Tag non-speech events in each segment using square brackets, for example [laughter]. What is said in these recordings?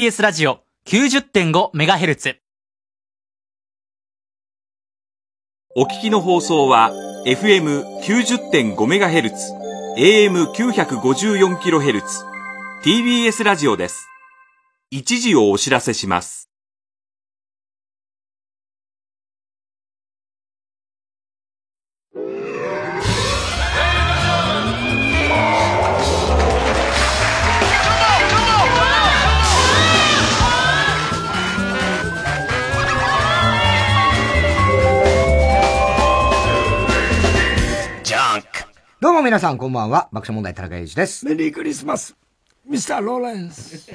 TBS ラジオ 90.5MHz。お聞きの放送は FM90.5MHz、AM954kHz、TBS ラジオです。一時をお知らせします。どうも皆さんこんばんは。爆笑問題田中裕二です。メリークリスマス、ミスター・ローレンス。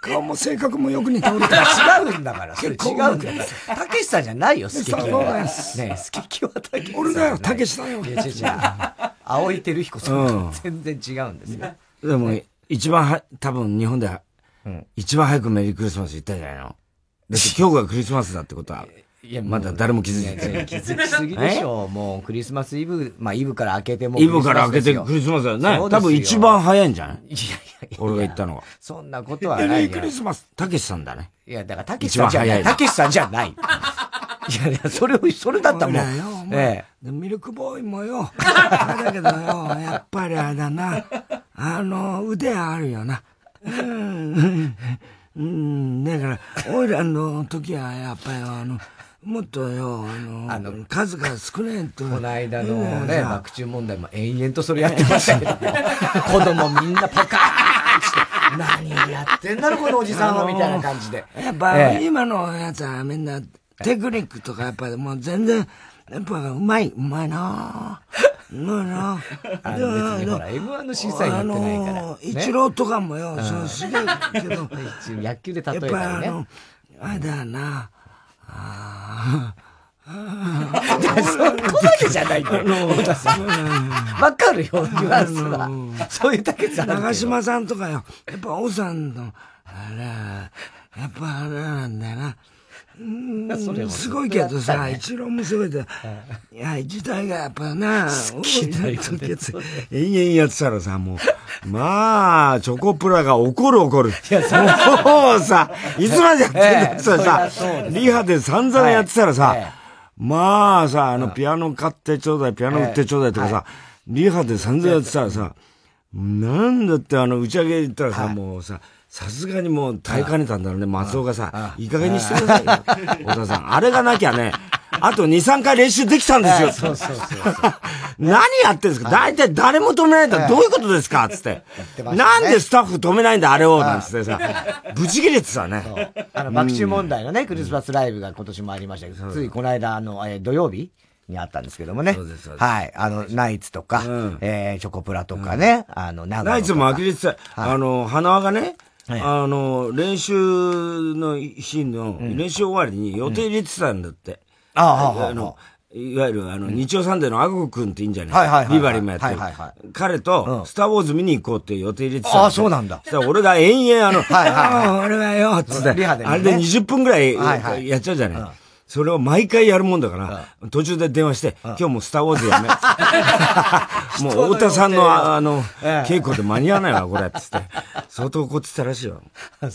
顔も性格もよく似ておる [laughs] 違うんだから、それ違うんだから。たけしさんじゃないよ、好きミスターローレンスねえ、好きはたけしさん。俺だよ、たけしだよ。いや、違う違う。青井照彦さんうんと全然違うんですよ。でも、一番は、多分日本では、一番早くメリークリスマス言ったんじゃないのだって今日がクリスマスだってことは、いやまだ誰も気づいてない。気づきすぎでしょう。[laughs] もうクリスマスイブ、まあイブから明けてもクイブから開けてクリスマスだよね。多分一番早いんじゃない？いやいやいや俺が言ったのが。そんなことはないよ。マス、たけしさんだね。いや、だからたけしさんじゃない。たけしさんじゃない。いやいや、それを、それだったらもう俺だよお、前えでミルクボーイもよ。あれだけどよ、[laughs] やっぱりあれだな。あの、腕あるよな。うん、うん、だから、オイラの時はやっぱりあの、もっとよ、あの、数が少ないと。この間のうんね、さ爆中問題も延々とそれやってましたけど、子供みんなパカーンして、何をやってんだろ、このおじさんは、みたいな感じで。やっぱ、ええ。今のやつはみんなテクニックとかやっぱりもう全然、やっぱうまい、うまいな。うまいな。あの別にほら M1 の審査員やってないからあのね一郎とかもよ、うん。そうすげえけど、[laughs] 野球で例えたやっぱらねあの、あれだよな、あいや [laughs] そこまでじゃないんだよ、太田さん。わかるよ、ニュアンスは。そういうだけじゃあ、ない。長嶋さんとかよ、やっぱ王さんの、あれ、やっぱあれなんだよな。すごいけどさ、一郎もすごいで、い。や、時代がやっぱな、好きだよね多い時って延々やってたらさ、もう、まあ、チョコプラが怒る怒る。もうさ、いつまでやってんだええ。ってさリハで散々やってたらさ、ええ。まあさ、あの、ピアノ買ってちょうだい、ピアノ売ってちょうだいとかさ、リハで散々やってたらさ、なんだってあの、打ち上げ行ったらさ、もうさ、さすがにもう耐えかねたんだろうね、松尾がさ、いい加減にしてくださいよ。小田さん。あれがなきゃね、あと2、3回練習できたんですよ。そうそうそう。[laughs] 何やってんですか？大体誰も止めないんだ。どういうことですか？つって。てましたねなんでスタッフ止めないんだ、あれを？なんつってさ、[laughs] ブチ切れてたね。あの、爆中問題のね、クリスマスライブが今年もありましたけど、ついこの間、あの、えー土曜日にあったんですけどもね。そうですそうですはい。あの、ナイツとか、えーチョコプラとかね、あの、ナイツも呆れてた。あの、花輪がね、はいあの、練習の日の、練習終わりに予定入れてたんだって。あああああ。の、いわゆる、あの、日曜サンデーのアゴ君っていいんじゃない？はいはいはいはい。ビバリーもやってる。はいはいは。彼と、スターウォーズ見に行こうって予定入れてたああそうなんだ。そしたら俺が延々あの、ああ俺はよ、つって、あれで20分ぐらいやっちゃうじゃない。それを毎回やるもんだから、途中で電話して、今日もスターウォーズやめ。[laughs] もう太田さんのああの、稽古で間に合わないわ、これ、つって。[laughs] 相当怒ってたらしいよ。そう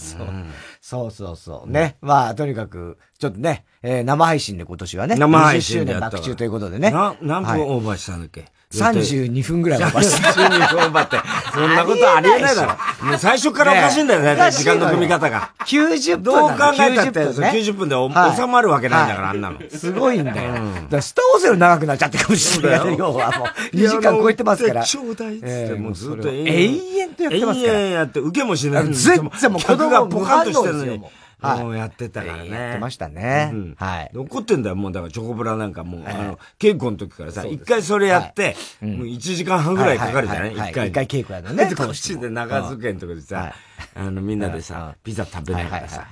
そうそうそう。ね。まあ、とにかく、ちょっとね、えー生配信で今年はね、生配20周年信でやったわ爆中ということでね。な何分はいオーバーしたんだっけ？32分ぐらいオーバーして32分オーバーって。そんなことありえないだろ。もう最初からおかしいんだよ、大体時間の組み方が。90分どう考えたって、90分ね90分で収まるわけないんだから、あんなの。[laughs] すごいんだよ。だからスターウォーズより長くなっちゃってるかもしれない。要はもう、2時間超えてますから。ちょうだいっつって、えーもうずっと永遠。とやってますから。永遠やって、受けもしない。全然もう子供客がポカンとしてるのに。はい。もうやってたからね。やってましたね。うんはい。で怒ってんだよ、もうだからチョコプラなんかもう、あの、稽古の時からさ、一回それやって、もう1時間半ぐらいかかるじゃない？一回。一回稽古やるのねで、[laughs] こっちで長机のとこでさ、あの、みんなでさ、ピザ食べながらさ。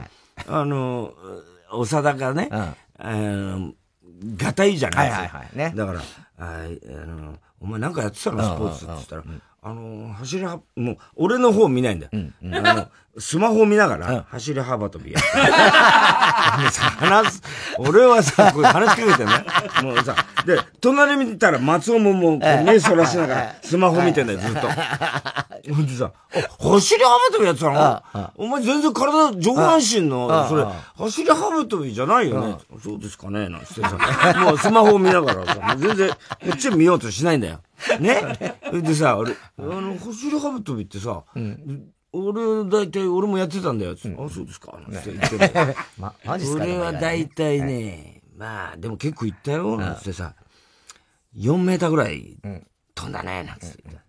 あの、長田がね、あの、がたいいじゃないですはいはいはいね。だから、ああの、お前なんかやってたの？スポーツって言ったら、あの、走りは、もう、俺の方見ないんだよ。あの、スマホを見ながら、走り幅跳びや [laughs] 話す、俺はさ、こう話しかけてね。もうさ、で、隣見たら松尾ももう、目そらしながら、スマホ見てんだよ、ずっと。ほんでさ、あ、走り幅跳びやってたの？お前全然体、上半身の、それ、走り幅跳びじゃないよね？そうですかね、なんてさ、もうスマホを見ながらさ、もう全然、こっち見ようとしないんだよ。ねでさ、俺、あの、走り幅跳びってさ、俺、大体、俺もやってたんだよ。あ、そうですか。なんて言ってね [laughs] ま、マジっすか俺は大体ね、まあ、でも結構行ったよ。なんつってさ、4メーターぐらい飛んだね。なんつって言って。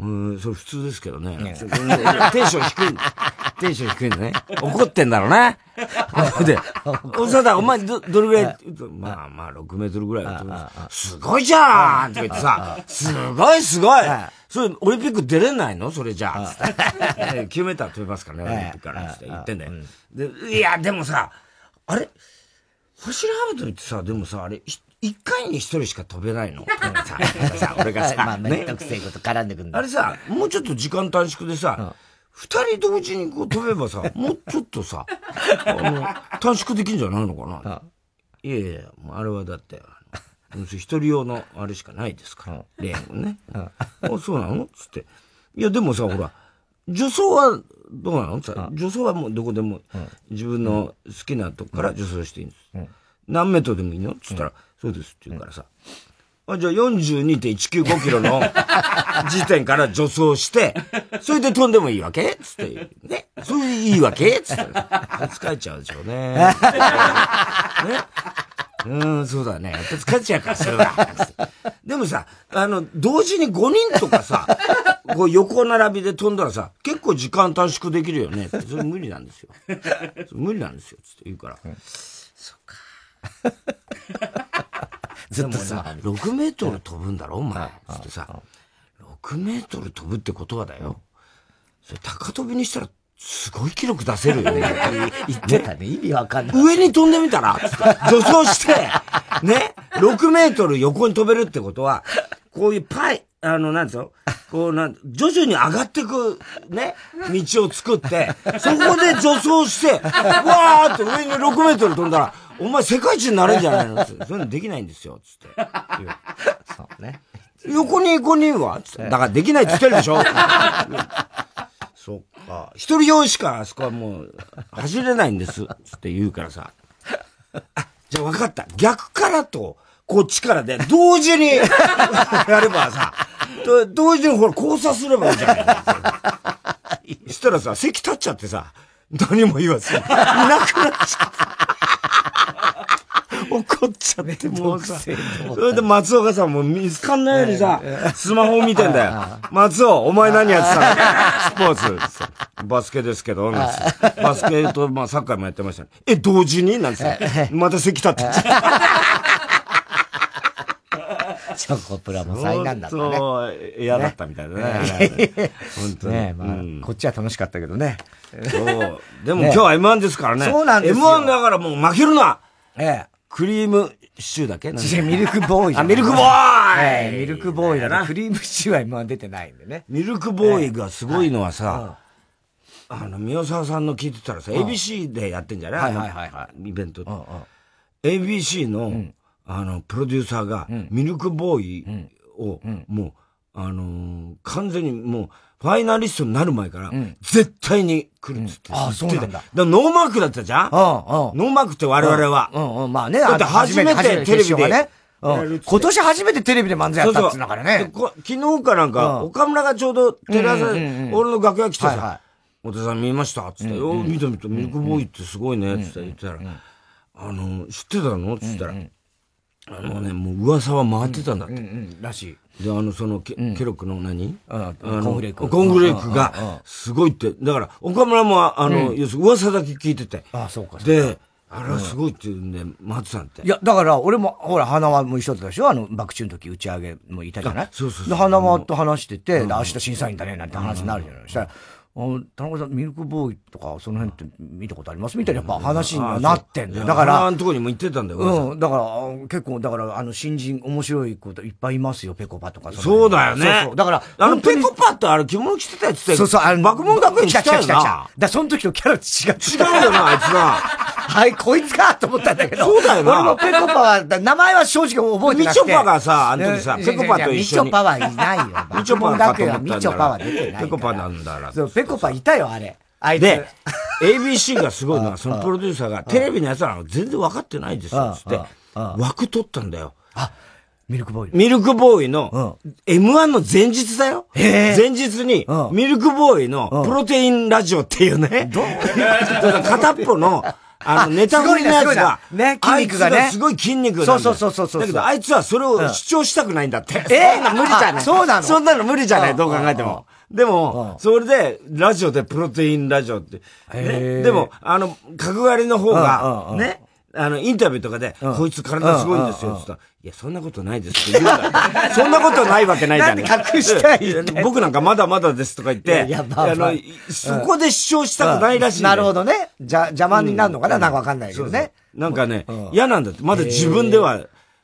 うん、それ普通ですけどね。テンション低い。[laughs] テンション低いんだね。怒ってんだろうな。[laughs] で、長田、お前ど、どれぐらいまあまあ、6メートルぐらいす。すごいじゃんって言ってさ、すごいすごいそれ、オリンピック出れないの？それじゃあ。つって9メーター飛びますからね、オリンピックから。つって言ってんだよ。で、いや、でもさ、あれ？走り幅跳びってさ、でもさ、あれ、ひ一回に一人しか飛べないの？[laughs] さ、さ、俺がさ、[laughs] まあ、めんねどくせえこと絡んでくんだ。あれさ、もうちょっと時間短縮でさ、二人同時にこう飛べばさ、[laughs] もうちょっとさ、あの、短縮できんじゃないのかな？いやいや、もうあれはだって、一人用のあれしかないですから、レーンをね。あ、そうなの？つって。いや、でもさ、ほら、助走はどうなの？さ、助走はもうどこでも自分の好きなとこから助走していいんです。何メートルでもいいの？つったら、そうですって言うからさ。あ、じゃあ42.195キロの [laughs] 時点から助走して、それで飛んでもいいわけ？つって。ね。それでいいわけ？つって。疲れちゃうでしょうね。[laughs] ね。うん、そうだね。やっぱ疲れちゃうから、それは。でもさ、あの、同時に5人とかさ、こう横並びで飛んだらさ、結構時間短縮できるよね。それ無理なんですよ。無理なんですよ。つって言うから。[laughs] ずっとさ、6メートル飛ぶんだろお前。つってさ、6メートル飛ぶってことはだよ。それ高飛びにしたら、すごい記録出せるよね。[laughs] 言ってたね。意味わかんない。上に飛んでみたら、[laughs] 助走して、ね、6メートル横に飛べるってことは、こういうパイ、あの、なんつうの？こうなん、徐々に上がっていく、ね、道を作って、そこで助走して、わーって上に6メートル飛んだら、お前世界一になれるんじゃないの？つって [laughs] そういうのできないんですよ、つって。そうね。横に5人はつってだからできないって言ってるでしょ？[laughs] そっか。一人用しかあそこはもう走れないんです。つって言うからさ。あ、じゃあ分かった。逆からと、こっちからで、同時に [laughs] やればさ、と同時にほら交差すればいいじゃない。そしたらさ、席立っちゃってさ、何も言わず、いなくなっちゃった。怒っちゃって、もうさ。それで松岡さんも見つかんないようにさ、スマホ見てんだよ。松尾、お前何やってたの？スポーツ。バスケですけど、バスケと、まあサッカーもやってましたね。え、同時に？なんて。また席立ってっちゃチョコプラも災難だったね。そう、嫌だったみたいだね。本当に。ねまあ、うんこっちは楽しかったけどね。そう。でも今日は M1 ですからね。そうなんですよ M1 だからもう負けるなえクリームシチューだっけ。ミルクボーイあ、んミルクボーイ。ええミルクボーイだな。なクリームシチューは今出てないんでね。ミルクボーイがすごいのはさ、あの、宮沢さんの聞いてたらさ、ABC でやってんじゃない？はいはいはいはイベント。で ABC の、あの、プロデューサーが、ミルクボーイを、もう、あのー完全にもう、ファイナリストになる前から、絶対に来るっつって。ああそうなんだ。ノーマークだったじゃん？うんうん。ノーマークって我々は。うんうん、まあね。だって初めてテレビで今年初めてテレビで漫才やったっつうんだからでね。こ昨日かなんか、うん。岡村がちょうどテレ朝俺の楽屋来てさ、太田さん見ました？つって、お見た見た、ミルクボーイってすごいね、つって言ってたら、あの、知ってたの？つったら、あのね、もう噂は回ってたんだって。らしい。で、あの、その、ケケロックの何？うんあのコーンフレークコーンフレークが、すごいって。だから、岡村も、あの、要するに噂だけ聞いてて。ああ、そうか。で、あれはすごいって言うんで、松さんって。いや、だから、俺も、ほら、花輪も一緒だったでしょ？あの、爆中の時打ち上げもいたじゃない？あそうそうそうで、花輪と話してて、で明日審査員だね、なんて話になるじゃない？そしたら、あ田中さん、ミルクボーイとか、その辺って見たことあります？みたいな、やっぱ話にはなってんだよ。だから、あのとこにも言ってたんだよ。うん、だから、あ結構、だから、あの、新人、面白い子いっぱいいますよ、ペコパとか。そうだよね。そうそう。だから、あの、本当にペコパってあれ着物着てたやつって。そうそう、あの、爆問学園来たよ来た来た来た来た。だなか。ら、その時のキャラ違う。違うよな、あいつな。[laughs] はい、こいつかと思ったんだけど。そうだよな俺もペコパは、だ名前は正直覚えてなくて。みちょぱがさあの時さうんペコパと一緒にみちょぱはいないよ。みちょぱはみちょぱは出てないから。ペコパなんだからそう、ペコパいたよ、あれ。あいつ。で、ABC がすごいのは、そのプロデューサーが、テレビのやつらの全然分かってないですよ、つって。枠取ったんだよ。ミルクボーイ。ミルクボーイの、M1 の前日だよ。前日にう、んミルクボーイのプロテインラジオっていうね、片っぽの、あの、ネタ振りのやつが、ね筋肉がねすごい筋肉そうそうそうそうそうだけど、あいつはそれを主張したくないんだって。え？[laughs] そんな無理じゃない。あそうなの？そんなの無理じゃない、うんどう考えても。でも、それで、ラジオでプロテインラジオって。へね、ーでも、あの、角刈りの方が、うんね、あの、インタビューとかで、こいつ体すごいんですよ、つったら、いや、そんなことないですって言うから。[laughs] そんなことないわけないじゃん。隠したいうん僕なんかまだまだですとか言って、あまあの、そこで主張したくないらしい。なるほどね。じゃ、邪魔になるのかななんかわかんないけどね。なんかね、嫌なんだって。まだ自分では、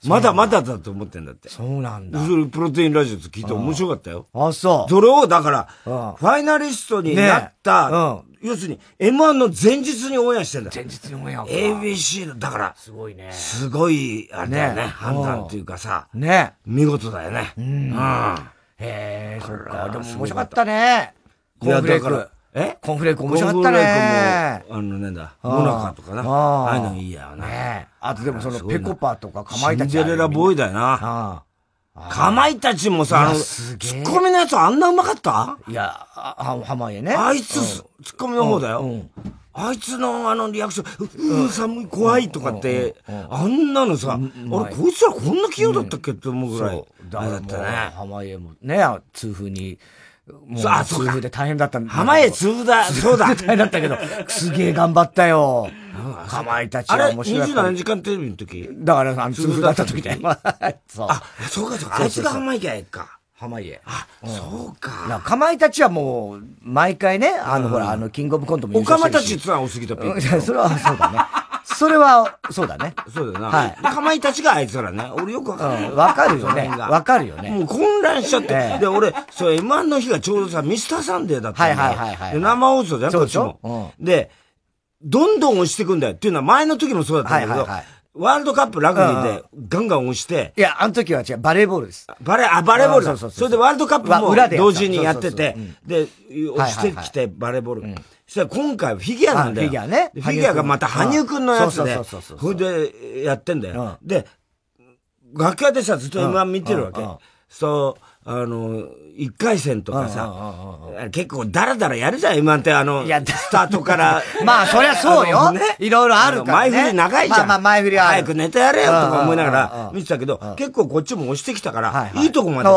まだまだだと思ってんだって。そうなんだ。それプロテインラジオって聞いて面白かったよ。あ、そう。それを、だから、うんファイナリストになった、ね要するに、M1 の前日にオンエアしてんだ。前日にオンエアか ABC の、だから、すごいね。すごい、あれだよね、ね判断っていうかさ、ね見事だよね。うん。へえ、そっか。でも面白かったね。いやコーンフレからク。え？コーンフレーク面白かったね。コーンフレークも、あの、なんだ、モナカとかな。あーああいうのいいやな。ねあとでもそのペコパとかかまいシンたち。デレラボーイだよな。あかまいたちもさ、あの、ツッコミのやつあんなうまかった？あ。いや、あ、あ濱家ね。あいつ、ツッコミの方だよ。うんあいつのあのリアクション、うう、寒い、怖いとかって、あんなのさ、あれ、こいつらこんな器用だったっけって思うぐらいそう。。だったね。濱家もね、痛風に、もう痛風で大変だったんだ濱家 [laughs] 痛風だ、そうだ。大変だったけど、[laughs] すげえ頑張ったよ。かまいたちあれ、は面白かった。27時間テレビの時？だから、あの、痛風だった時だよ。[laughs] そう。あ、そうかそうか、あいつが濱家か。濱家。あ、そうか。なかまいたちはもう、毎回ね、あの、ほら、あの、キングオブコントも優岡間勝してるしたちってのは多すぎたそれはそうだね。それは、そうだね。そうだよな。はいかまいたちがあいつらね。俺よくわかんない。うんわかるよねわかるよねもう混乱しちゃって。ええで、俺、そう、M1 の日がちょうどさ、ミスターサンデーだったんだよ。はいはいはいはいで、生放送じゃん、そうでしょこっちも。で、どんどん押していくんだよ。っていうのは前の時もそうだったんだけど、はいはいはいワールドカップラグビーでガンガン押して、いや、あの時は違う、バレーボールです。バレー、あ、バレーボールだ。あそうそうそうそれでワールドカップも同時にやっててで、押してきてバレーボール。そしたら今回はフィギュアなんだよ。あフィギュアね。でフィギュアがまた羽生くんのやつで。そうそうそう、それでやってんだよ。うで、楽屋でさ、ずっと M1 見てるわけ。そう、あの、一回戦とかさ、結構ダラダラやるじゃん、M1 ってあの、スタートから。[laughs] まあ、そりゃそうよ。いろいろあるからね。前振り長いじゃん。まあまあ、前振りは。早くネタやれよとか思いながらうん見てたけど、結構こっちも押してきたから、はいはい。とこまで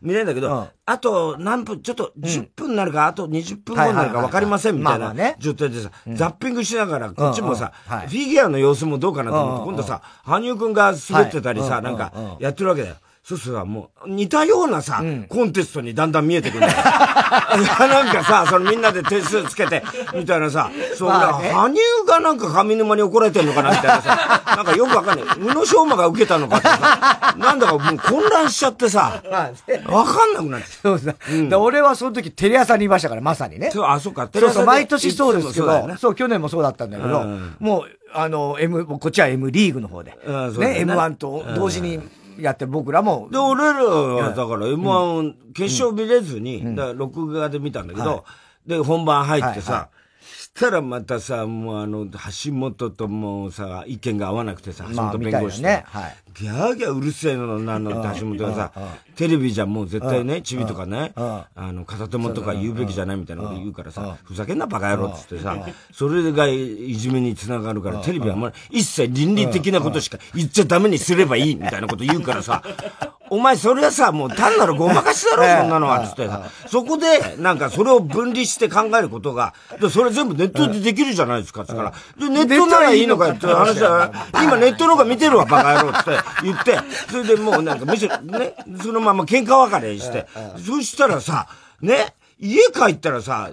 見れるんだけうん。ど、あと何分、ちょっと10分になるか、あと20分後になるか分かりませんみたいな状態でさ、ザッピングしながら、こっちもさ、フィギュアの様子もどうかなと思って、今度さ、羽生くんが滑ってたりさ、はい。なんかやってるわけだよ。そうするとさ、もう似たようなさ、コンテストにだんだん見えてくるんだよ。[laughs] なんかさ、そのみんなで点数つけて、みたいなさ、そう、まあね羽生がなんか上沼に怒られてんのかなみたいなさ、[laughs] なんかよくわかんない。宇野昌磨が受けたのかとかさ、なんだかもう混乱しちゃってさ、[laughs] まあねわかんなくなって。そうだ。で俺はその時テレ朝にいましたから、まさにね。そう、あ、そうか。そうそう、毎年そうですけど、そうねそう、去年もそうだったんだけどうん、もう、あの、M、こっちは M リーグの方で。ね M1 と同時にやって僕らも。で、、俺らは、だから M1 決勝見れずに、だから録画で見たんだけど、で、本番入ってさ、したらまたさ、もうあの、橋本ともうさ、意見が合わなくてさ、橋まあ本弁護士ね。はいギャーギャーうるせえのなんのって橋本がさ、テレビじゃもう絶対ね、チビとかね、あの、片手間とか言うべきじゃないみたいなこと言うからさ、ふざけんなバカ野郎っつってさ、それがいじめにつながるから、テレビはもう一切倫理的なことしか言っちゃダメにすればいいみたいなこと言うからさ、[laughs] お前それはさ、もう単なるごまかしだろ、そんなのは、つってさ。そこで、なんかそれを分離して考えることが、でそれ全部ネットでできるじゃないですか、つから。で、ネットならいいのかよって話だよ。今ネットの方が見てるわ、バカ野郎って [laughs] 言って、それでもうなんかむしろね、そのまま喧嘩別れして、そしたらさ、ね、家帰ったらさ、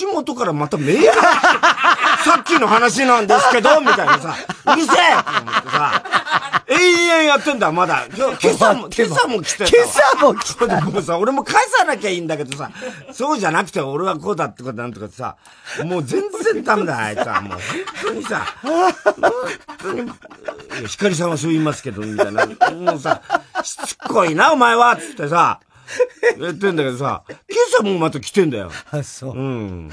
橋本からまたメール [laughs] さっきの話なんですけど、みたいなさ、うるせえと思ってさ、永遠やってんだ、まだ。今朝も、今朝も来てた。今朝も来てた。もうさ、俺も返さなきゃいいんだけどさ、そうじゃなくて俺はこうだってことなんとかさ、もう全然ダメだ、あいつは。もう本当にさ、本当に、光さんはそう言いますけど、みたいな。もうさ、しつこいな、お前はつってさ、やってんだけどさ、今朝もまた来てんだよ。あ、そう。うん。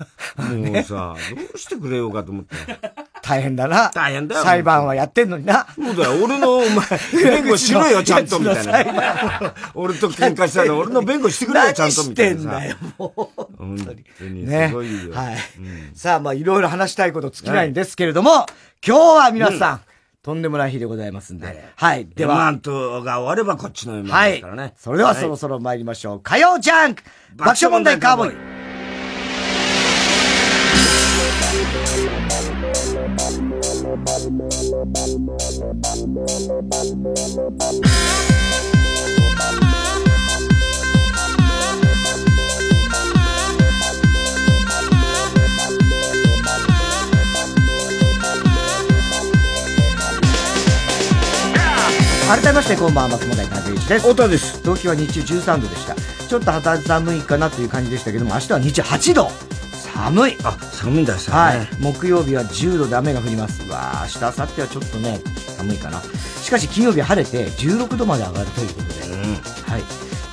[laughs] もうさ、どうしてくれようかと思って。大変だな。大変だよ。裁判はやってんのにな。そうだよ。俺の、お前、[laughs] 弁護しろよ、ちゃんと、みたいな。俺と喧嘩したら、[laughs] 俺の弁護してくれよ、ちゃんと、みたいな。してんだよ、もう。本当に。ね。すごいよ。はい。さあ、まあ、いろいろ話したいこと尽きないんですけれども、今日は皆さん、とんでもない日でございますんで。はい。では。マントが終わればこっちの山ですからね。はい。それではそろそろ参りましょう。火曜ジャンク爆笑問題カーボーイ改めましてこんばんは松本大和一です。太田です。東京は日中13度でした。ちょっと肌寒いかなという感じでしたけども明日は日中8度寒い。あ寒いんだしたね、はい、木曜日は10度で雨が降ります。わ明日明後日はちょっとね寒いかな。しかし金曜日晴れて16度まで上がるということで、うん、はい。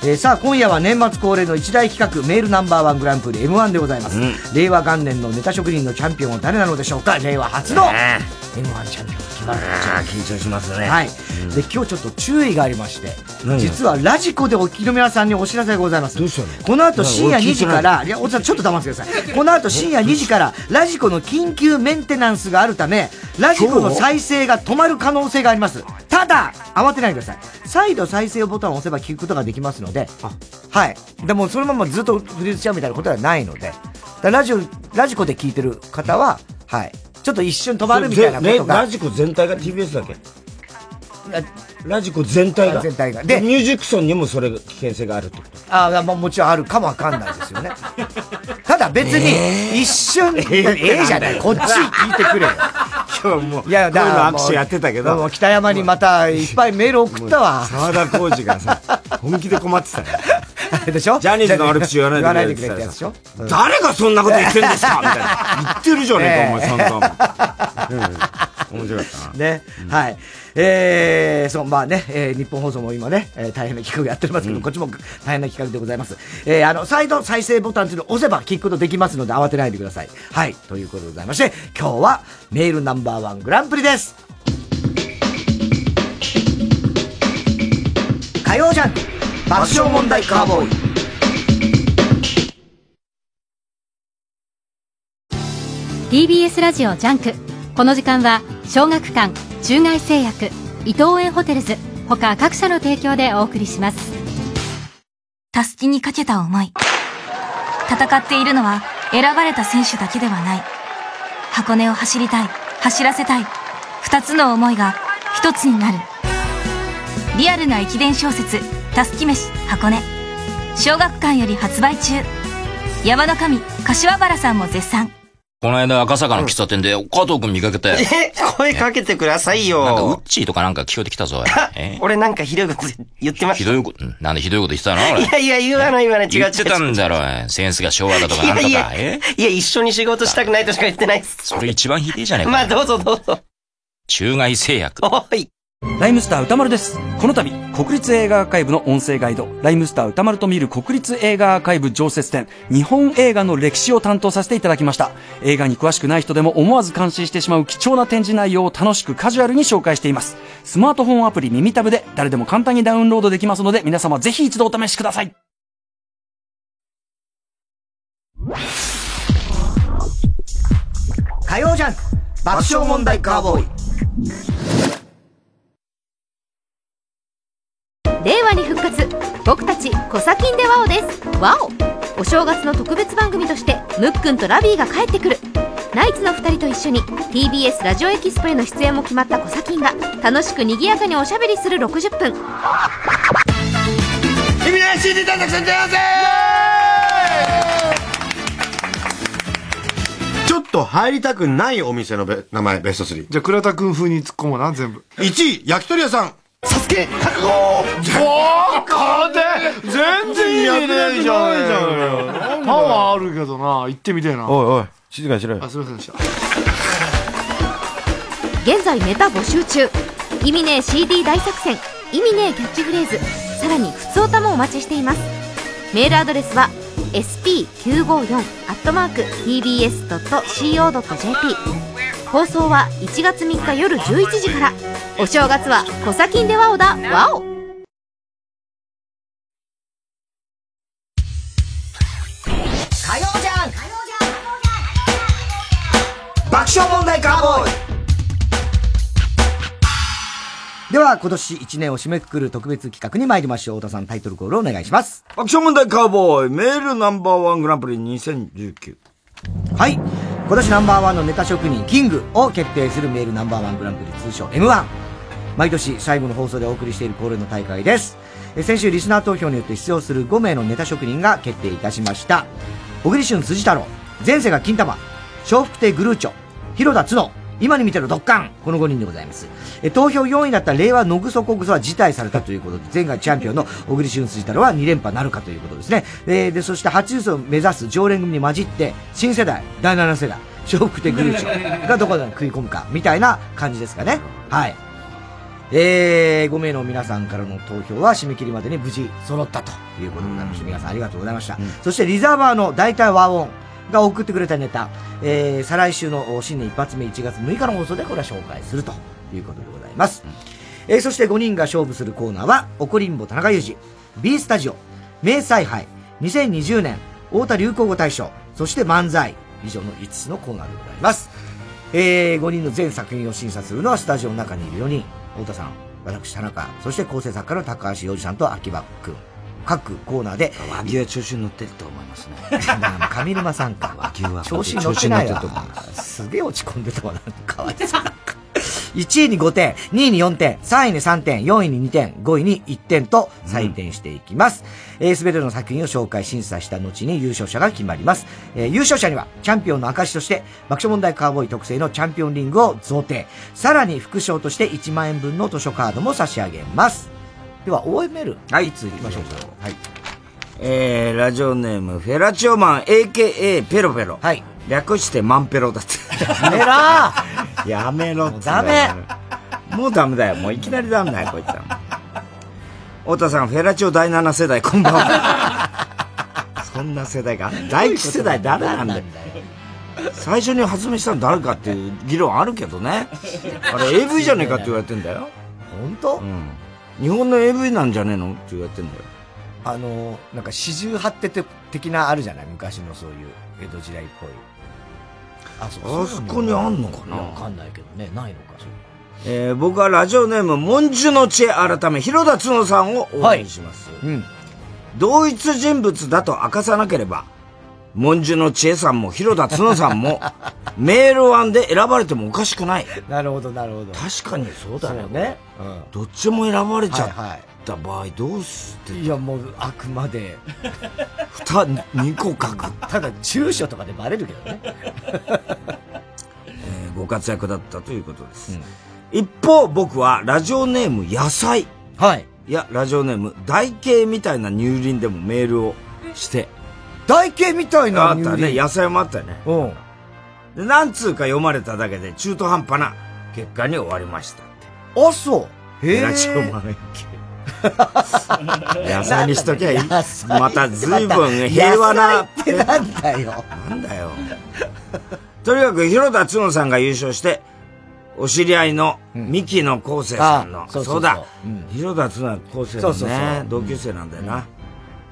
えー、さあ今夜は年末恒例の一大企画メールナンバーワングランプリ m 1でございます、うん、令和元年のネタ職人のチャンピオンは誰なのでしょうか？令和初の m 1チャンピオン緊張しますね。はい、うん、で今日ちょっと注意がありまして実はラジコでお聞きの皆さんにお知らせがございます。どうしたの？この後深夜2時からいやおさんちょっと黙ってください。この後深夜2時からラジコの緊急メンテナンスがあるためラジコの再生が止まる可能性があります。ただ慌てないでください。再度再生ボタンを押せば聞くことができますのではい。でもそのままずっとフリーズしちゃうみたいなことはないので、ラジオ、ラジコで聞いてる方は、はい。ちょっと一瞬止まるみたいなことが。ラジコ全体が TBS だけラジコ全体が。全体が。で、ミュージックソンにもそれ危険性があるってことああ、まあもちろんあるかもわかんないですよね。[laughs] ただ別に、一瞬、[laughs] えー、ええじゃない、こっち聞いてくれよ。今日もう、いや、だから握手やってたけど。も北山にまたいっぱいメール送ったわ。沢田浩二がさ、[laughs] 本気で困ってたよ。あれでしょ？ジャニーズの悪口言わないでくれってやつでしょ誰がそんなこと言ってんですかみたいな。言ってるじゃねえか、お前、散々。面白かったな。ね。はい。えー、そう、まあね、えー、日本放送も今ね、えー、大変な企画やってますけど、うん、こっちも大変な企画でございます。えー、あの、再度再生ボタンというのを押せば聞くことできますので慌てないでください。はい。ということでございまして、今日はメールナンバーワングランプリです。火曜ジャンク爆笑問題カーボーイ。TBS ラジオジャンクこの時間は小学館中外製薬伊藤園ホテルズ他各社の提供でお送りします。たすきにかけた思い。戦っているのは選ばれた選手だけではない。箱根を走りたい走らせたい。二つの思いが一つになる。リアルな駅伝小説「たすき飯箱根」小学館より発売中。山の神柏原さんも絶賛。この間赤坂の喫茶店で加藤くん見かけて。え、声かけてくださいよ。なんかウッチーとかなんか聞こえてきたぞ。え俺なんかひどいこと言ってました。ひどいこと、なんでひどいこと言ってたの俺。いやいや、言わない言わない、違う違う。言ってたんだろ、センスが昭和だとかなんとか。いやいや、一緒に仕事したくないとしか言ってないっす。それ一番ひでえじゃねえか。まあどうぞどうぞ。中外製薬。おい。ライムスター歌丸です。この度、国立映画アーカイブの音声ガイド、ライムスター歌丸と見る国立映画アーカイブ常設展、日本映画の歴史を担当させていただきました。映画に詳しくない人でも思わず感心してしまう貴重な展示内容を楽しくカジュアルに紹介しています。スマートフォンアプリ耳タブで誰でも簡単にダウンロードできますので、皆様ぜひ一度お試しください。火曜ジャンク爆笑問題カーボーイ令和に復活僕たちコサキンでワオですワオお正月の特別番組としてムックンとラビーが帰ってくるナイツの2人と一緒に TBS ラジオエキスポへの出演も決まったコサキンが楽しく賑やかにおしゃべりする60分ちょっと入りたくないお店のべ名前ベスト3。じゃあ倉田くん風に突っ込もうな、全部。1位、焼き鳥屋さん。サスケ覚悟バカで全然意味ねえじゃん。パワーあるけどな、行ってみてえな。おいおい、静かにしろよ。あ、すいませんでした。現在ネタ募集中意味ねえ CD 大作戦意味ねえキャッチフレーズさらに普通歌もお待ちしていますメールアドレスは sp954-tbs.co.jp 放送は1月3日夜11時からお正月は「コサキンでワオだワオ」火曜じゃん爆笑問題カーボーイでは、今年1年を締めくくる特別企画に参りましょう。太田さん、タイトルコールお願いします。爆笑問題カーボーイ、メールナンバーワングランプリ2019。はい。今年ナンバーワンのネタ職人、キングを決定するメールナンバーワングランプリ通称 M1。毎年最後の放送でお送りしている恒例の大会です。先週リスナー投票によって出場する5名のネタ職人が決定いたしました。小栗旬辻太郎、前世が金玉、笑福亭グルーチョ、広田角、今に見てろドッカンこの5人でございます。え投票4位だった令和のぐそこぐそは辞退されたということで、前回チャンピオンの小栗旬辻太郎は2連覇なるかということですね。えーで、そして初優勝を目指す常連組に混じって、新世代、第7世代、笑福亭グルーチョがどこで食い込むか、みたいな感じですかね。はい。えー、5名の皆さんからの投票は締め切りまでに無事揃ったということでございまして、皆さんありがとうございました。そしてリザーバーの大体和音が送ってくれたネタ、えー、再来週の新年一発目1月6日の放送でこれは紹介するということでございます。えー、そして5人が勝負するコーナーは、おこりんぼ田中裕二、B スタジオ、名采配、2020年、太田流行語大賞、そして漫才、以上の5つのコーナーでございます。えー、5人の全作品を審査するのはスタジオの中にいる4人。太田さん、私田中、そして構成作家の高橋洋二さんと秋葉くん。各コーナーで。和牛は調子に乗ってると思いますね。[laughs] 上沼さんか。和牛は調子に乗ってないわ。すげえ落ち込んでたわ、なんかかわいそう。なんか1位に5点、2位に4点、3位に3点、4位に2点、5位に1点と採点していきます。えーすべての作品を紹介、審査した後に優勝者が決まります。えー優勝者には、チャンピオンの証として、爆笑問題カーボーイ特製のチャンピオンリングを贈呈。さらに副賞として1万円分の図書カードも差し上げます。では、OML。はい。いつ行きましょうか。はい。えー、ラジオネーム、フェラチオマン、AKA ペロペロ。はい。略してマンペロだって。やめら [laughs] やめろって。ダメもうダメだよ。もういきなりダメだよ、こいつは。太田さん、フェラチオ第7世代、こんばんは。[laughs] そんな世代が第1世代誰なんだよ。最初に発明したの誰かっていう議論あるけどね。あれ AV じゃねえかって言われてんだよ。本当？うん。日本の AV なんじゃねえの？って言われてんだよ。あの、なんか四十八手的なあるじゃない？昔のそういう江戸時代っぽい。あ、あそこにあんのかな？わかんないけどね。ないのか、そうえー僕はラジオネーム、文殊の知恵改め、広田角さんを応援します。うん。同一人物だと明かさなければ、文殊の知恵さんも広田角さんも、[laughs] メールワンで選ばれてもおかしくない。なるほど、なるほど。確かにそうだよそうね。どっちも選ばれちゃった場合どうしていや、もう、あくまで。二、二個書く。ただ、住所とかでバレるけどね。[laughs] えーご活躍だったということです。一方、僕はラジオネーム野菜。はい。いや、ラジオネーム台形みたいな乳輪でもメールをして。台形みたいなあったね。野菜もあったよね。うん。で、何通か読まれただけで中途半端な結果に終わりました。あ、そう。へえ。ラジオマン [laughs] 野菜にしときゃいい。また随分平和な。ってなんだよ。なんだよ。とにかく広田つのさんが優勝して、お知り合いの三木野昴生さんの、あそうだうん、広田つのは昴生のそうそうそうね、同級生なんだよな。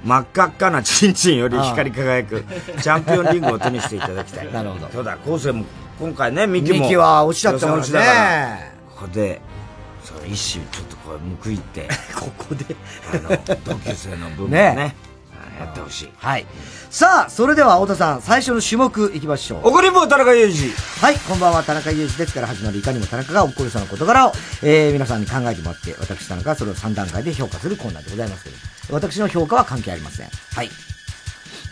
真っ赤っかなチンチンより光り輝くチャンピオンリングを手にしていただきたい。[laughs] なるほどそうだ、昴生も今回ね、三木も。ミキは落ちちゃったからね。ここで、そう、一種ちょっとこう、報いて。[laughs] ここで。あの、同級生の分もねね。やってほしい。はい。さあ、それでは、太田さん、最初の種目いきましょう。怒りんぼ田中裕二。はい、こんばんは、田中裕二ですから始まるいかにも田中が怒るその事柄を、えー、皆さんに考えてもらって、私田中はそれを3段階で評価するコーナーでございますけど、私の評価は関係ありません。はい。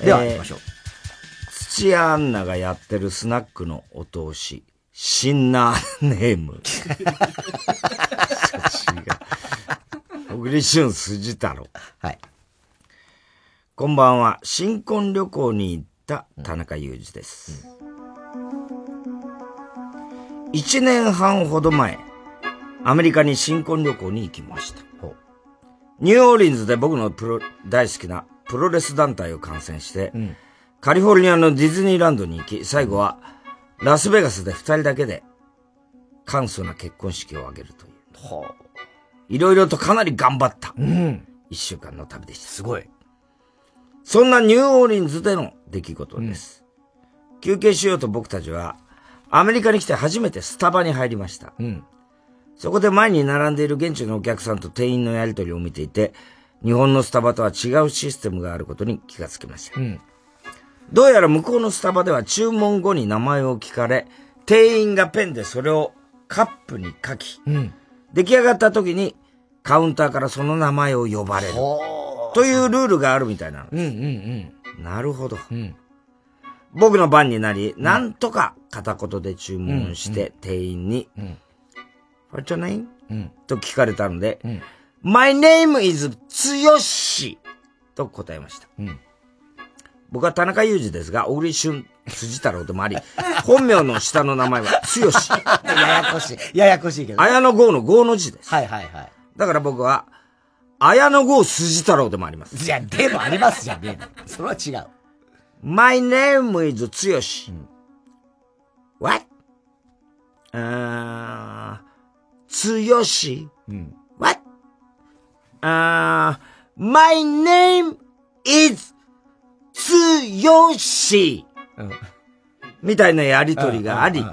では、えー行きましょう。土屋アンナがやってるスナックのお通し、シンナーネーム。[laughs] 小栗旬筋太郎。はい。こんばんは。新婚旅行に行った田中裕二です。一、年半ほど前、アメリカに新婚旅行に行きました。ニューオーリンズで僕のプロ大好きなプロレス団体を観戦して、カリフォルニアのディズニーランドに行き、最後はラスベガスで二人だけで簡素な結婚式を挙げるという。いろいろとかなり頑張った。一週間の旅でした。すごい。そんなニューオーリンズでの出来事です。休憩しようと僕たちは、アメリカに来て初めてスタバに入りました。そこで前に並んでいる現地のお客さんと店員のやりとりを見ていて、日本のスタバとは違うシステムがあることに気がつきました。どうやら向こうのスタバでは注文後に名前を聞かれ、店員がペンでそれをカップに書き、出来上がった時にカウンターからその名前を呼ばれる。というルールがあるみたいなのです。なるほど。僕の番になり、なんとか片言で注文して、店員に、What's your name? と聞かれたので、My name is つよしと答えました。僕は田中裕二ですが、小栗旬辻太郎でもあり、[laughs] 本名の下の名前はつよし。ややこしい。[laughs] ややこしいけど。綾野剛の剛の字です。はいはいはい。だから僕は、綾野剛辻太郎でもあります。いや、でもありますじゃん、ね。それは違う。My name is つよし。What? あー、つよし。What? あー、My name is つよし。みたいなやりとりがあり、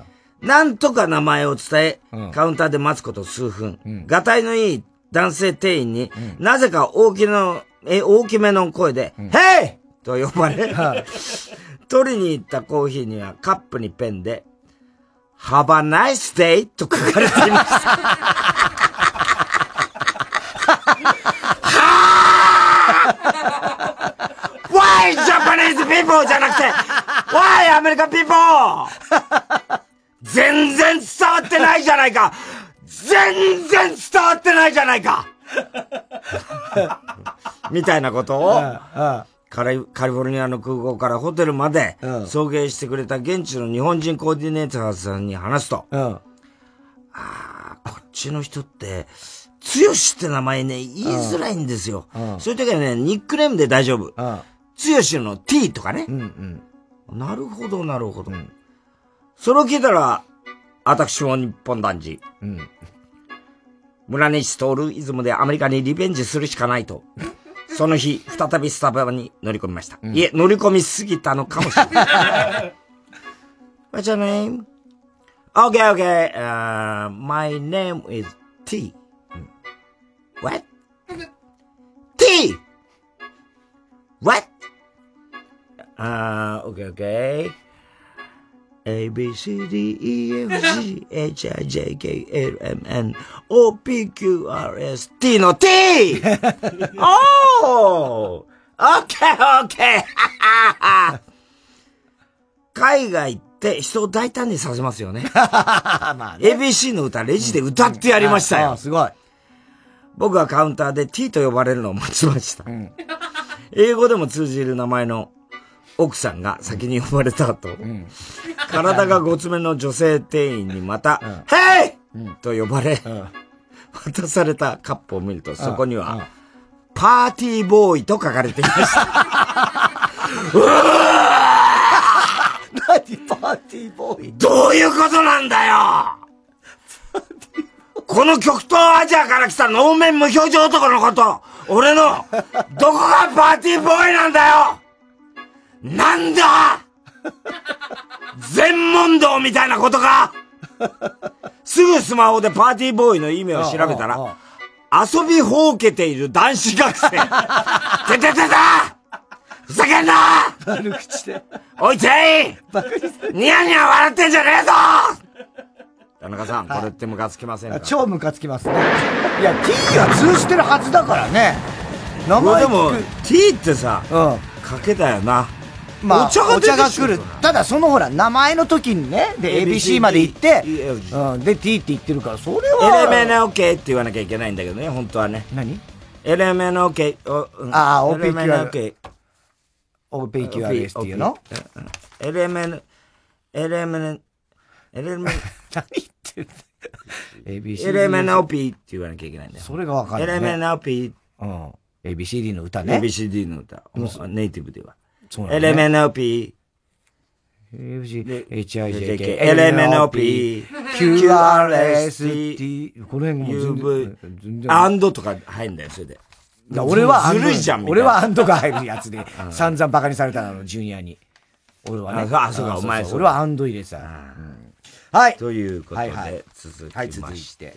なんとか名前を伝え、カウンターで待つこと数分、がたいのいい男性店員に、なぜか大きな、え、大きめの声で、ヘイと呼ばれ、[laughs] 取りに行ったコーヒーにはカップにペンで、Have a nice day と書かれていました。[laughs] Why Japanese people じゃなくて、Why American people! 全然伝わってないじゃないか全然伝わってないじゃないかみたいなことを、カリカリフォルニアの空港からホテルまで送迎してくれた現地の日本人コーディネーターさんに話すと、ああ、こっちの人って、つよしって名前ね、言いづらいんですよ。そういう時はね、ニックネームで大丈夫。つよしの T とかね。なるほど、なるほど。それを聞いたら、私も日本男児。村西徹イズムでアメリカにリベンジするしかないと。その日、再びスタバに乗り込みました。いえ、乗り込みすぎたのかもしれない。What's your name? Okay, okay. Uh, my name is T. What? T! What? Uh, okay, okay. A, B, C, D, E, F, G, H, I, J, K, L, M, N, O, P, Q, R, S, T の T! お [laughs] ー !Okay, okay! [laughs] 海外って人を大胆にさせますよね。[laughs] まあ ABC の歌、レジで歌ってやりましたよ。すごい。僕はカウンターで T と呼ばれるのを待ちました。英語でも通じる名前の奥さんが先に呼ばれた後、体がごつめの女性店員にまた、ヘイ！と呼ばれ、渡されたカップを見ると、そこには、パーティーボーイと書かれていました。[laughs] うわ何パーティーボーイ？どういうことなんだよこの極東アジアから来た能面無表情男のこと、俺の、どこがパーティーボーイなんだよなんだ! [laughs] 全問答みたいなことか?すぐスマホでパーティーボーイの意味を調べたら、遊びほうけている男子学生。[laughs] ててててふざけんな!悪口で。おいていニヤニヤ笑ってんじゃねえぞ!田中さん、これってムカつきませんか?超ムカつきますね。いや、T は通じてるはずだからね。名これでも T ってさ、かけだよな。まあ、お茶がお茶が来る。ただ、そのほら、名前の時にね、で、ABC まで行って、うん、で、T って言ってるから、それは。LMNOK って言わなきゃいけないんだけどね、本当はね。何 ?LMNOK。おうんああ LMNOK。OPQRS っていうの ?LMN、LMN、LMN、[laughs] 何言ってんの ?ABC。LMNOP って言わなきゃいけないんだよ。それがわかんないね LMNOP。うん。ABCD の歌ね。ABCD の歌。ネイティブでは。そうなんだね LMNOP。HIJK、LMNOP。QRST。この辺も全アンドとか入るんだよ、それで。俺はずるいじゃん、[laughs] 俺なはアンドが入るやつで、散々バカにされたの、ジュニアに。俺はね。あそうあそうかお前そう俺はアンド入れてた。うんはい。ということで、続きはい、まして。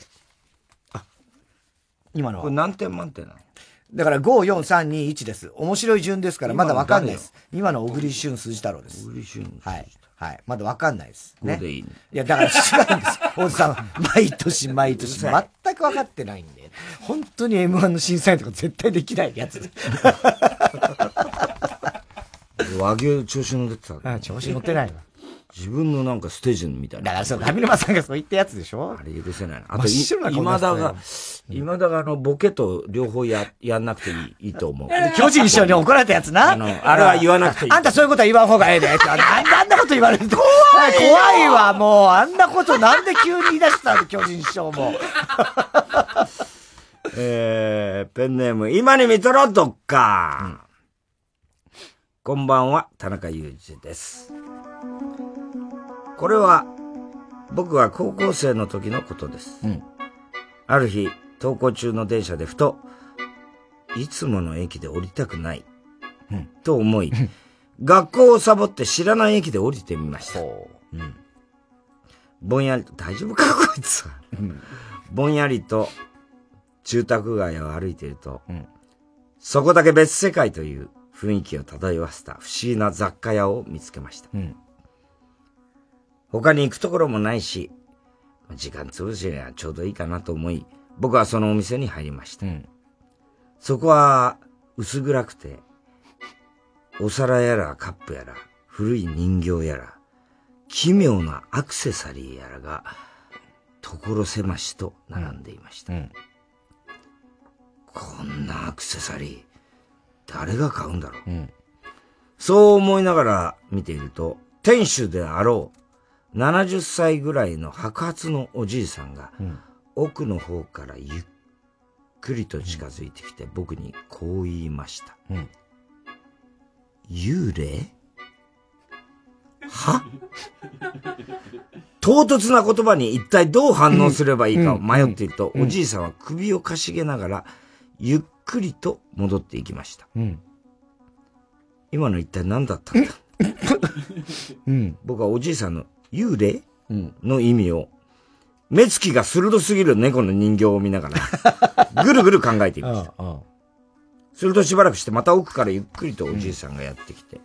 今のは？これ何点満点なの？だから5、4、3、2、1です。面白い順ですから、まだわかんないです。今の小栗旬筋太郎です。小栗旬はい。はい。まだわかんないです。ね。でいいねいや、だから違うんです。[laughs] 大津さん、毎年毎年、全く分かってないんで。本当に M1 の審査員とか絶対できないやつ。和牛調子乗ってたあ調子乗ってないわ。自分のなんかステージみたいな。だからそう、上沼さんがそう言ったやつでしょ？あれ許せないな。あ真と、今田出が、今田があの、ボケと両方や、やんなくていい、いいと思う。巨人師匠に怒られたやつな。あのあれは言わなくていいあんたそういうことは言わん方がええで。あんなあんなこと言われると。[laughs] 怖い怖いわ、もう。あんなことなんで急に言い出したの、巨人師匠も。[laughs] えー、ペンネーム、今に見とろ、どっか。こんばんは、田中裕二です。これは、僕は高校生の時のことです。ある日、登校中の電車でふと、いつもの駅で降りたくない、と思い、学校をサボって知らない駅で降りてみました。う。[laughs] ん。ぼんやりと、大丈夫か、こいつは。ぼんやりと、住宅街を歩いていると、そこだけ別世界という雰囲気を漂わせた不思議な雑貨屋を見つけました。他に行くところもないし、時間潰しにはちょうどいいかなと思い、僕はそのお店に入りました。そこは薄暗くて、お皿やらカップやら、古い人形やら、奇妙なアクセサリーやらが、所狭しと並んでいました。こんなアクセサリー、誰が買うんだろう。そう思いながら見ていると、店主であろう、70歳ぐらいの白髪のおじいさんが、奥の方からゆっくりと近づいてきて、僕にこう言いました。幽霊？は？唐突な言葉に一体どう反応すればいいかを迷っていると、おじいさんは首をかしげながら、ゆっくりと戻っていきました。今の一体何だったんだ、僕はおじいさんの幽霊、の意味を、目つきが鋭すぎる猫の人形を見ながら、[laughs] ぐるぐる考えていました。するとしばらくしてまた奥からゆっくりとおじいさんがやってきて、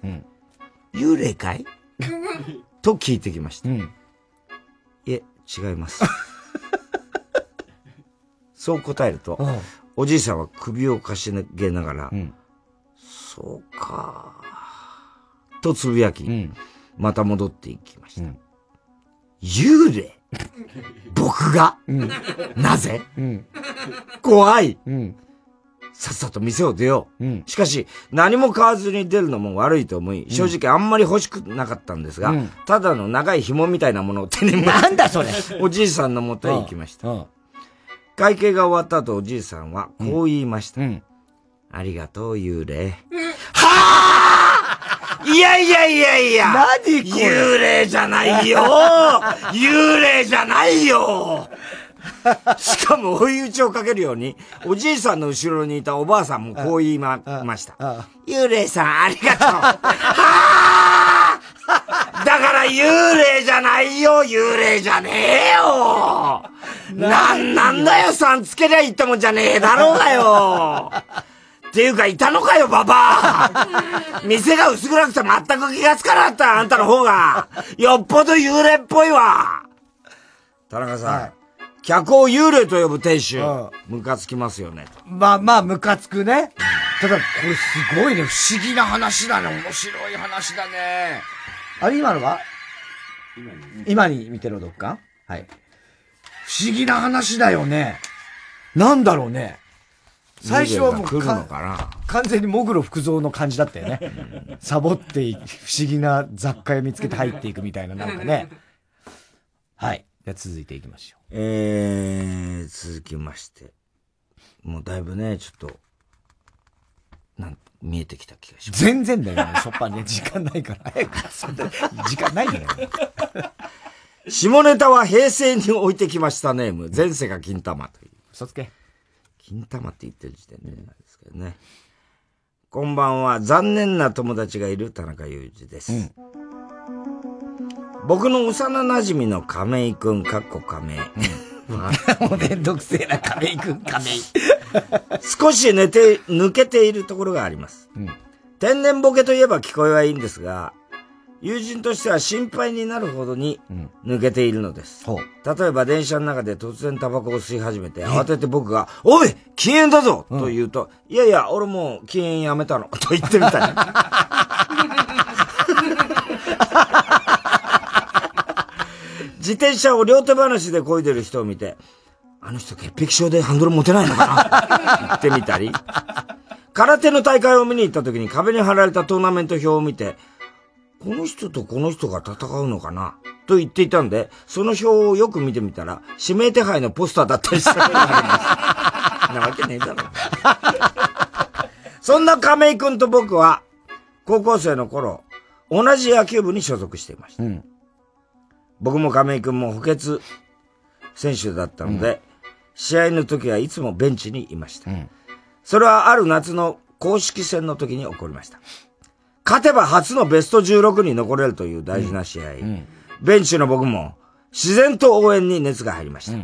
幽霊かい？[laughs] と聞いてきました。いえ、違います。[laughs] そう答えると、おじいさんは首をかしげながら、そうか、とつぶやき、また戻っていきました。幽霊。僕が、なぜ、怖い、さっさと店を出よう。しかし、何も買わずに出るのも悪いと思い、正直あんまり欲しくなかったんですが、うん。ただの長い紐みたいなものを手に持って、なんだそれ。[laughs] おじいさんの元へ行きました。会計が終わった後、おじいさんはこう言いました。ありがとう、幽霊。いやいやいやいや。何これ。幽霊じゃないよ。[laughs] 幽霊じゃないよ。[laughs] しかも追い打ちをかけるように、おじいさんの後ろにいたおばあさんもこう言いまました。幽霊さん、ありがとう。[laughs] はあ。だから幽霊じゃないよ。幽霊じゃねえよ。なんなんだよさんつけりゃいいってもんじゃねえだろうがよっていうか、いたのかよ、ババア [laughs] 店が薄暗くて全く気がつかなかった、あんたの方が。よっぽど幽霊っぽいわ。田中さん、客を幽霊と呼ぶ店主、ムカつきますよね。まあまあ、ムカつくね。ただ、これすごいね。不思議な話だね。面白い話だね。あれ、今のは？今に見てろ、どっか？はい。不思議な話だよね。なんだろうね。最初はもう完全にモグロ福蔵の感じだったよね。サボってい不思議な雑貨を見つけて入っていくみたいな、なんかね。はい。じゃあ続いていきましょう。えー、続きまして。もうだいぶね、ちょっと、なん、見えてきた気がします。全然だよね、しょっぱにね。時間ないから。早く、時間ないんだよね。[laughs] 下ネタは平成に置いてきましたネーム、前世が金玉という。嘘つけ。金玉って言ってる時点でなんですけどね。こんばんは、残念な友達がいる田中裕二です。僕の幼馴染の亀井くん、かっこ亀井。もうめんどくせえな、亀井くん、亀井。[laughs] 少し寝て、抜けているところがあります。天然ボケといえば聞こえはいいんですが、友人としては心配になるほどに抜けているのです。例えば電車の中で突然タバコを吸い始めて、慌てて僕が、おい禁煙だぞと言うと、いやいや、俺もう禁煙やめたの。[laughs] と言ってみたい。[laughs] 自転車を両手話で漕いでる人を見て、あの人潔癖症でハンドル持てないのかな？言ってみたり、[laughs] 空手の大会を見に行った時に壁に貼られたトーナメント表を見て、この人とこの人が戦うのかな？と言っていたんで、その表をよく見てみたら、指名手配のポスターだったりしたことがあります。[laughs] なわけねえだろ。そんな亀井くんと僕は、高校生の頃、同じ野球部に所属していました。僕も亀井くんも補欠選手だったので、試合の時はいつもベンチにいました。それはある夏の公式戦の時に起こりました。勝てば初のベスト16に残れるという大事な試合。ベンチの僕も自然と応援に熱が入りました。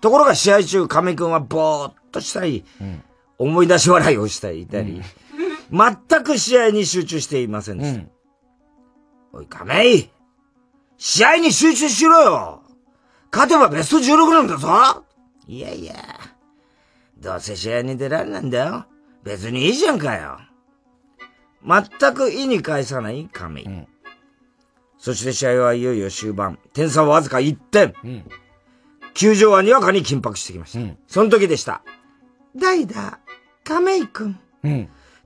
ところが試合中、亀井くんはぼーっとしたり、思い出し笑いをしたりいたり、全く試合に集中していませんでした。おい、亀井試合に集中しろよ勝てばベスト16なんだぞいやいや、どうせ試合に出られないんだよ。別にいいじゃんかよ。全く意に介さない亀井。そして試合はいよいよ終盤。点差はわずか1点。球場はにわかに緊迫してきました。その時でした。代打、亀井くん。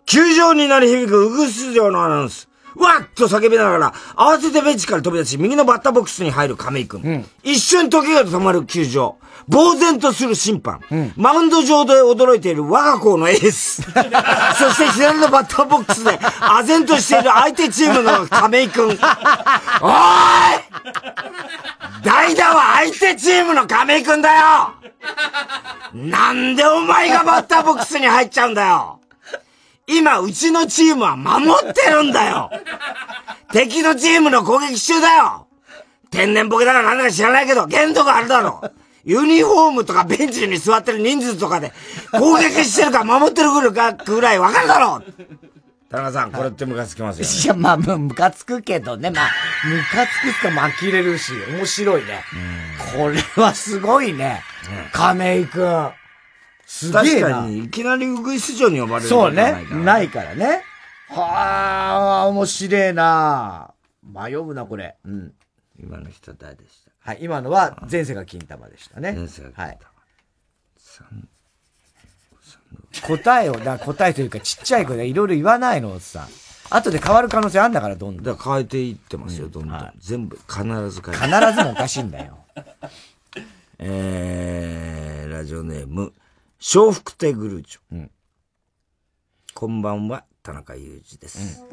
球場に鳴り響くウグス城のアナウンス。わっと叫びながら、慌ててベンチから飛び出し、右のバッターボックスに入る亀井くん。一瞬時が止まる球場。呆然とする審判。マウンド上で驚いている我が校のエース。[laughs] そして左のバッターボックスで、唖然としている相手チームの亀井くん。おーい代打は相手チームの亀井くんだよなんでお前がバッターボックスに入っちゃうんだよ今、うちのチームは守ってるんだよ [laughs] 敵のチームの攻撃中だよ天然ボケだかなんだか知らないけど、限度があるだろユニフォームとかベンチに座ってる人数とかで攻撃してるか守ってるかぐらいわかるだろ田中さん、これってムカつきますよ、ね。いや、まあ、むムカつくけどね。まあ、ムカつくっかも呆れるし、面白いね。これはすごいね。亀井くん。すげえな。確かに、いきなりウグイス城に呼ばれるそうねない。からないからね。はあ、面白いな迷うな、これ。うん。今の人誰でした？はい、今のは前世が金玉でしたね。前世が金玉はい。答えを、だ答えというかちっちゃい声でいろいろ言わないの、おっさん。後で変わる可能性あんだから、どんどん。だから変えていってますよ、どんどん。全部、必ず変え必ずもおかしいんだよ。[laughs] えー、ラジオネーム、笑福亭グルーチョ。こんばんは、田中裕二です。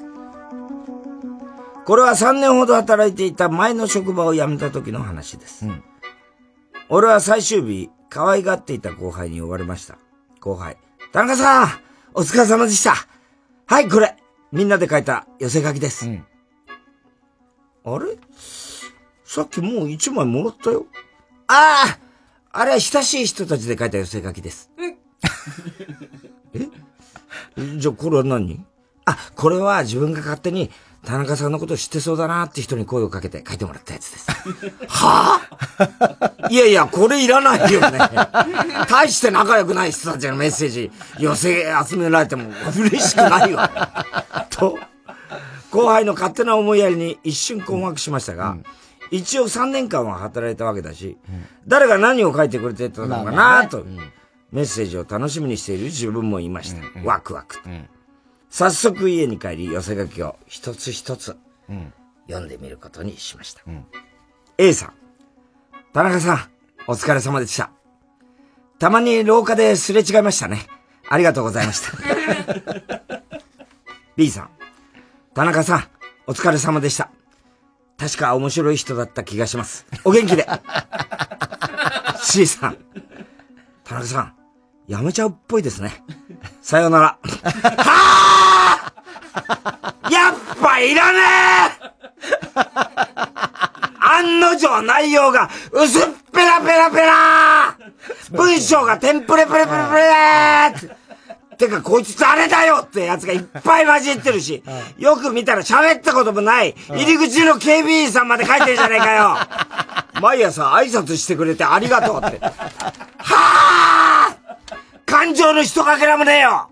これは3年ほど働いていた前の職場を辞めた時の話です。俺は最終日、可愛がっていた後輩に呼ばれました。後輩、田中さんお疲れ様でしたはい、これみんなで書いた寄せ書きです。あれ？さっきもう一枚もらったよ。あああれは親しい人たちで書いた寄せ書きです。え？じゃあこれは何？あ、これは自分が勝手に田中さんのこと知ってそうだなって人に声をかけて書いてもらったやつです。はあ？いやいや、これいらないよね。大して仲良くない人たちのメッセージ寄せ集められても嬉しくないわ。と、後輩の勝手な思いやりに一瞬困惑しましたが、一応3年間は働いたわけだし、誰が何を書いてくれてたのかなと、メッセージを楽しみにしている自分もいました。ワクワクと。早速家に帰り寄せ書きを一つ一つ読んでみることにしました。A さん、田中さん、お疲れ様でした。たまに廊下ですれ違いましたね。ありがとうございました。[laughs] B さん、田中さん、お疲れ様でした。確か面白い人だった気がします。お元気で。[laughs] C さん、田中さん、やめちゃうっぽいですね。さようなら。はあやっぱいらねえ案の定内容が薄っぺらぺらぺら文章がテンプレプレプレプレてか、こいつ誰だよってやつがいっぱい混じってるし、よく見たら喋ったこともない、入り口の警備員さんまで書いてるじゃねえかよ [laughs] 毎朝挨拶してくれてありがとうって。はあ感情の一かけらもねえよ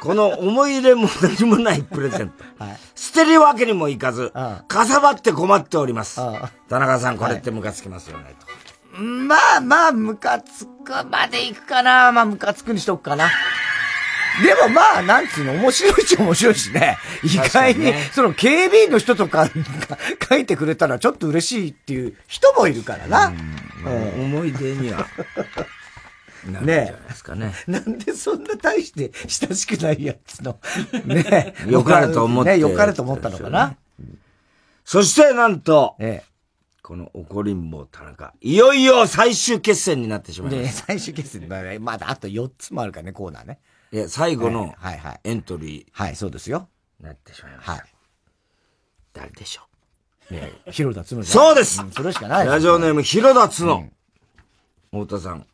この思い入れも何もないプレゼント。捨てるわけにもいかず、かさばって困っております。田中さん、これってムカつきますよね、と。まあまあ、ムカつくまでいくかな。まあ、ムカつくにしとくかな。でもまあ、なんつうの、面白いっちゃ面白いしね。意外に、ねその警備員の人とかが書いてくれたらちょっと嬉しいっていう人もいるからな。うん思い出には。なるんじゃないですかね。[laughs] なんでそんな大して親しくないやつの、[laughs] ね良かれと思ってね、良かれと思ったのかな。そしてなんと、この怒りん坊田中、いよいよ最終決戦になってしまいまで、した。最終決戦、まあまだあと4つもあるからね、コーナーね。いや、最後のはいはい。エントリー。はい、そうですよ。なってしまいました。はい。誰でしょね広田つむうそうです、それしかないラジオネーム、広田つの。太田さん。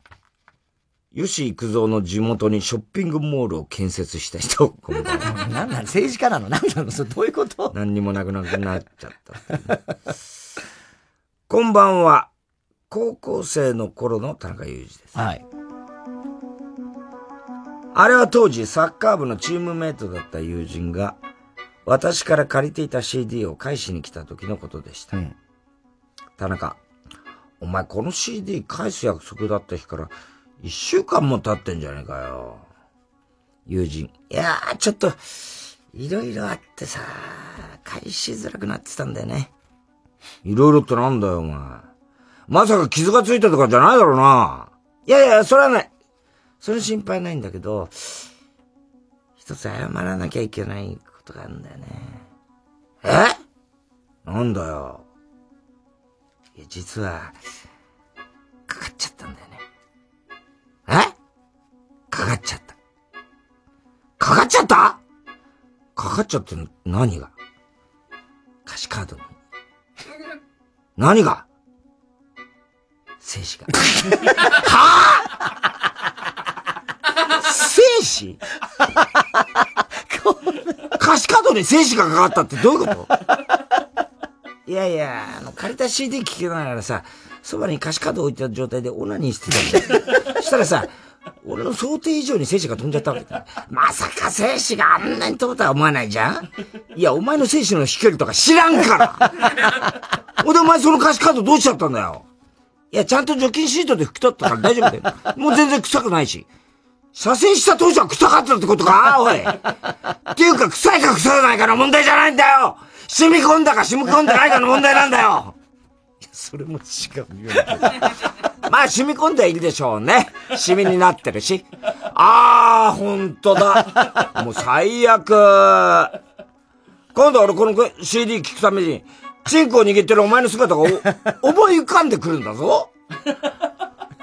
吉幾三の地元にショッピングモールを建設した人、こんばんは。[laughs] なんなの政治家なの？なんなの？それどういうこと？何にもなくなくなっちゃった。こんばんは。高校生の頃の田中裕二です。はい。あれは当時サッカー部のチームメイトだった友人が、私から借りていた CD を返しに来た時のことでした。うん田中、お前この CD 返す約束だった日から一週間も経ってんじゃねえかよ。友人、いやー、ちょっと、いろいろあってさ、返しづらくなってたんだよね。いろいろってなんだよ、お前。まさか傷がついたとかじゃないだろうな。いやいや、それはない。それ心配ないんだけど、一つ謝らなきゃいけないことがあるんだよね。え？なんだよ。いや、実は、かかっちゃったんだよね。え？かかっちゃった。かかっちゃった？かかっちゃって何が？歌詞カードに。何が？精子が。[laughs] はぁ精子歌詞カードに精子がかかったってどういうこと？いやいや、あの、借りた CD 聴けながらさ、そばに歌詞カード置いてた状態でオナニーしてたんだよ。したらさ、俺の想定以上に精子が飛んじゃったわけだ。まさか精子があんなに飛ぶとは思わないじゃん？いや、お前の精子の飛距離とか知らんからほんでお前その歌詞カードどうしちゃったんだよ？いや、ちゃんと除菌シートで拭き取ったから大丈夫だよ。もう全然臭くないし。射精した当時は臭かったってことか？[laughs] おい。っていうか、臭いか臭くないかの問題じゃないんだよ染み込んだか染み込んでないかの問題なんだよそれも違うよ。まあ、染み込んでいるでしょうね。染みになってるし。あー、ほんとだ。もう最悪。今度俺この CD 聞くために、チンコを握ってるお前の姿がお思い浮かんでくるんだぞ。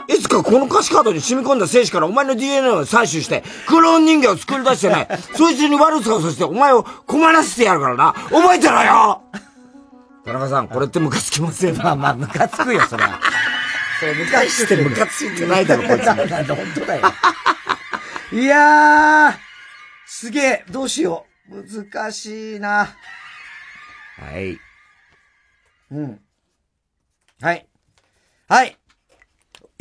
いつかこの歌詞カードに染み込んだ精子からお前の DNA を採取して、クローン人間を作り出してね、[laughs] そいつに悪さをさせてお前を困らせてやるからな。覚えてろよ田田中さん、これってムカつきませんまあまあ、ムカつくよ、それは。それ、ムカつしてムカついてないだろ、こいつ。本当だよ。いやー、すげえ、どうしよう。難しいな。はい。うん。はい。はい。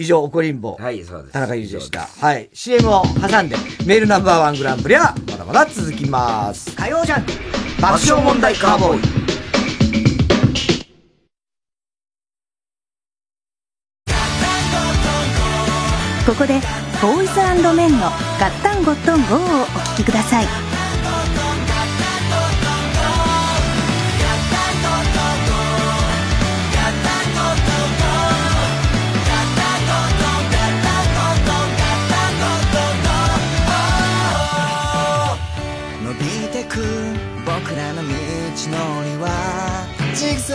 以上、怒りんぼ。はい、そうです。田中裕二でした。はい。CM を挟んで、メールナンバーワングランプリは、まだまだ続きます。火曜ジャンク爆笑問題カーボーイ。ここでボーイズメンの「ガッタンゴットンゴー」をお聴きください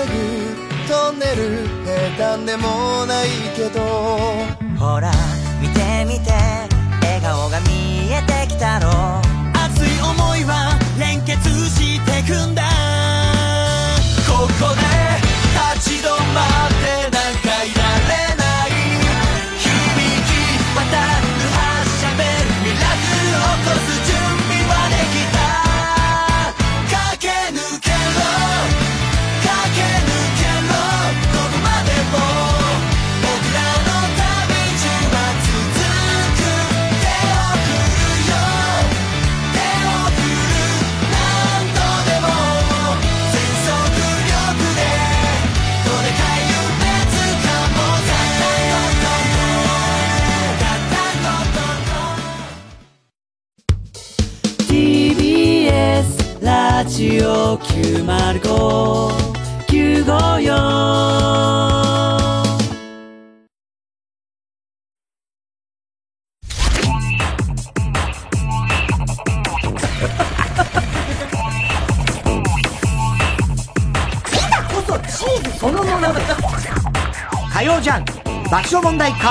ぐトンネル平坦でもないけど。ほら見て見て笑顔が見えてきたろ。熱い思いは連結してくんだ。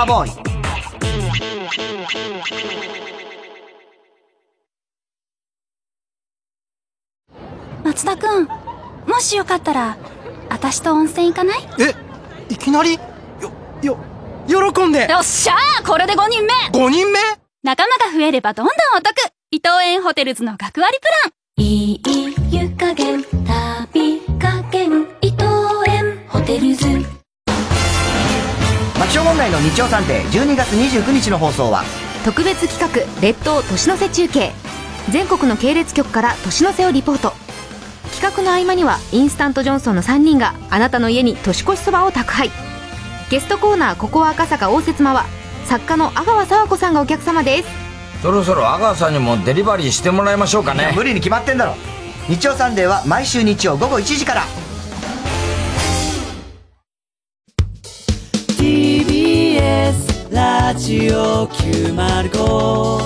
カーボーイ。松田くんもしよかったら私と温泉行かない？えいきなり？よよ喜んで。よっしゃーこれで5人目。5人目？仲間が増えればどんどんお得。伊藤園ホテルズの学割プラン。いい湯加減爆笑問題の日曜探偵12月29日の放送は。特別企画列島年の瀬中継。全国の系列局から年の瀬をリポート。企画の合間にはインスタントジョンソンの3人があなたの家に年越しそばを宅配。ゲストコーナーここは赤坂応接間は作家の阿川佐和子さんがお客様です。そろそろ阿川さんにもデリバリーしてもらいましょうかね。無理に決まってんだろ。日曜サンデーは毎週日曜午後1時からラジオ905954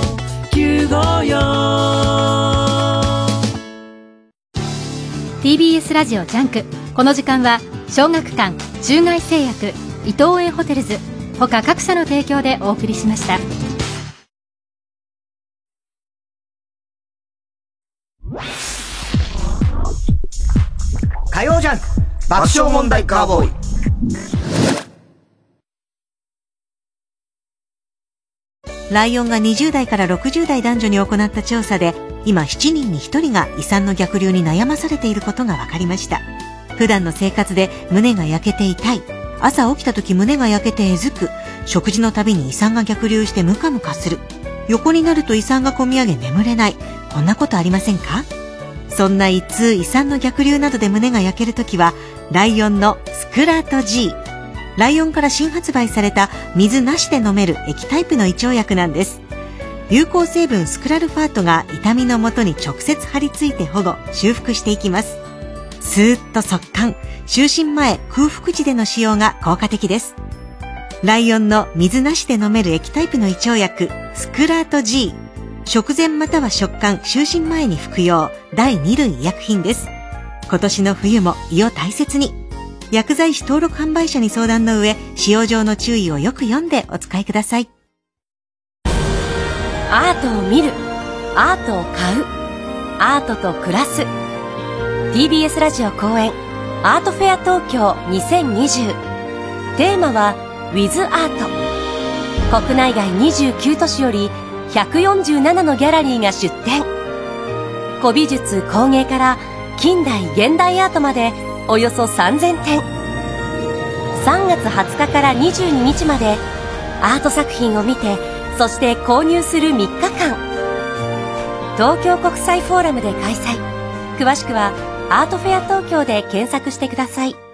TBS ラジオジャンク。この時間は小学館中外製薬伊藤園ホテルズ。他各社の提供でお送りしました。火曜ジャンク爆笑問題カーボーイライオンが20代から60代男女に行った調査で、今7人に1人が胃酸の逆流に悩まされていることが分かりました。普段の生活で胸が焼けて痛い、朝起きた時胸が焼けてえずく、食事のたびに胃酸が逆流してムカムカする、横になると胃酸が込み上げ眠れない、こんなことありませんか？そんな胃痛、胃酸の逆流などで胸が焼けるときは、ライオンのスクラート G。ライオンから新発売された水なしで飲める液タイプの胃腸薬なんです。有効成分スクラルファートが痛みの元に直接張り付いて保護、修復していきます。スーッと速乾、就寝前、空腹時での使用が効果的です。ライオンの水なしで飲める液タイプの胃腸薬、スクラート G。食前または食感、就寝前に服用、第2類医薬品です。今年の冬も胃を大切に。薬剤師登録販売者に相談の上、使用上の注意をよく読んでお使いください。アートを見るアートを買うアートと暮らす。TBS ラジオ公演アートフェア東京2020テーマは With Art 国内外29都市より147のギャラリーが出展。古美術工芸から近代現代アートまでおよそ3000点。3月20日から22日までアート作品を見てそして購入する3日間。東京国際フォーラムで開催。詳しくはアートフェア東京で検索してください。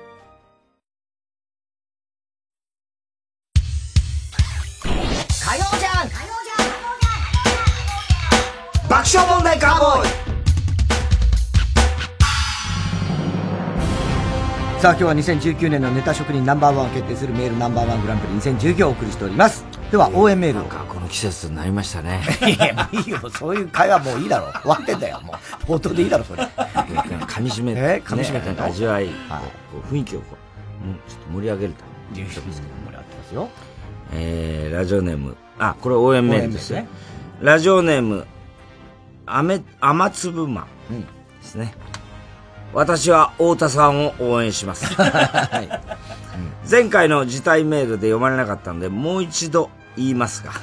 さあ今日は2019年のネタ職人ナンバーワンを決定するメールナンバーワングランプリ2019をお送りしておりますでは応援メールをこの季節になりましたね。いやいいよそういう会話もういいだろ終わってんだよもう冒頭でいいだろそれ噛み締めえ噛み締めてね味わい、こう雰囲気をこう、うん、ちょっと盛り上げるために。盛り上がってますよ。えー、ラジオネーム、あ、これ応援メールですね。ラジオネーム、あめ、雨粒マンですね。私は太田さんを応援します。[laughs] 前回の辞退メールで読まれなかったので、もう一度言いますが。[laughs]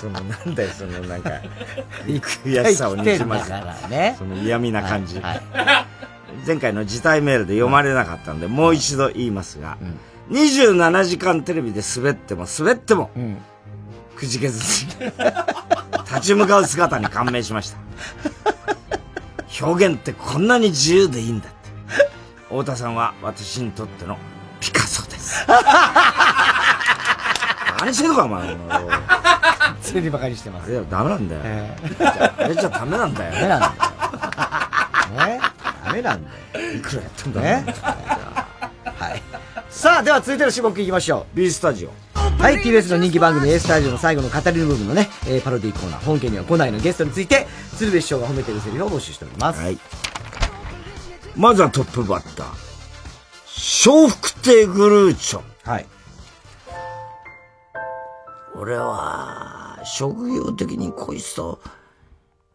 その、なんだよ、その、なんか、悔しさをにじませねその嫌味な感じ。はい前回の辞退メールで読まれなかったので、もう一度言いますが、27時間テレビで滑っても滑っても、くじけずに、立ち向かう姿に感銘しました。表現ってこんなに自由でいいんだって。太田さんは私にとってのピカソです。何してんのか、お前。普通にバカにしてます。いや、ダメなんだよ。じゃああれじゃダメなんだよ。ダメなんだよ。ね？ダメなんだよ。いくらやってんだね。はい。さあ、では続いての種目いきましょう。B スタジオ。はい、TBS の人気番組 A スタジオの最後の語りの部分のね、えーパロディーコーナー、本家には来ないのゲストについて、鶴瓶師匠が褒めてるセリフを募集しております。はい。まずはトップバッター。笑福亭グルーチョ。はい。俺は、職業的にこいつと、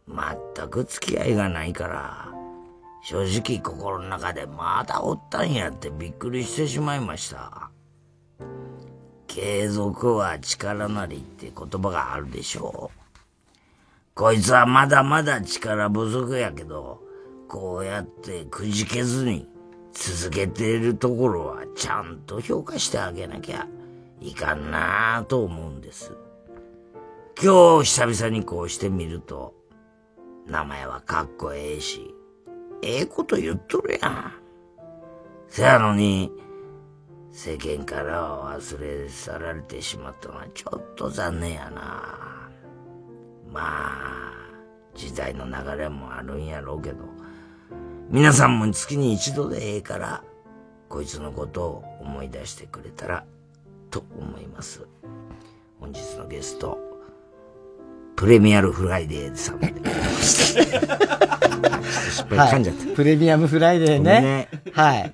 全く付き合いがないから、正直心の中でまだおったんやってびっくりしてしまいました。継続は力なりって言葉があるでしょう。こいつはまだまだ力不足やけど、こうやってくじけずに続けているところはちゃんと評価してあげなきゃいかんなぁと思うんです。今日久々にこうしてみると、名前はかっこええし、ええこと言っとるやん。せやのに、世間からは忘れ去られてしまったのはちょっと残念やな。まあ、時代の流れもあるんやろうけど、皆さんも月に一度でええから、こいつのことを思い出してくれたら、と思います。本日のゲスト、プレミアルフライデーさん。[laughs] 失敗噛んじゃった。プレミアムフライデーねね。はい。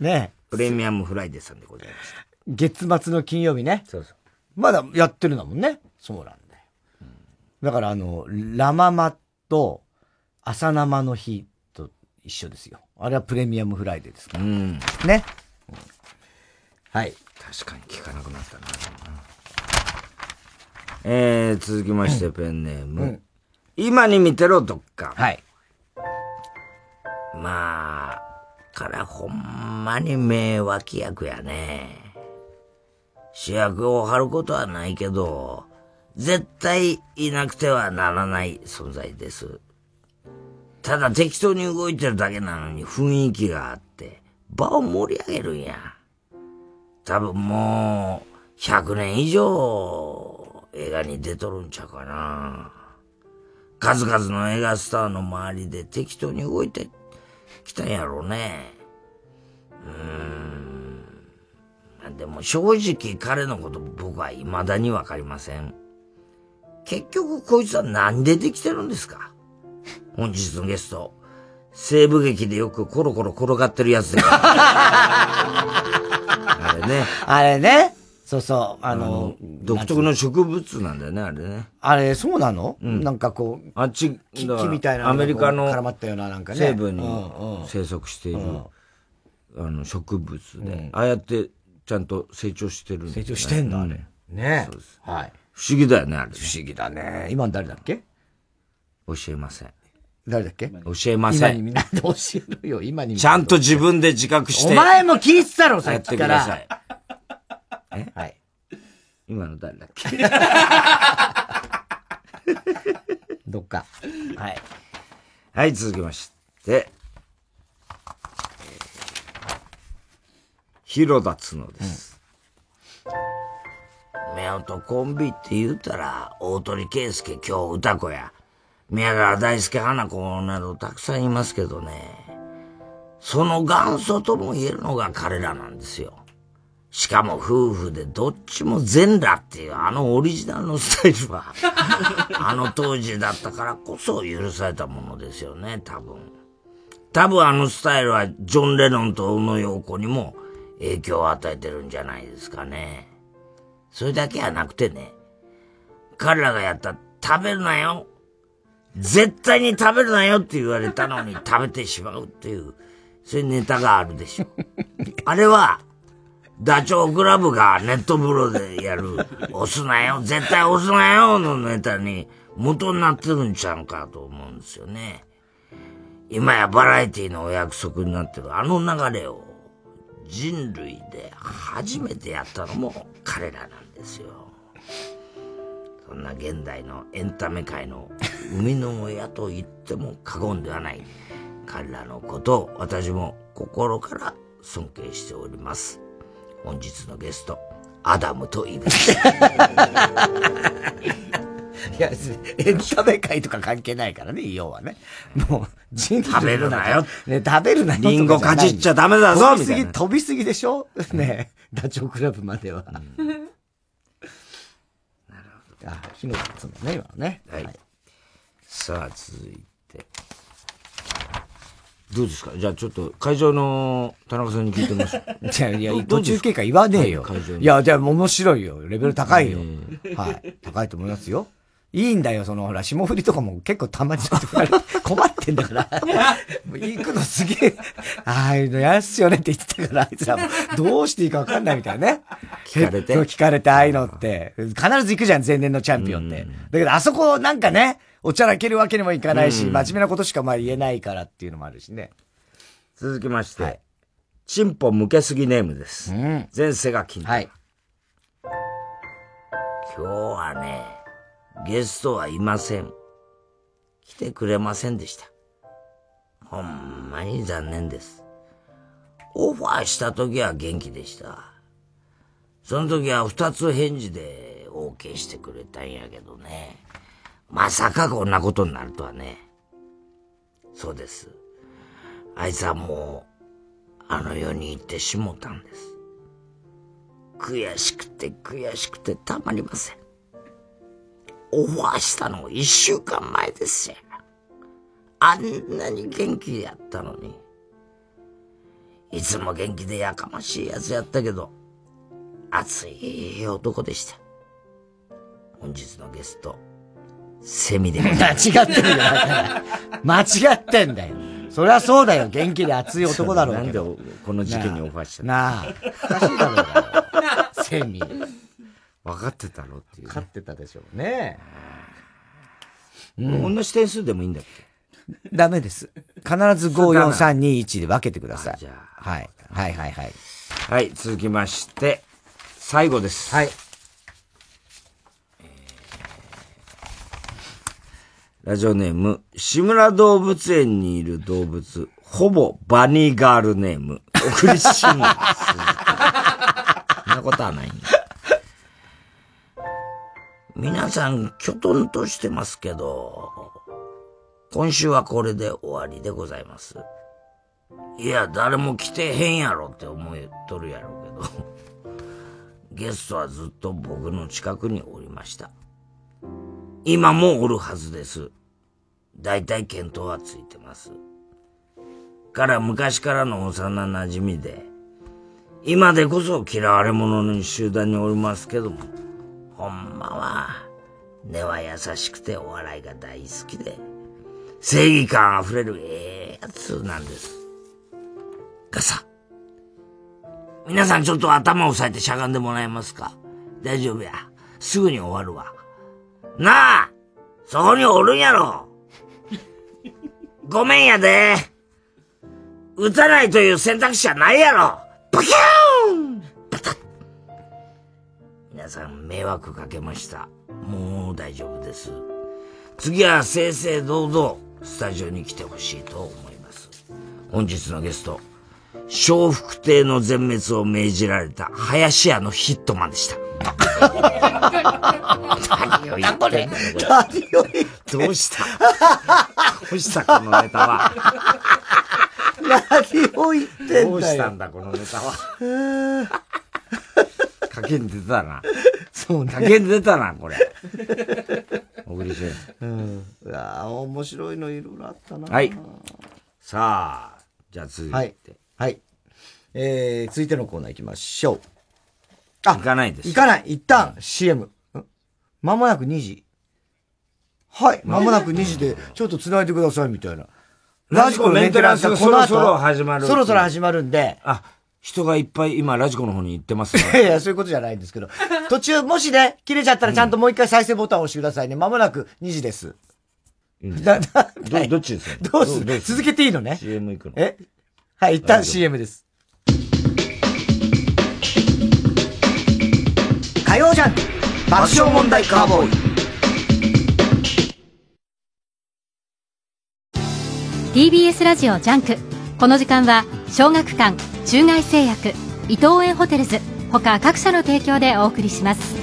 ねプレミアムフライデーさんでございます。月末の金曜日ね。そうそう。まだやってるんだもんね。そうなんだよ。だからあの、ラママと朝生の日と一緒ですよ。あれはプレミアムフライデーですから。うん。ね。はい。確かに聞かなくなったな。えー、続きまして、ペンネーム。うん今に見てろ、どっか。はい。まあ、彼ほんまに名脇役やね。主役を張ることはないけど、絶対いなくてはならない存在です。ただ適当に動いてるだけなのに雰囲気があって、場を盛り上げるんや。多分もう、100年以上、映画に出とるんちゃうかな。数々の映画スターの周りで適当に動いてきたんやろうね。うーん。でも正直彼のこと僕は未だにわかりません。結局こいつは何でできてるんですか？本日のゲスト、西部劇でよくコロコロ転がってるやつで。[laughs] あれね。あれね。そうそう。あの、独特の植物なんだよね、あれね。あれ、そうなの？うんなんかこう、あっち、木みたいなアメリカの絡まったようななんかね西部に生息している、うんあの、植物で、うんああやってちゃんと成長してる成長してんだあれうねそうです。はい。不思議だよね、あれ。不思議だね。今の誰だっけ？教えません。誰だっけ？教えません。今にみんなで教えるよ、今に。ちゃんと自分で自覚して。お前も聞いてたろ、さやってくっきから。ださい。え？はい。今の誰だっけ？[laughs] どっか。はい。はい、続きまして、広田角です。夫婦コンビって言うたら、大鳥圭介、今日歌子や、宮川大輔花子などたくさんいますけどね、その元祖とも言えるのが彼らなんですよ。しかも夫婦でどっちも全裸っていうあのオリジナルのスタイルは、[laughs] あの当時だったからこそ許されたものですよね、多分。多分あのスタイルはジョン・レノンと小野洋子にも影響を与えてるんじゃないですかね。それだけはなくてね、彼らがやった食べるなよ絶対に食べるなよって言われたのに食べてしまうっていう、そういうネタがあるでしょ。あれは、ダチョウ倶楽部がネット風呂でやる、押すなよ、[laughs] 絶対押すなよのネタに元になってるんちゃうかと思うんですよね。今やバラエティのお約束になってるあの流れを人類で初めてやったのも彼らなんですよ。そんな現代のエンタメ界の生みの親と言っても過言ではない彼らのことを私も心から尊敬しております。本日のゲスト、アダムとイブ。いや、エンタメ界とか関係ないからね、要はね。もう、人食べるなよね、食べるなよ。リンゴかじっちゃダメだぞ飛びすぎ、みたいな飛びすぎでしょ？ねダチョウ倶楽部までは。なるほど。あ、火のつもね、今のね。はい。さあ、続いて。どうですか？じゃあちょっと会場の田中さんに聞いてみましょう。[laughs] いやいや途中経過言わねえよ。いや、じゃあ面白いよ。レベル高いよ。はい。高いと思いますよ。いいんだよ、その、ほら、霜降りとかも結構たまにちょっと [laughs] 困ってんだから。行くのすげえ、ああいうのやっすよねって言ってたから、あいつらも、どうしていいかわかんないみたいなね。聞かれて聞かれて、ああいうのって。必ず行くじゃん、前年のチャンピオンって。だけど、あそこなんかね、おちゃらけるわけにもいかないし、うん真面目なことしかまあ言えないからっていうのもあるしね。続きまして、チンポ向けすぎネームです。前世が金はい。今日はね、ゲストはいません。来てくれませんでした。ほんまに残念です。オファーした時は元気でした。その時は二つ返事で OK してくれたんやけどね。まさかこんなことになるとはね。そうです。あいつはもう、あの世に行ってしもたんです。悔しくて悔しくてたまりません。オファーしたの一週間前ですよ。あんなに元気やったのに。いつも元気でやかましいやつやったけど、熱い男でした。本日のゲスト、セミでございます。[laughs] 間違ってるよ、だから。間違ってんだよ。そりゃそうだよ。元気で熱い男だろうけど。なんでこの時期にオファーしたの？なあ。おかしいだろうがよ。[laughs] セミ。分かってたろっていう、分かってたでしょうね。同じ点数でもいいんだっけ？ダメです。必ず5、4、3、2、1で分けてください。はい。はいはいはい。はい、続きまして、最後です。はい。ラジオネーム、志村動物園にいる動物、ほぼバニーガールネーム、[laughs] 送りしん。そんなことはないんだ。皆さん、きょとんとしてますけど、今週はこれで終わりでございます。いや、誰も来てへんやろって思いとるやろうけど、[laughs] ゲストはずっと僕の近くにおりました。今もおるはずです。だいたい見当はついてます。彼は昔からの幼馴染みで、今でこそ嫌われ者の集団におりますけども、ほんまは、根は優しくてお笑いが大好きで、正義感あふれるええやつなんです。がさ、皆さんちょっと頭を押さえてしゃがんでもらえますか？大丈夫や。すぐに終わるわ。なあそこにおるんやろごめんやで。撃たないという選択肢はないやろバキュー皆さん迷惑かけました。もう大丈夫です。次は正々堂々スタジオに来てほしいと思います。本日のゲスト、笑福亭の全滅を命じられた林家のヒットマンでした。何を言ってんだよ何を言っどうした？どうしたこのネタは？何を言ってんだよ。どうしたんだこのネタは？賭けに出たな。そうね。賭けに出たな、これ。[laughs] 小栗旬。うん。うわあ面白いのいろいろあったな。はい。さあ、じゃあ続いて。はい。はい。えー、続いてのコーナー行きましょう。行かないです。行かない。一旦 CM。んまもなく2時。はい。まもなく2時で、ちょっと繋いでください、みたいな。ラジコのメンテナンスがそろそろ始まるそろそろ始まるんで。あ、人がいっぱい今ラジコの方に行ってます [laughs] いやいや、そういうことじゃないんですけど。[laughs] 途中、もしね、切れちゃったらちゃんともう一回再生ボタンを押してくださいね。まもなく2時です。だ、[laughs] だ、ど、どっちですか？どうする？続けていいのね ?CM 行くの。え？はい、一旦 CM です。火曜ジャンク。爆笑問題カーボーイ。TBS ラジオジャンク。この時間は小学館中外製薬伊藤園ホテルズ他各社の提供でお送りします。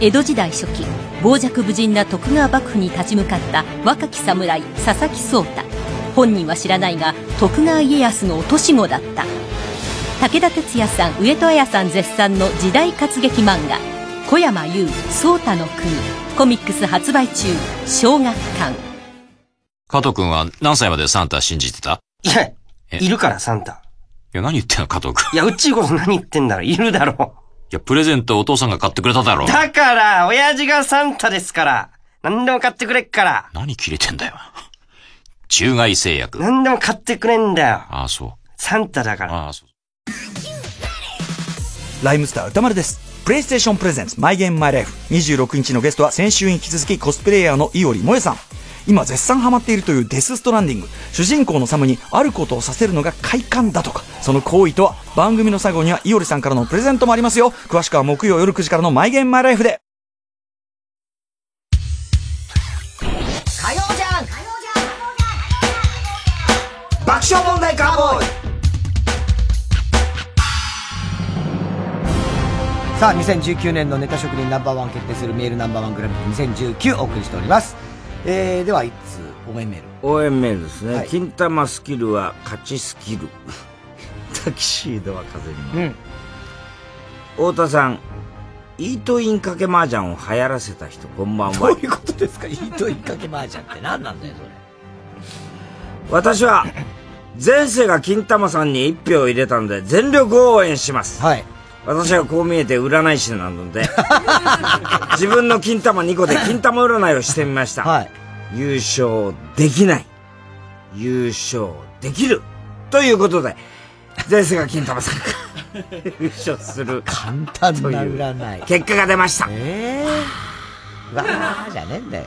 江戸時代初期傍若無人な徳川幕府に立ち向かった若き侍佐々木壮太。本人は知らないが徳川家康の落とし子だった。武田鉄矢さん上戸彩さん絶賛の時代活劇漫画「小山優壮太の国」コミックス発売中小学館。加藤くんは何歳までサンタ信じてた？いや、いるから、サンタ。いや、何言ってんの、加藤くん。いや、うっちーこそ何言ってんだろ、いるだろいや、プレゼントお父さんが買ってくれただろう。。だから、親父がサンタですから。何でも買ってくれっから。何切れてんだよ。中外製薬。何でも買ってくれんだよ。ああ、そう。サンタだから。ああ、そう。ライムスター歌丸です。プレイステーションプレゼンツマイゲームマイライフ。26日のゲストは先週に引き続きコスプレイヤーの伊織萌さん。今絶賛ハマっているというデスストランディング。主人公のサムにあることをさせるのが快感だとか。その行為とは番組の最後には伊織さんからのプレゼントもありますよ。詳しくは木曜夜9時からのマイゲームマイライフで。火曜ジャンク爆笑問題カーボーイさあ、2019年のネタ職人ナンバーワン決定するメールナンバーワングランプリ2019お送りしております。えー、では、一通、応援メール。応援メールですね。はい金玉スキルは勝ちスキル。[laughs] タキシードは風に舞う。うん。太田さん、イートインかけ麻雀を流行らせた人、こんばんは。どういうことですか？イートインかけ麻雀って何なんだよ、それ。私は、前世が金玉さんに一票入れたので、全力応援します。はい。私はこう見えて占い師なので、[laughs] 自分の金玉2個で金玉占いをしてみました。はい。優勝できない。優勝できる。ということで、前世が金玉さんが優勝する。簡単な占い。結果が出ました。ええー。わーじゃねえんだよ。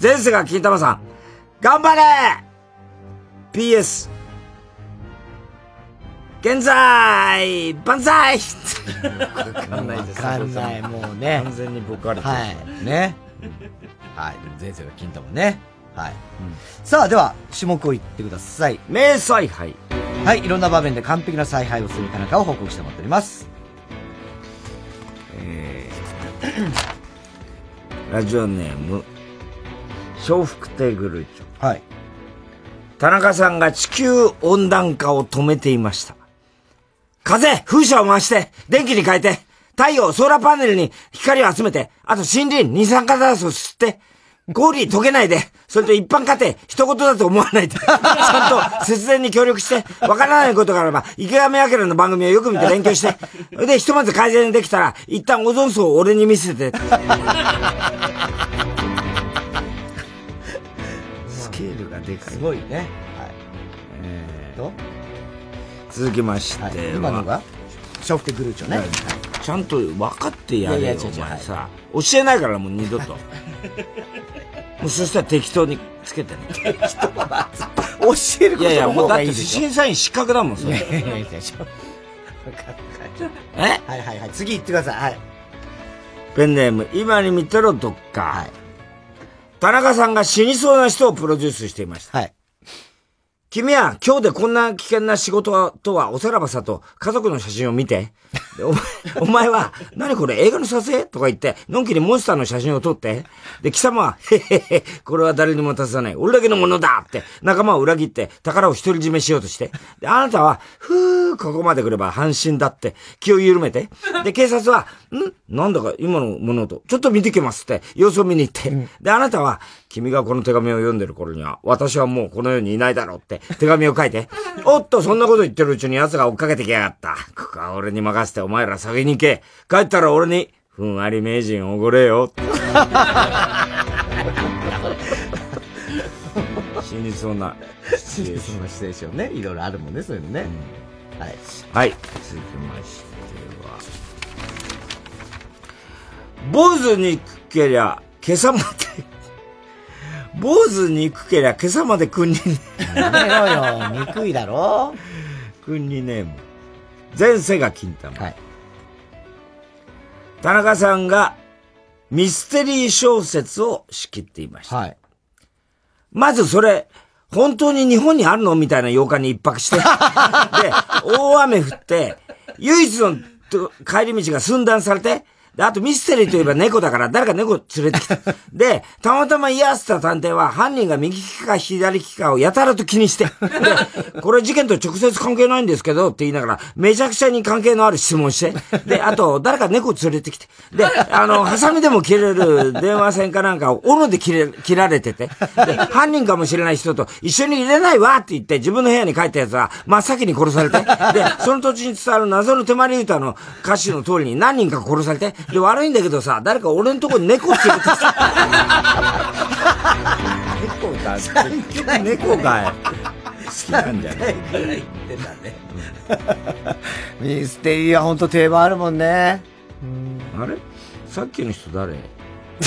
前世が金玉さん、頑張れ !PS、現在、万歳わかんないです。わかんない、もうね。完全に僕あれてるはい。ね。はい。前世が金玉ね。はい。さあ、では、種目を言ってください。名采配。はい。いろんな場面で完璧な采配をするかなかを報告してもらっております。えー、[coughs] ラジオネーム、笑福亭グルーチョ。はい。田中さんが地球温暖化を止めていました。風風車を回して、電気に変えて、太陽、ソーラーパネルに光を集めて、あと森林、二酸化炭素を吸って、氷溶けないで、それと一般家庭、一言だと思わないで、[laughs] ちゃんと節電に協力して、わからないことがあれば、池上彰の番組をよく見て勉強して、で、ひとまず改善できたら、一旦オゾン層を俺に見せて。[laughs] スケールがでかい。すごいね。はい。えー、続きましては、はい、今のが？ショフテグルーチョね。はいちゃんと分かってやれよ、お前さ。教えないからもう二度と。[laughs] もうそしたら適当につけてね。適当は、教えることいやいや、もうだって審査員失格だもん、それ。え？はいはいはい。次行ってください。はい。ペンネーム、今に見てろ、どっか。はい。田中さんが死にそうな人をプロデュースしていました。はい。君は今日でこんな危険な仕事とはおさらばさと家族の写真を見て、お前、[laughs] お前は、何これ映画の撮影？とか言って、のんきにモンスターの写真を撮って、で、貴様は、へへへ、これは誰にも渡さない。俺だけのものだって、仲間を裏切って宝を独り占めしようとして。で、あなたは、ふー、ここまで来れば半身だって、気を緩めて。で、警察は、ん？なんだか今のものと、ちょっと見てきますって、様子を見に行って。で、あなたは、君がこの手紙を読んでる頃には、私はもうこの世にいないだろうって、手紙を書いて。[laughs] おっと、そんなこと言ってるうちに奴が追っかけてきやがった。ここは俺に任せてお前ら先に行け。帰ったら俺に、ふんわり名人おごれよ。[laughs] 死にそうな死にそうなシチュエーションね。いろいろあるもんね、そういうのね。うん、はい。はい。続きましては。坊主にくけりゃ、今朝まで坊主憎けりゃ今朝まで君に。やめろよ、憎いだろ君にネーム。前世が金玉。はい。田中さんがミステリー小説を仕切っていました。はい。まずそれ、本当に日本にあるのみたいな8日に一泊して。[laughs] で、大雨降って、唯一の帰り道が寸断されて、で、あとミステリーといえば猫だから誰か猫連れてきた。[laughs] で、たまたま居合わせた探偵は犯人が右利きか左利きかをやたらと気にして。で、これ事件と直接関係ないんですけどって言いながら、めちゃくちゃに関係のある質問して。で、あと、誰か猫連れてきて。で、あの、ハサミでも切れる電話線かなんかを斧で切れ、切られてて。で、犯人かもしれない人と一緒に入れないわって言って自分の部屋に帰った奴は真っ先に殺されて。で、その土地に伝わる謎の手まり歌の歌詞の通りに何人か殺されて。で、悪いんだけどさ、誰か俺のとこに猫連れてきた。猫か結局猫かい。好きなんじゃないぐらい言ってたね。ミステリーは本当定番あるもんね。あれ？さっきの人誰？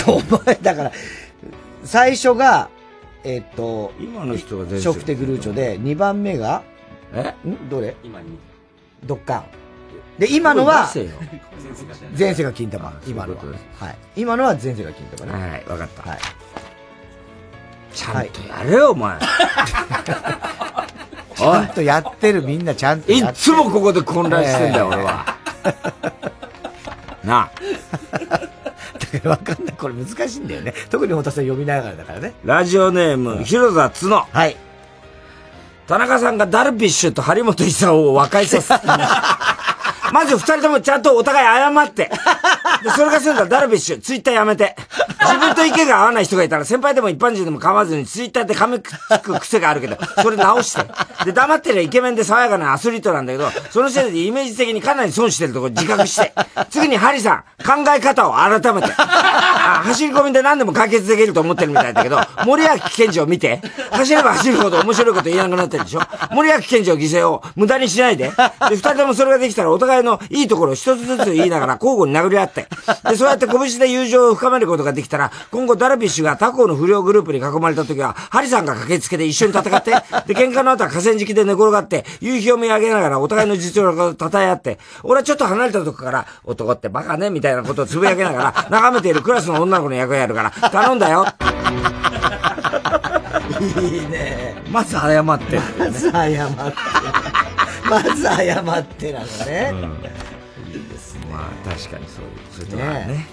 お前、だから、最初が、えっ、と、今の人が全ショフテグルーチョで、2番目が、え？ん？どれ？今に。ドッカン。で、今のは、前世が金玉。今のは。はい。今のは前世が金玉ね。はい、わかった。はい。ちゃんとやれよ、お前。[laughs] ちゃんとやってる、みんなちゃんといつもここで混乱してんだよ、俺は。なあ。だからわかんない。これ難しいんだよね。特に太田さん読みながらだからね。ラジオネーム、広田角。はい。田中さんがダルビッシュと張本勲を和解させまず二人ともちゃんとお互い謝って。[laughs] で、それが済んだらダルビッシュ、ツイッターやめて。自分と意見が合わない人がいたら、先輩でも一般人でも構わずにツイッターで噛みつく癖があるけど、それ直して。で、黙ってりゃイケメンで爽やかなアスリートなんだけど、そのせいでイメージ的にかなり損してるところ自覚して。次にハリさん、考え方を改めて。あ、走り込みで何でも解決できると思ってるみたいだけど、森脇健児を見て、走れば走るほど面白いこと言えなくなってるでしょ森脇健児を犠牲を無駄にしないで。で、二人ともそれができたらお互いのいいところを一つずつ言いながら交互に殴り合って。で、そうやって拳で友情を深めることができたら、今後ダルビッシュが他校の不良グループに囲まれた時は、ハリさんが駆けつけて一緒に戦って、で、喧嘩の後は河川敷で寝転がって、夕日を見上げながらお互いの実力を称え合って、俺はちょっと離れたとこから、男ってバカね、みたいなことをつぶやきながら、眺めているクラスの女の子の役をやるから、頼んだよ。[laughs] いいね。まず謝って、ね。まず謝って。まず謝ってなのね。うんまあ確かにそういう、そういうとこあるね。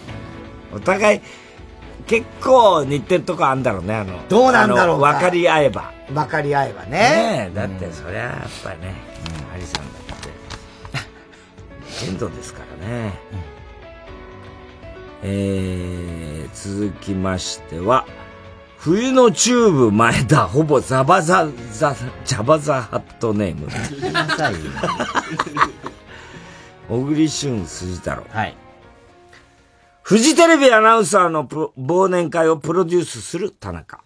お互い、結構似てるとこあるんだろうね、あの。どうなんだろう分かり合えば。分かり合えばね。ねだってそりゃやっぱりね、うん、アリさんだって、[laughs] レジェンドですからね。うん、えー、続きましては、冬のチューブ前田、ほぼザバザザ、ジャバザハットネーム。[laughs] 小栗旬辻太郎。はい。フジテレビアナウンサーの忘年会をプロデュースする田中。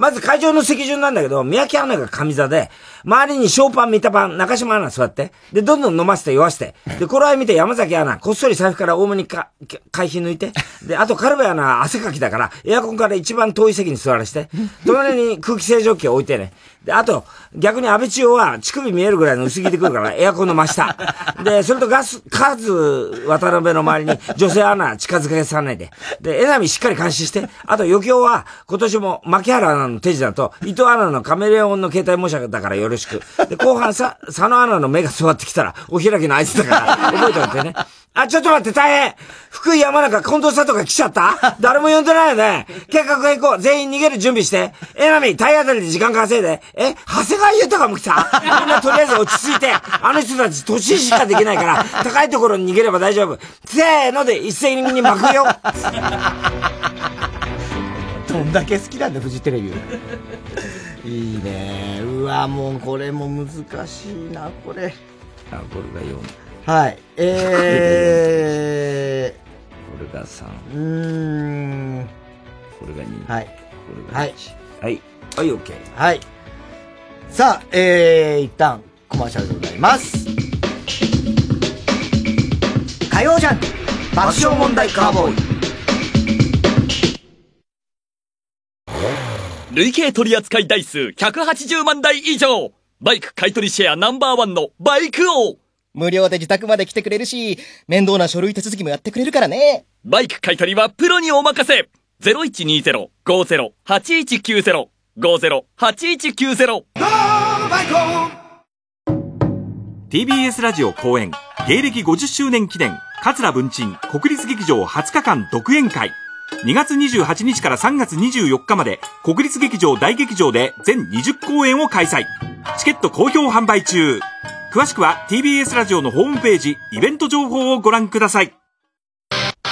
まず会場の席順なんだけど、三宅アナが上座で、周りにショーパン、三田パン、中島アナ座って、で、どんどん飲ませて酔わせて、で、頃合い見て山崎アナ、こっそり財布から多めにか、会費抜いて、で、あとカルベアナ汗かきだから、エアコンから一番遠い席に座らせて、隣に空気清浄機を置いてね、で、あと、逆に安倍千代は乳首見えるぐらいの薄着で来るから、エアコンの真下。で、それとガス、カズ渡辺の周りに女性アナ近づけさないで。で、江波しっかり監視して、あと余興は今年も牧原アナの手品と伊藤アナのカメレオンの携帯模写だからよろしく。で、後半さ、佐野アナの目が座ってきたら、お開きの合図だから、覚えておいてね。あ、ちょっと待って、大変福井山中、近藤佐藤が来ちゃった？[laughs] 誰も呼んでないよね。計画変更、全員逃げる準備して。えなみ、体当たりで時間稼いで。え、長谷川豊も来た？みんなとりあえず落ち着いて。あの人たち年しかできないから、高いところに逃げれば大丈夫。せーので一斉に巻くよ。[laughs] どんだけ好きなんだ、フジテレビ。いいね。うわ、もうこれも難しいな、これ。あ、これが4。はい。えこれが3。ー。うーん。これが2。はい。これが1。はい。はい、OK。はい。さあ、えー、一旦、コマーシャルでございます。火曜ジャンク爆笑問題カーボーイ。累計取扱台数180万台以上バイク買取シェアナンバーワンのバイク王無料で自宅まで来てくれるし、面倒な書類手続きもやってくれるからね。バイク買取はプロにお任せ !0120-50-8190 50-8190 TBS ラジオ公演、芸歴50周年記念、桂文鎮国立劇場20日間独演会。2月28日から3月24日まで、国立劇場大劇場で全20公演を開催。チケット好評販売中。詳しくは TBS ラジオのホームページ、イベント情報をご覧ください。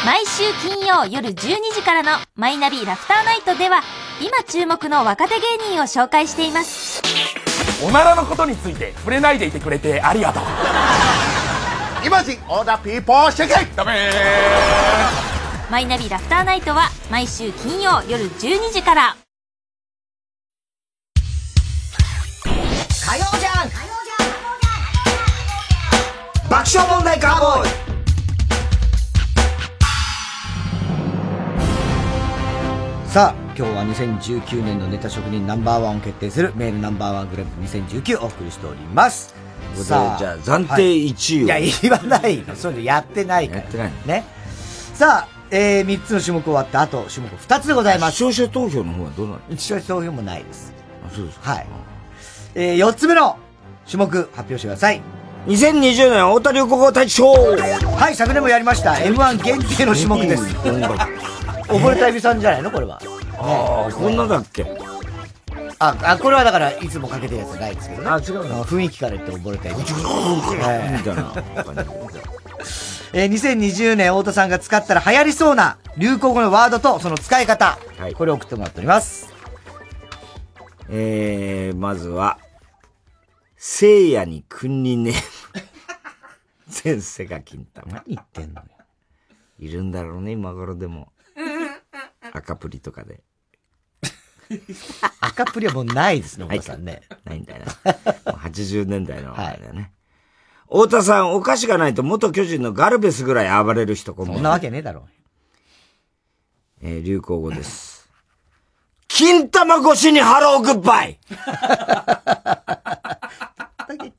毎週金曜夜12時からのマイナビラフターナイトでは今注目の若手芸人を紹介しています。おならのことについて触れないでいてくれてありがとう。Imagine all the people シェケダメマイナビラフターナイトは毎週金曜夜12時から。火曜ジャンク爆笑問題カーボーイさあ、今日は2019年のネタ職人ナンバーワンを決定するメールナンバーワングランプリ2019をお送りしております。これでじゃあ暫定1位をはいいや、言わないの。そういうのやってないから。やってない。ね。さあ、えー、3つの種目終わって、あと種目2つでございます。視聴者投票の方はどうなる視聴者投票もないです。あ、そうですか。はい。えー、4つ目の種目発表してください。2020年太田流行語大賞はい、昨年もやりました。M1 限定の種目です。溺れたエビさんじゃないの？これは。ああ、こんなだっけ？あ、あ、これはだから、いつもかけてるやつないですけどね。あ違うの？雰囲気から言って溺れたエビ。みたいな。えー、2020年太田さんが使ったら流行りそうな流行語のワードとその使い方。これを送ってもらっております。えー、まずは、聖夜に君にね、前世が金玉。何言ってんのよ。いるんだろうね、今頃でも。赤プリとかで。赤プリはもうないですね、太田さんね。ないんだよな。もう80年代の [laughs] あれだよね。太田さん、お菓子がないと元巨人のガルベスぐらい暴れる人こんばんはそんなわけねえだろ。えー流行語です。[laughs] 金玉越しにハローグッバイ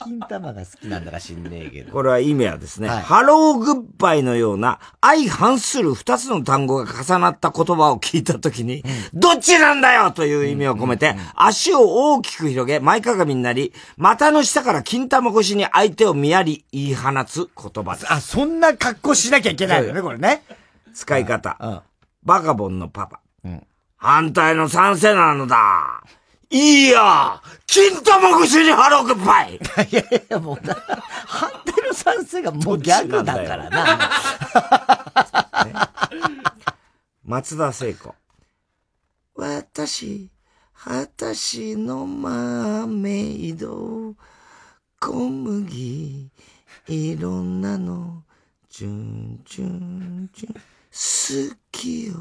金玉が好きなんだか知んねえけど。これは意味はですね、はいハローグッバイのような相反する二つの単語が重なった言葉を聞いたときに、どっちなんだよという意味を込めて、足を大きく広げ、前かがみになり、股の下から金玉越しに相手を見やり、言い放つ言葉です。あ、そんな格好しなきゃいけないのね、これね。使い方。バカボンのパパ。反対の賛成なのだ。いいや金玉越しにハローグッバイいやいや、もうな、反対の賛成がもうギャグだからな。[laughs] 松田聖子。私、私のマーメイド、小麦、いろんなの、チュンチュンチュン、好きよ。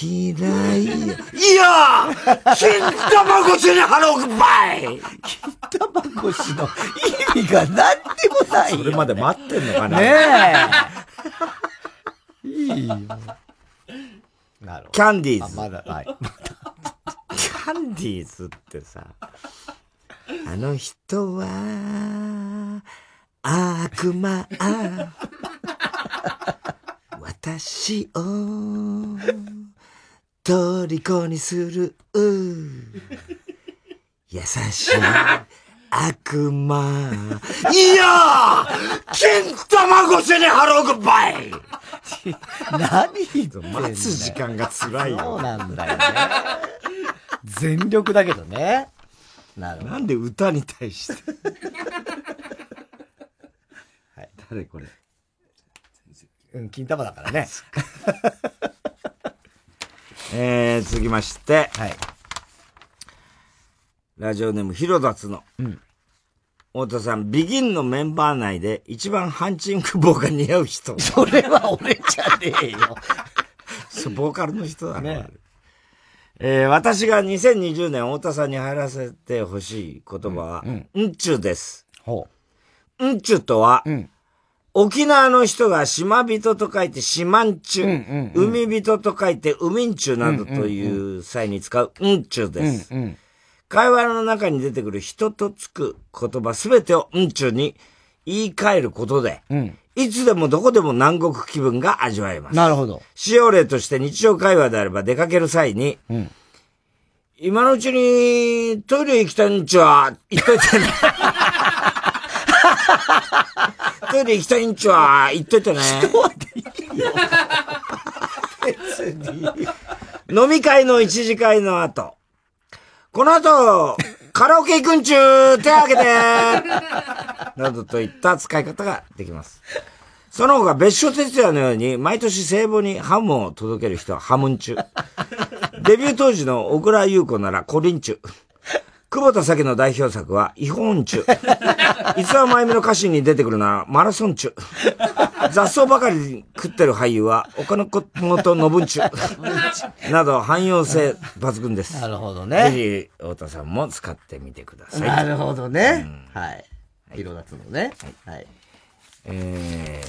嫌いよ。いや金玉越しに払うばい金玉越しの意味が何でもないよ、それまで待ってんのかなねえ。いいよ。なるほど。キャンディーズ。あまだ、はい。キャンディーズってさ、あの人は、悪魔。私を、虜にする、[laughs] 優しい悪魔。いや金玉越しに払うばい [laughs] 何言ってんだよ待つ時間が辛いよ。そうなんだよね。全力だけどね。なるほど。なんで歌に対して？[laughs] はい。誰これ？うん、金玉だからね。えー、続きまして。ラジオネーム、ヒロダツの。太田さん、ビギンのメンバー内で一番ハンチング棒が似合う人。[laughs] それは俺じゃねえよ。そう、ボーカルの人だね。えー私が2020年太田さんに入らせてほしい言葉は、うんちゅです。うんちゅとは、沖縄の人が島人と書いて島んちゅ、海人と書いて海んちゅなどという際に使ううんちゅです。会話の中に出てくる人とつく言葉すべてをうんちゅに言い換えることで、いつでもどこでも南国気分が味わえます。なるほど。使用例として日常会話であれば出かける際に、今のうちにトイレ行きたいんちは言っといてね。[laughs] トイレ行きたいんちは言っといてね。別に。飲み会の一次会の後。この後、カラオケ行くんちゅう手挙げてなどといった使い方ができます。その他、別所哲也のように、毎年聖母にハムを届ける人はハムンチュ。デビュー当時の小倉優子ならコリンチュ。久保田咲の代表作は、イホンチュ。逸話真由美の歌詞に出てくるなら、マラソンチュ。雑草ばかりに食ってる俳優は、岡野本信んちゅ。など、汎用性抜群です。なるほどねぜひ、太田さんも使ってみてください。なるほどね。はい。色立つのね。はい。え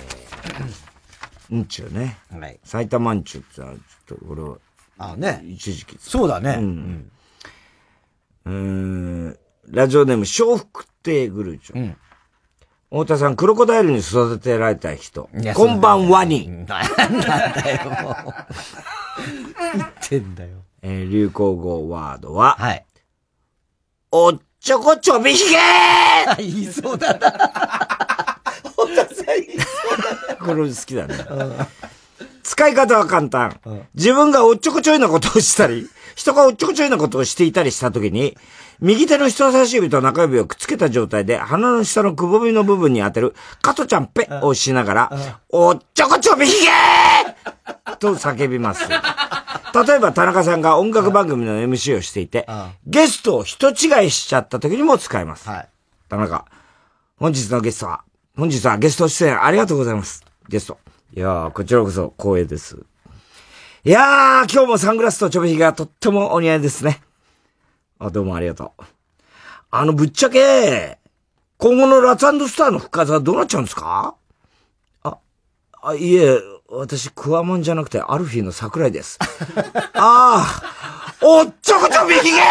ー、うんちゅうね。はい。埼玉んちゅうってのは、ちょっと、俺は、あね。一時期。そうだね。うん。うーん、ラジオネーム、笑福亭グルーチョ。太田さん、クロコダイルに育てられた人。こんばんはに。なんだよ、もう。言ってんだよ。えー流行語ワードは、はい。おっちょこちょびひげー [laughs] 言いそうだな。太田さん言いそうこれ好きだね。使い方は簡単。自分がおっちょこちょいなことをしたり、人がおっちょこちょいなことをしていたりしたときに、右手の人差し指と中指をくっつけた状態で鼻の下のくぼみの部分に当てる、加トちゃんペをしながら、おっちょこちょびひげーと叫びます。例えば田中さんが音楽番組の MC をしていて、ゲストを人違いしちゃった時にも使えます。田中、本日のゲストは、本日はゲスト出演ありがとうございます。ゲスト。いやー、こちらこそ光栄です。いやー、今日もサングラスとちょびひげがとってもお似合いですね。あ、どうもありがとう。あの、ぶっちゃけ、今後のラッツスターの復活はどうなっちゃうんですか？あ、あ、いえ、私、クワモンじゃなくて、アルフィーの桜井です。[laughs] ああ、おっちょこちょびひげ [laughs]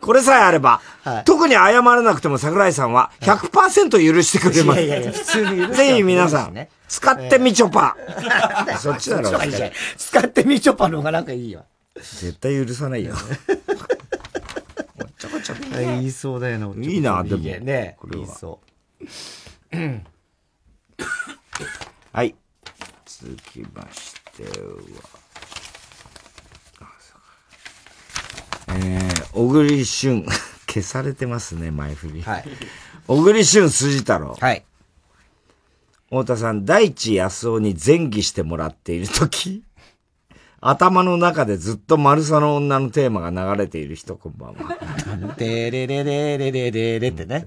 これさえあれば、特に謝らなくても桜井さんは100%許してくれます。いやいやいや普通に許してはぜひ皆さん、ね使ってみちょぱ。[laughs] そっちだろ使ってみちょぱの方がなんかいいよ。絶対許さないよ。言いそうだよな。いいな、でも。ね。これは言いそはい。続きましては。えー、小栗旬。消されてますね、前振り。はい。小栗旬筋太郎。はい。太田さん、大地安夫に前儀してもらっているとき、頭の中でずっと丸さの女のテーマが流れている人、こんばんは。でれれれれれれれってね。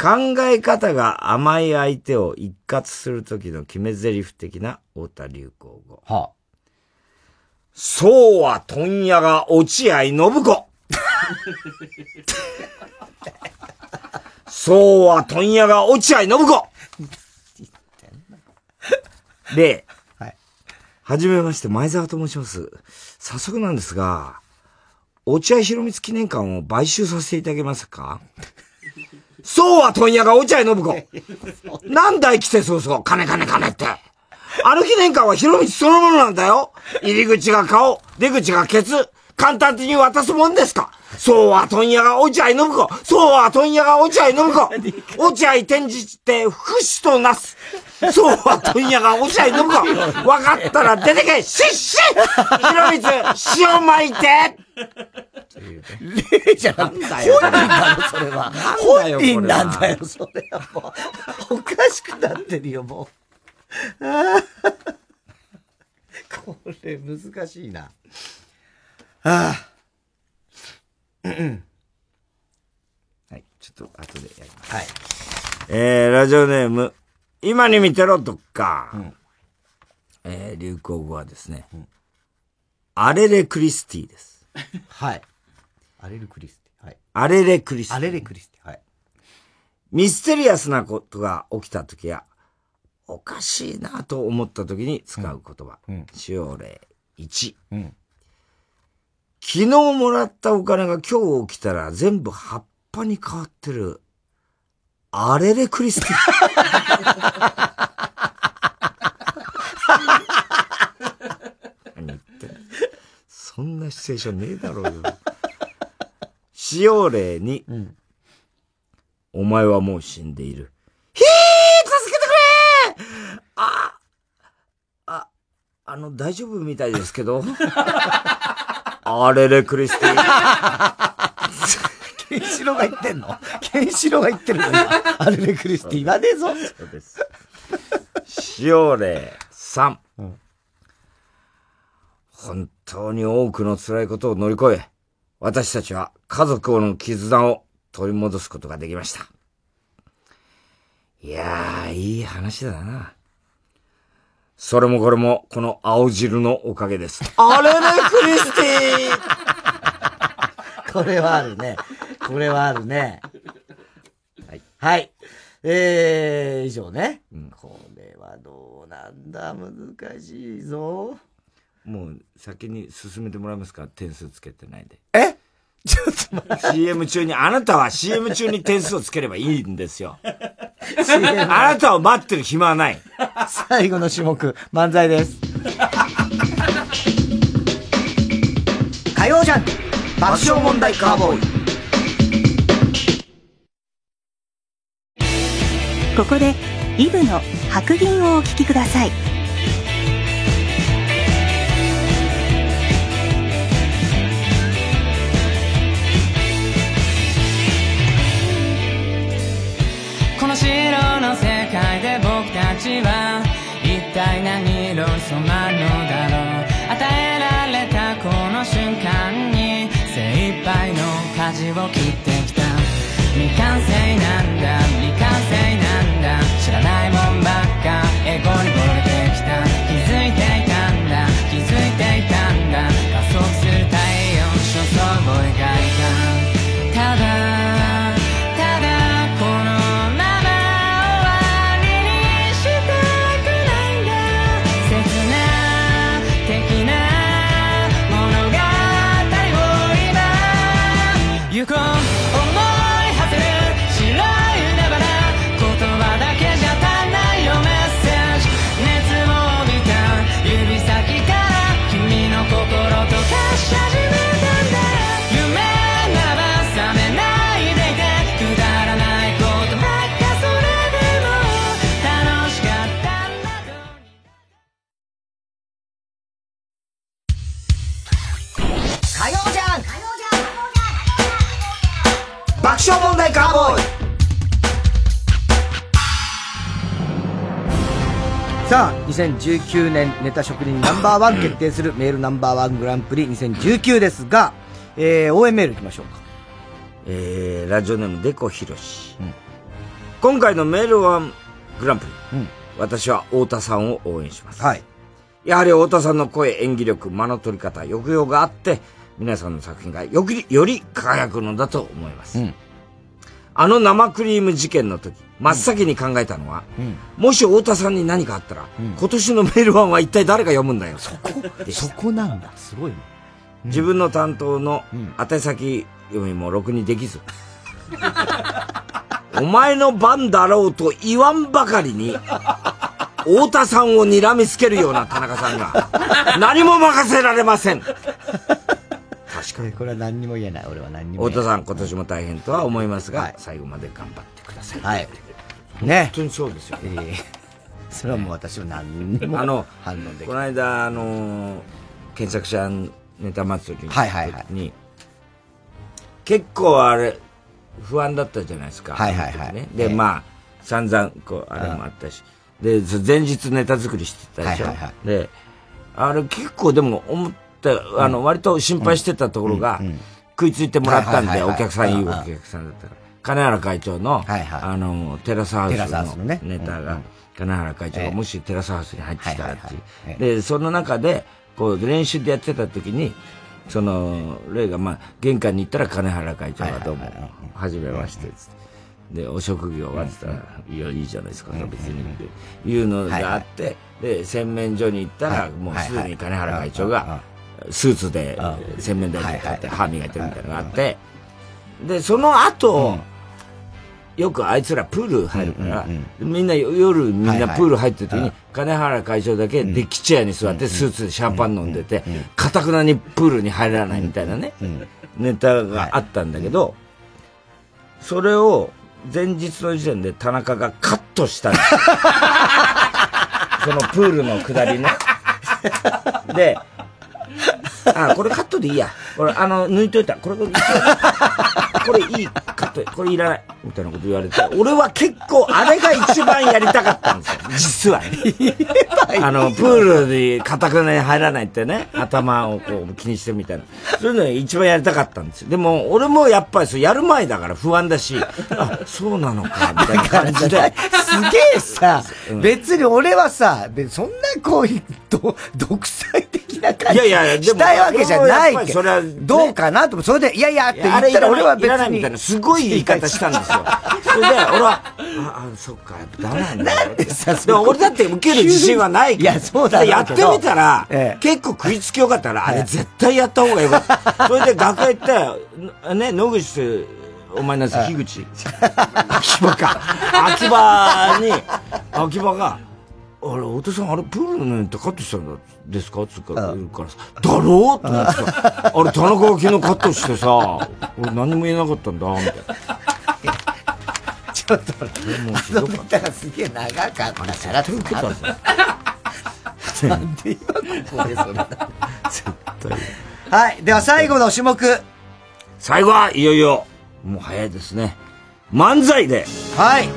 考え方が甘い相手を一括するときの決め台詞的な太田流行語。はあ、そうは問屋が落合信子。[laughs] そうは問屋が落合信子。で、はい。はじめまして、前澤と申します。早速なんですが、落合博光記念館を買収させていただけますか？[laughs] そうは問屋が落合信子。[laughs] なんだい来てそうそう、金金金って。あの記念館は博光そのものなんだよ。入り口が顔、出口がケツ。簡単的に渡すもんですか？そうは問屋が落合信子。そうは問屋が落合信子。落合天示って不死となす。そうは問屋が落合信子。分かったら出てけしっし博光、塩巻いて例じゃなくて、だよ本人なの、それは。本人なんだよ、それはもう。おかしくなってるよ、もう。[laughs] これ、難しいな。ああ。うんはい、ちょっと後でやります。はい。えー、ラジオネーム、今に見てろ、どっか。えー、流行語はですね、アレレクリスティです。はい。アレルクリスティ。はい。アレレクリスティ。アレレクリスティ。はい。ミステリアスなことが起きたときや、おかしいなと思ったときに使う言葉。使用例1。昨日もらったお金が今日起きたら全部葉っぱに変わってる。アレレクリスティ。何言ってんのそんなシチュエーションねえだろうよ。使用例2。お前はもう死んでいる。ひー助けてくれあ、あ、あの、大丈夫みたいですけど。あれれ、クリスティ。ケンシロウが言ってんの？ケンシロウが言ってるの今。アレレクリスティ言わねえぞ。そうです。使用例3。本当に多くの辛いことを乗り越え、私たちは家族の絆を取り戻すことができました。いやー、いい話だな。それもこれも、この青汁のおかげです。あれれ、クリスティ [laughs] これはあるね。これはあるね。はい。はい。えー、以上ね。これはどうなんだ、難しいぞ。もう、先に進めてもらえますか？点数つけてないで。え？ちょっと待って。CM 中に、あなたは CM 中に点数をつければいいんですよ。あなたを待ってる暇はない。最後の種目、漫才です。火曜ジャンク爆笑問題カーボーイ。ここでイブの白銀をお聞きください完成なん2019年ネタ職人ナンバーワン決定するメールナンバーワングランプリ2019ですが、えー、応援メール行きましょうか。えー、ラジオネームデコヒロシ。今回のメールワングランプリ。私は太田さんを応援します。はい。やはり太田さんの声、演技力、間の取り方、抑揚があって、皆さんの作品がより、より輝くのだと思います。あの生クリーム事件の時、真っ先に考えたのは、もし太田さんに何かあったら、今年のメールワンは一体誰が読むんだよ。そこそこなんだ。すごいね。自分の担当の宛先読みもろくにできず、[laughs] お前の番だろうと言わんばかりに、太田さんを睨みつけるような田中さんが、何も任せられません。確かに。これは何にも言えない。俺は何にも言えない。太田さん、今年も大変とは思いますが、最後まで頑張ってください。はい。ね。本当にそうですよ。ええ [laughs] それはもう私は何にもあの、反応できこの間、あのー、検索者ネタ祭りにはいはいはいに、結構あれ、不安だったじゃないですか。はいはいはいね、で、ええまあ、散々、こう、あれもあったし。で、そ前日ネタ作りしてたでしょ。はいはいはで、あれ結構でも思った、あの、割と心配してたところが、食いついてもらったんで、お客さんいいお客さんだったから。金原会長の、あの、テラスハウテラスハウススのネタが、金原会長がもしテラスハウスに入ってきたらっていう。はいはいはい。で、その中で、こう、練習でやってた時に、その、レイが、まあ、玄関に行ったら金原会長がどうも、はじめまして、つって。で、お職業はって言ったら、いや、いいじゃないですか、別にっていうのがあって、で、洗面所に行ったら、もうすでに金原会長が、スーツで洗面台に立って歯磨いてるみたいなのがあって、で、その後、よくあいつらプール入るから、みんな夜みんなプール入ってる時に、金原会長だけデッキチェアに座ってスーツでシャンパン飲んでて、かたくなにプールに入らないみたいなね、ネタがあったんだけど、それを前日の時点で田中がカットしたんですよそのプールの下りね。で、あ、これカットでいいや。これ、あの、抜いといた。これ、これ、これいい、カット、これいらない。みたいなこと言われて、俺は結構、あれが一番やりたかったんですよ。実は。[laughs] あの、プールで固くに入らないってね、頭をこう気にしてるみたいな。そういうのが一番やりたかったんですよ。でも、俺もやっぱりそうやる前だから不安だし、あ、そうなのか、みたいな感じで。すげえさ、別に俺はさ、そんなこう独裁的な感じいやいやしたいわけじゃないけど、どうかなとそれで、いやいやって言ったら俺は別いらないみに。たいな、すごい言い方したんですよ。[laughs] それで、俺は、あ、あ、そっか、やっぱダメなんだよ。でも俺だって受ける自信はないから。いや、そうだやってみたら、え結構食いつきよかったら、あれ絶対やった方がよかった。[laughs] それで楽屋行って、ね、野口お前なんす樋口。秋葉か。秋葉に、秋葉が、あれ、太田さん、あれ、プールのネタカットしたんだですか？つうから、言うからさ、だろう？と思ってさ、あれ、田中が昨日カットしてさ、俺何も言えなかったんだ、みたいな。ちょっと、あのネタがすげえ長かったから、さらっと受け。なんで今ここでそれ絶対。はい。では最後の種目。最後はいよいよ、もう早いですね。漫才で。はい。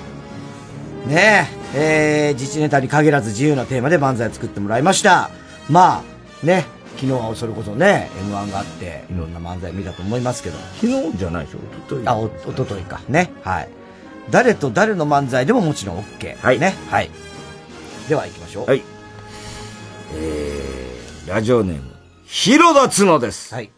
ねえ、えー、自治ネタに限らず自由なテーマで漫才を作ってもらいました。まあ、ね、昨日はそれこそね、M1 があって、いろんな漫才見たと思いますけど。昨日じゃないでしょ、おととい。あ、お、おとといか。ね。はい。誰と誰の漫才でももちろん OK。はい。ね。はい。では行きましょう。はい。えー、ラジオネーム、広田角です。はい。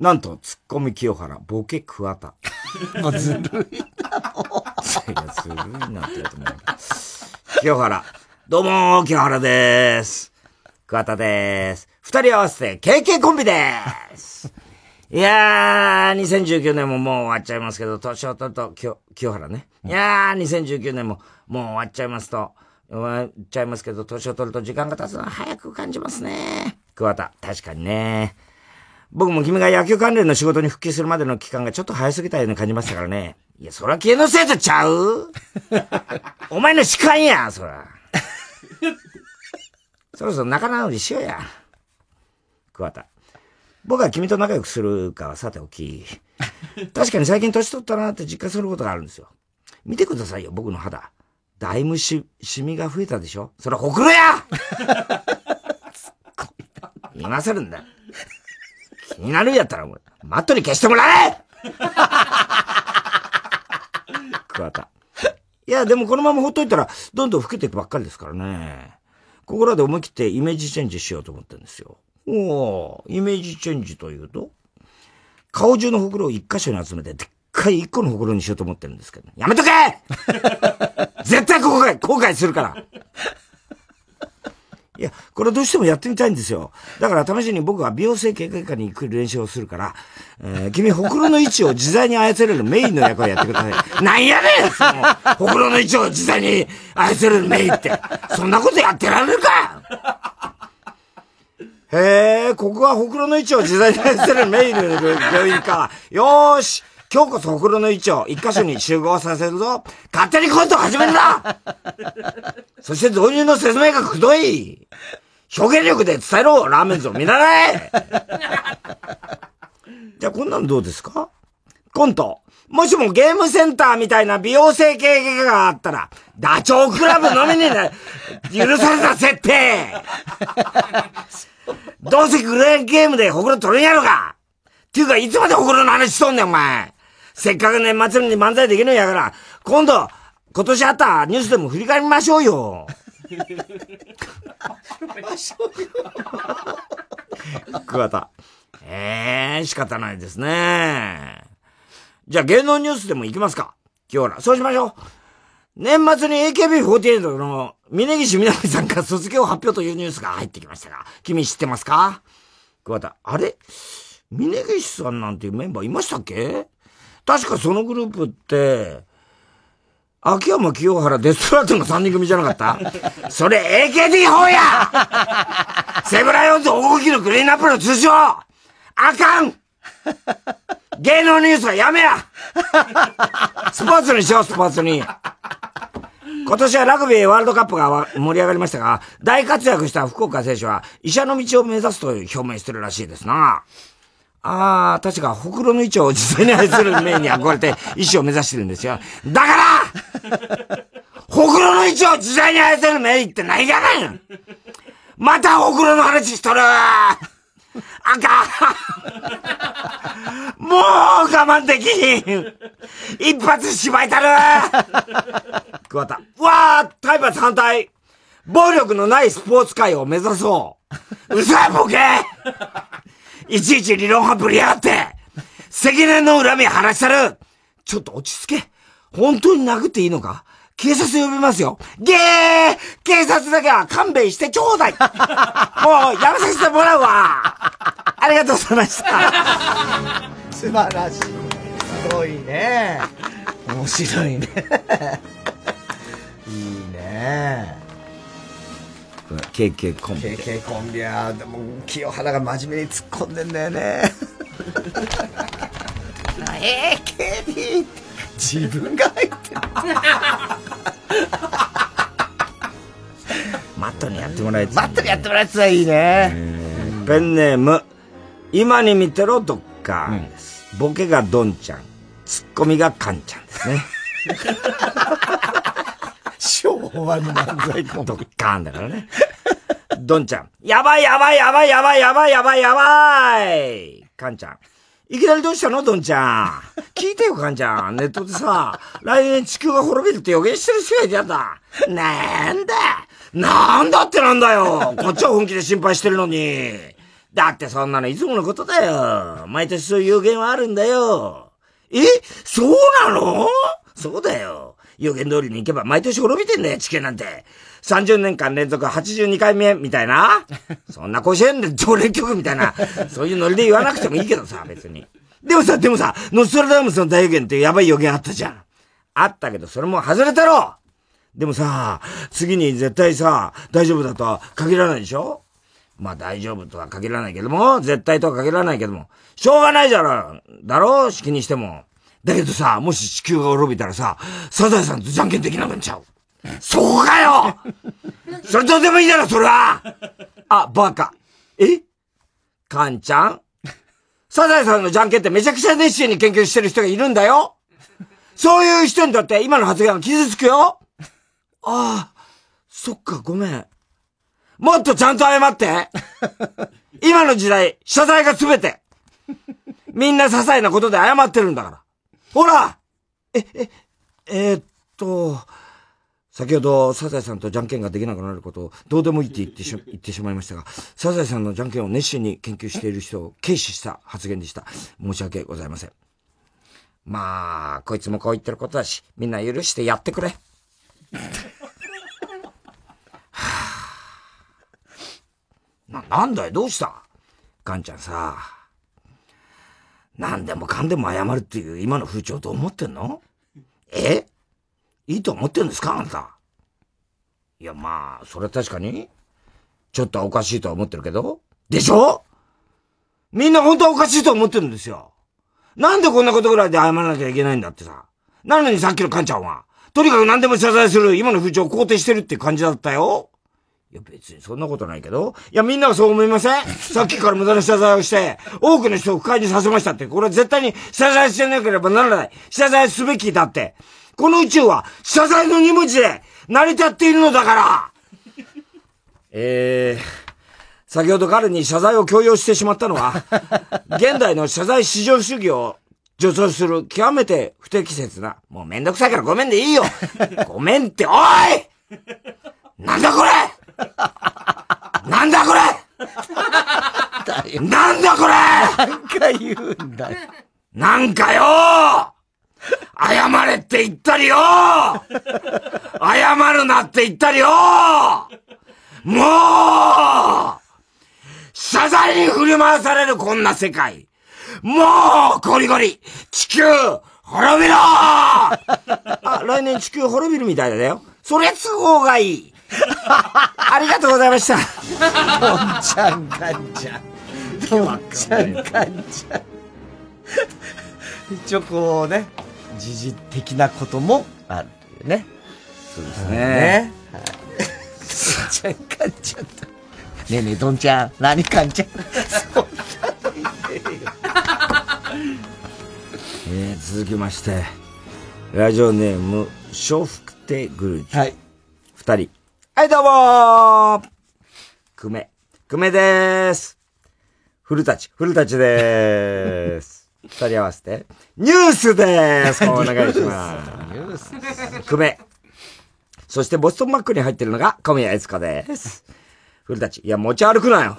なんと、ツッコミ清原、ボケ桑田。[laughs] もうずるいな、もずるいなってやつも。清原、どうもー、清原でーす。桑田でーす。二人合わせて、KK コンビでーす。いやー、2019年ももう終わっちゃいますけど、年を取ると、清清原ね。いやー、2019年ももう終わっちゃいますと、終わっちゃいますけど、年を取ると時間が経つのは早く感じますね。桑田、確かにね。僕も君が野球関連の仕事に復帰するまでの期間がちょっと早すぎたように感じましたからね。[laughs] いや、それは気のせいとちゃう？[laughs] お前の主観や、そら。[laughs] そろそろ仲直りしようや。桑田。僕は君と仲良くするかはさておき。確かに最近年取ったなって実感することがあるんですよ。見てくださいよ、僕の肌。だいぶし、シミが増えたでしょ？それほくろや今更んだ。気になるんやったら、マットに消してもらえ [laughs] 桑田。いや、でもこのままほっといたら、どんどん老けていくばっかりですからね。ここらで思い切ってイメージチェンジしようと思ってるんですよ。おイメージチェンジというと顔中のほくろを一箇所に集めて、でっかい一個のほくろにしようと思ってるんですけど。やめとけ [laughs] 絶対後悔、後悔するからいや、これどうしてもやってみたいんですよ。だから試しに僕は美容整形外科に行く練習をするから、えー、君、ほくろの位置を自在に操れるメインの役をやってください。なんやねんその、ほくろの位置を自在に操れるメインって。そんなことやってられるかへえ、ここはほくろの位置を自在に操れるメインの病院か。よーし今日こそほくろの位置を一箇所に集合させるぞ。[laughs] 勝手にコント始めるな！[laughs] そして導入の説明がくどい。表現力で伝えろ！ラーメンズを見習え！[laughs] じゃあこんなのどうですか？コント。もしもゲームセンターみたいな美容整形外科があったら、ダチョウ倶楽部のみにね、許された設定！どうせグレーゲームでほくろ取れんやろかっていうか、いつまでほくろの話しとんねん、お前！せっかく年末に漫才できるんやから、今度、今年あったニュースでも振り返りましょうよ。[laughs] 桑田。ええー、仕方ないですね。じゃあ芸能ニュースでも行きますか。今日ら。そうしましょう。年末に AKB48 の峯岸みなみさんが卒業発表というニュースが入ってきましたが、君知ってますか？桑田。あれ？峯岸さんなんていうメンバーいましたっけ？確かそのグループって、秋山清原デストラートの3人組じゃなかった？[laughs] それ AKD4 やセブライオンズ大きのクリーンアップの通称あかん芸能ニュースはやめやスポーツにしよう、スポーツに。今年はラグビーワールドカップが盛り上がりましたが、大活躍した福岡選手は医者の道を目指すと表明してるらしいですな。ああ、確か、ほくろの位置を実際に愛する面に憧れて、医師を目指してるんですよ。だからほくろの位置を自在に愛せるメイって何がないんまたほくろの話しとる。あかん。もう我慢できひん。一発芝居たる。桑田。わあ体罰反対。暴力のないスポーツ界を目指そう。うそやボケ。いちいち理論派ぶりやがって責任の恨み晴らしたるちょっと落ち着け本当に殴っていいのか？警察呼びますよ。ゲー警察だけは勘弁してちょうだい [laughs] もうやめさせてもらうわありがとうございました素晴らしい。すごいね。面白いね。[laughs] いいね。KK コンビ。KK コンビは、でも、清原が真面目に突っ込んでんだよね。AKB 自分が入ってる。[laughs] マットにやってもらえマットにやってもらえたらいいね。ペンネーム、今に見てろ、どっかです。ボケがドンちゃん、ツッコミがカンちゃんですね。昭和の漫才コンビ。ドッカーンだからね。ドンちゃん。やばいやばいやばいやばいやばいやばいやばいカンちゃん。いきなりどうしたの？ドンちゃん。聞いてよ、カンちゃん。ネットでさ、来年地球が滅びるって予言してる人がいたんだ。なんだなんだってなんだよこっちは本気で心配してるのに。だってそんなのいつものことだよ。毎年そういう予言はあるんだよ。え？そうなの？そうだよ。予言通りに行けば毎年滅びてんだよ、地球なんて。30年間連続82回目みたいなそんな甲子園で常連曲みたいな、そういうノリで言わなくてもいいけどさ、別に。でもさ、でもさ、ノストラダムスの大予言ってやばい予言あったじゃん。あったけど、それも外れたろでもさ、次に絶対さ、大丈夫だとは限らないでしょまあ大丈夫とは限らないけども、絶対とは限らないけども、しょうがないじゃろだろ式にしても。だけどさ、もし地球が滅びたらさ、サザエさんとじゃんけんできなくなっちゃう。そうかよ [laughs] それどうでもいいだろ、それはあ、バカ。え？カンちゃん？サザエさんのじゃんけんってめちゃくちゃ熱心に研究してる人がいるんだよそういう人にとって今の発言は傷つくよあ、そっか、ごめん。もっとちゃんと謝って [laughs] 今の時代、謝罪が全てみんな些細なことで謝ってるんだから。ほらえ、え、えー、っと、先ほど、サザエさんとじゃんけんができなくなることを、どうでもいいって言ってし、[laughs] 言ってしまいましたが、サザエさんのじゃんけんを熱心に研究している人を軽視した発言でした。申し訳ございません。まあ、こいつもこう言ってることだし、みんな許してやってくれ。[laughs] な、なんだよ、どうした？ガンちゃんさ、何でもかんでも謝るっていう今の風潮どう思ってんの？え？いいと思ってんですかあんた？いや、まあ、それは確かに、ちょっとおかしいとは思ってるけど、でしょ？みんな本当はおかしいと思ってるんですよ。なんでこんなことぐらいで謝らなきゃいけないんだってさ。なのにさっきのカンちゃんは、とにかく何でも謝罪する今の風潮を肯定してるって感じだったよ。いや別にそんなことないけど。いやみんなはそう思いません？[laughs] さっきから無駄な謝罪をして、多くの人を不快にさせましたって。これは絶対に謝罪してなければならない。謝罪すべきだって。この宇宙は謝罪の二文字で [laughs] 成り立っているのだから [laughs] えー、先ほど彼に謝罪を強要してしまったのは、現代の謝罪至上主義を助長する極めて不適切な。もうめんどくさいからごめんでいいよごめんって、おいなんだこれ [laughs] なんだこれ！なんだこれ！なんか言うんだよ。なんかよ！謝れって言ったりよ！謝るなって言ったりよ！もう！謝罪に振り回されるこんな世界。もう！ゴリゴリ。地球滅びろ！[laughs] あ、来年地球滅びるみたいだよ。それ都合がいい。[laughs] ありがとうございました。どんちゃんかんちゃん。どんちゃんかんちゃん。一応こうね、時事的なこともあるね。そうですね。ね。はい。どんちゃんかんちゃんと。ねえねえ、どんちゃん。何かんちゃん。そんなの言ってるよ。[laughs] えー、続きまして、ラジオネーム、笑福亭グルーチ。はい。二人。はい、どうもー久米。久米でーす。古舘、古舘でーす。[laughs] 二人合わせて、ニュースでーすお願いします。ニュース。久米。そしてボストンマックに入ってるのが小宮悦子です。古舘、いや、持ち歩くなよ。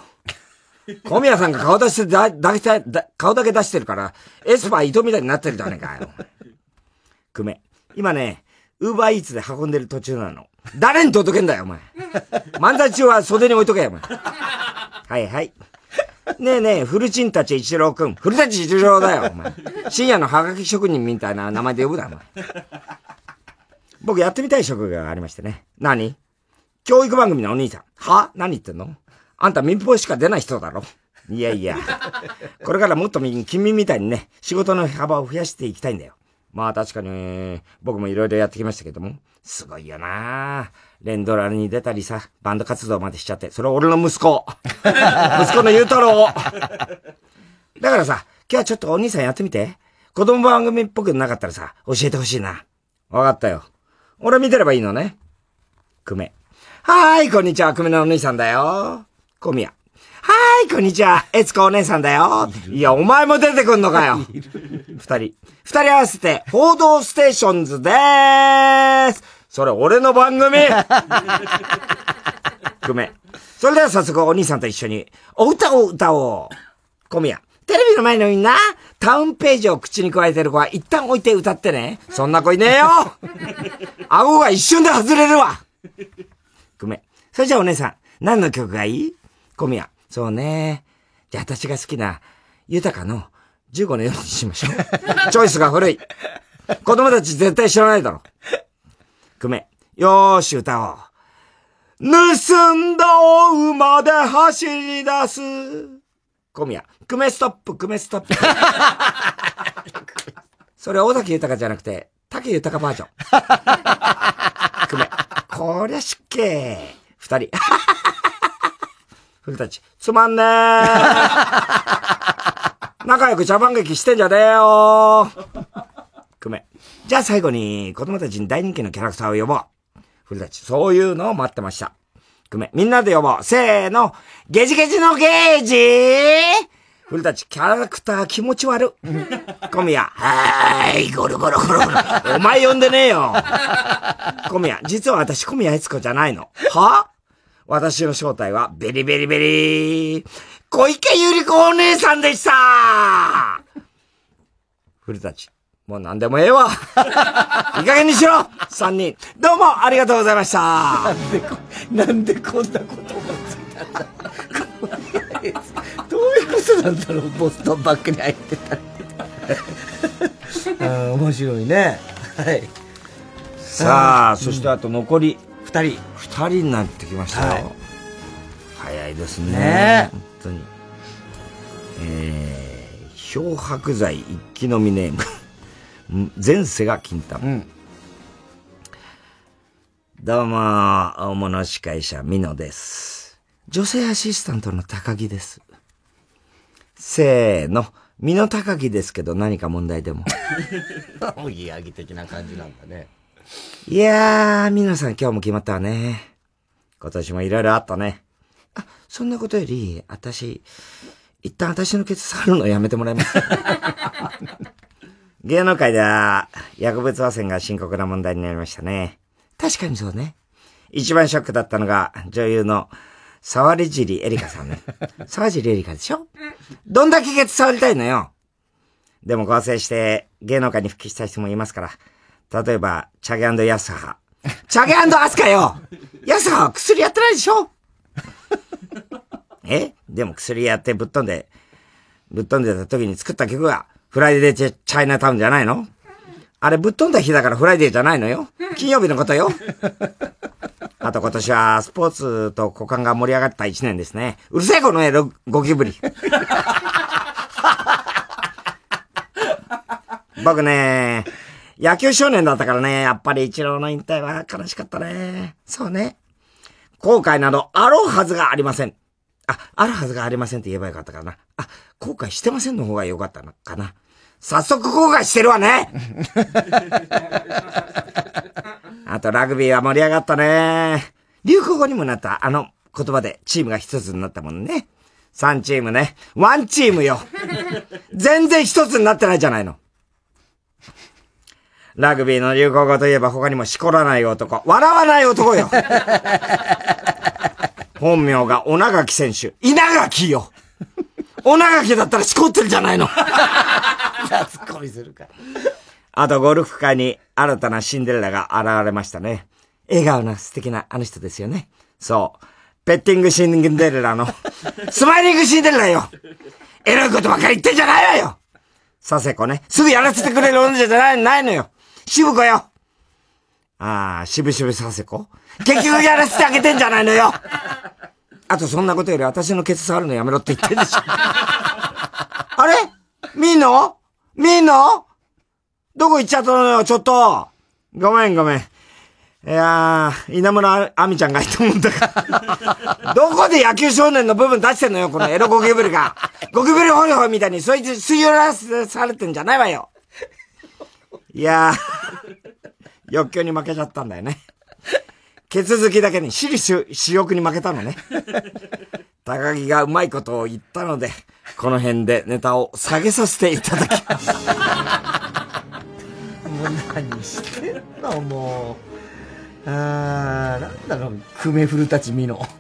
小宮さんが顔出してだ、出しただ、顔だけ出してるから、エスパー糸みたいになってるじゃねえかよ。久米。今ね、ウーバーイーツで運んでる途中なの。誰に届けんだよ、お前。漫才中は袖に置いとけよ、お前。はいはい。ねえねえ、古チンたち一郎くん。古舘一郎だよ、お前。深夜のハガキ職人みたいな名前で呼ぶな、お前。僕やってみたい職業がありましてね。何？教育番組のお兄さん。は？何言ってんの？あんた民放しか出ない人だろ。いやいや。これからもっと君みたいにね、仕事の幅を増やしていきたいんだよ。まあ確かに、僕もいろいろやってきましたけども。すごいよな連ドラに出たりさ、バンド活動までしちゃって。それは俺の息子。[laughs] 息子のゆうたろう。だからさ、今日はちょっとお兄さんやってみて。子供番組っぽくなかったらさ、教えてほしいな。わかったよ。俺見てればいいのね。久米。はーい、こんにちは、久米のお兄さんだよ。小宮。はい、こんにちは、えつこお姉さんだよ。いや、お前も出てくんのかよ。二人。二人合わせて、報道ステーションズでーす。それ、俺の番組 [laughs] ごめん。それでは早速お兄さんと一緒に、お歌を歌おう。小宮。テレビの前のみんな、タウンページを口に加えてる子は一旦置いて歌ってね。そんな子いねえよ顎が一瞬で外れるわごめん。それじゃあお姉さん、何の曲がいい？小宮。そうね。じゃあ私が好きな、豊かの15の夜にしましょう。[laughs] チョイスが古い。子供たち絶対知らないだろ。久米。よーし、歌おう。盗んだお馬で走り出す。小宮。久米ストップ、久米ストップ。[laughs] それ、尾崎豊じゃなくて、竹豊バージョン。久米。こりゃしっけー。二人。古舘。つまんねー。[laughs] 仲良く茶番劇してんじゃねえよー。久米。じゃあ最後に子供たちに大人気のキャラクターを呼ぼう。古舘、そういうのを待ってました。くめ、みんなで呼ぼう。せーの。ゲジゲジのゲージー古舘、キャラクター気持ち悪。小宮、はーい、ゴロゴロゴロゴロ。お前呼んでねえよ。小宮、実は私小宮悦子じゃないの。は？私の正体は、ベリベリベリー、小池百合子お姉さんでした古舘、もう何でもええわ。[laughs] いい加減にしろ三人。どうもありがとうございました。なんでこ、なんでこんなこと思いついたんだどういうことなんだろう、ボストンバッグに入ってたって。[laughs] うん、面白いね。はい。さあ、うんそしてあと残り二人。二人になってきましたよ。はい早いですね。ねえ本当に。えー、漂白剤一気飲みネーム。うん前世が金玉。どうも、大物司会者、美濃です。女性アシスタントの高木です。せーの、美濃高木ですけど何か問題でも。[laughs] おぎやはぎ的な感じなんだね。いやー、皆さん今日も決まったわね。今年もいろいろあったね。あ、そんなことより、私、一旦私のケツ触るのやめてもらいます。[laughs] 芸能界では、薬物汚染が深刻な問題になりましたね。確かにそうね。一番ショックだったのが、女優の、沢り尻エリカさんね。[laughs] 沢尻エリカでしょ？どんだけケツ触りたいのよ。でも合成して芸能界に復帰した人もいますから。例えば、チャゲヤスハ。[laughs] チャゲアスカよヤスハは薬やってないでしょ？[laughs] え？でも薬やってぶっ飛んで、ぶっ飛んでた時に作った曲が、フライデーチャチャイナタウンじゃないの？あれぶっ飛んだ日だからフライデーじゃないのよ金曜日のことよ [laughs] あと今年はスポーツと股間が盛り上がった一年ですね。うるせえこのエロゴキブリ。僕ね、野球少年だったからね、やっぱり一郎の引退は悲しかったね。そうね。後悔などあろうはずがありません。あ、あるはずがありませんって言えばよかったかな。あ、後悔してませんの方がよかったのかな。早速後悔してるわね [laughs] あとラグビーは盛り上がったね。流行語にもなったあの言葉でチームが一つになったもんね。3チームね。ワンチームよ。全然一つになってないじゃないの。ラグビーの流行語といえば他にもしこらない男、笑わない男よ。[laughs] 本名が稲垣選手。稲垣よ。稲垣だったらしこってるじゃないの。ツッコミするから。あとゴルフ界に新たなシンデレラが現れましたね。笑顔な素敵なあの人ですよね。そう。ペッティングシンデレラの、スマイリングシンデレラよエロいことばっかり言ってんじゃないわよ佐世子ね。すぐやらせてくれる女じゃないないのよ。渋子よああ、渋々佐世子結局やらせてあげてんじゃないのよあとそんなことより私のケツ触るのやめろって言ってんでしょ。[laughs] あれ？見んの？見んの？どこ行っちゃったのよ、ちょっと。ごめんごめん。いやー、稲村亜美ちゃんがいいと思うんだから。[laughs] どこで野球少年の部分出してんのよ、このエロゴキブリが。ゴキブリホリホリみたいにそいつ吸い寄らされてんじゃないわよ。いやー、[laughs] 欲求に負けちゃったんだよね。ケツ好きだけに私利私欲に負けたのね。高木がうまいことを言ったので、この辺でネタを下げさせていただきます。[laughs] もう何してんのもう。あー、なんだろう、久米古舘美濃。[laughs]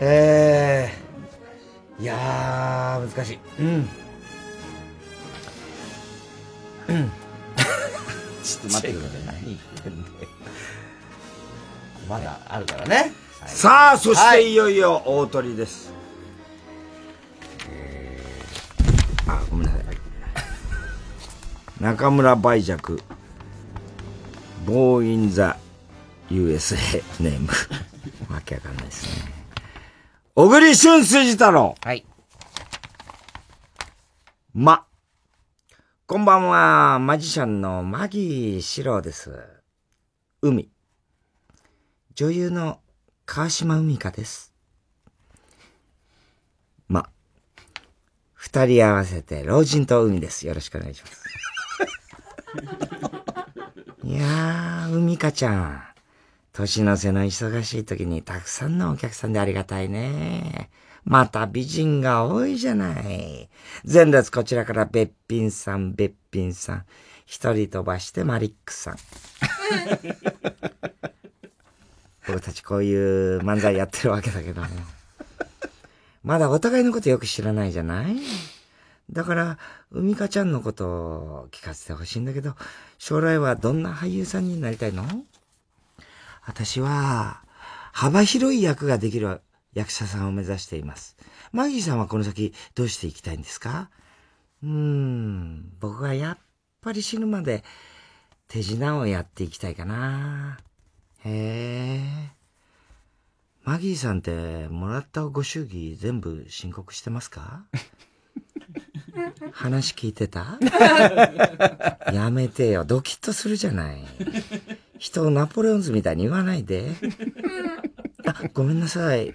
えー、いやー、難しい。うん。うん。ちょっと待ってください。何言ってんだよ。まだあるからね。さあ、そしはいていよいよ大鳥です。あ、ごめんなさい。中村梅若、ボーインザ USA ネーム。[laughs] わけわかんないですね。小栗旬筋太郎。はい。ま。こんばんは、マジシャンのマギー四郎です。海。女優の川島海香です。ま。二人合わせて老人と海です。よろしくお願いします。[laughs] いやー、海香ちゃん。年の瀬の忙しい時にたくさんのお客さんでありがたいね。また美人が多いじゃない。前列こちらからべっぴんさん、べっぴんさん。一人飛ばしてマリックさん。[laughs] 僕たちこういう漫才やってるわけだけどね。まだお互いのことよく知らないじゃない？だから、海香ちゃんのことを聞かせてほしいんだけど、将来はどんな俳優さんになりたいの？私は、幅広い役ができる役者さんを目指しています。マギーさんはこの先どうしていきたいんですか？うーん、僕はやっぱり死ぬまで手品をやっていきたいかな。へえ。マギーさんってもらったご祝儀全部申告してますか？[laughs] 話聞いてた？[laughs] やめてよ。ドキッとするじゃない。人をナポレオンズみたいに言わないで。[laughs] あ、ごめんなさい。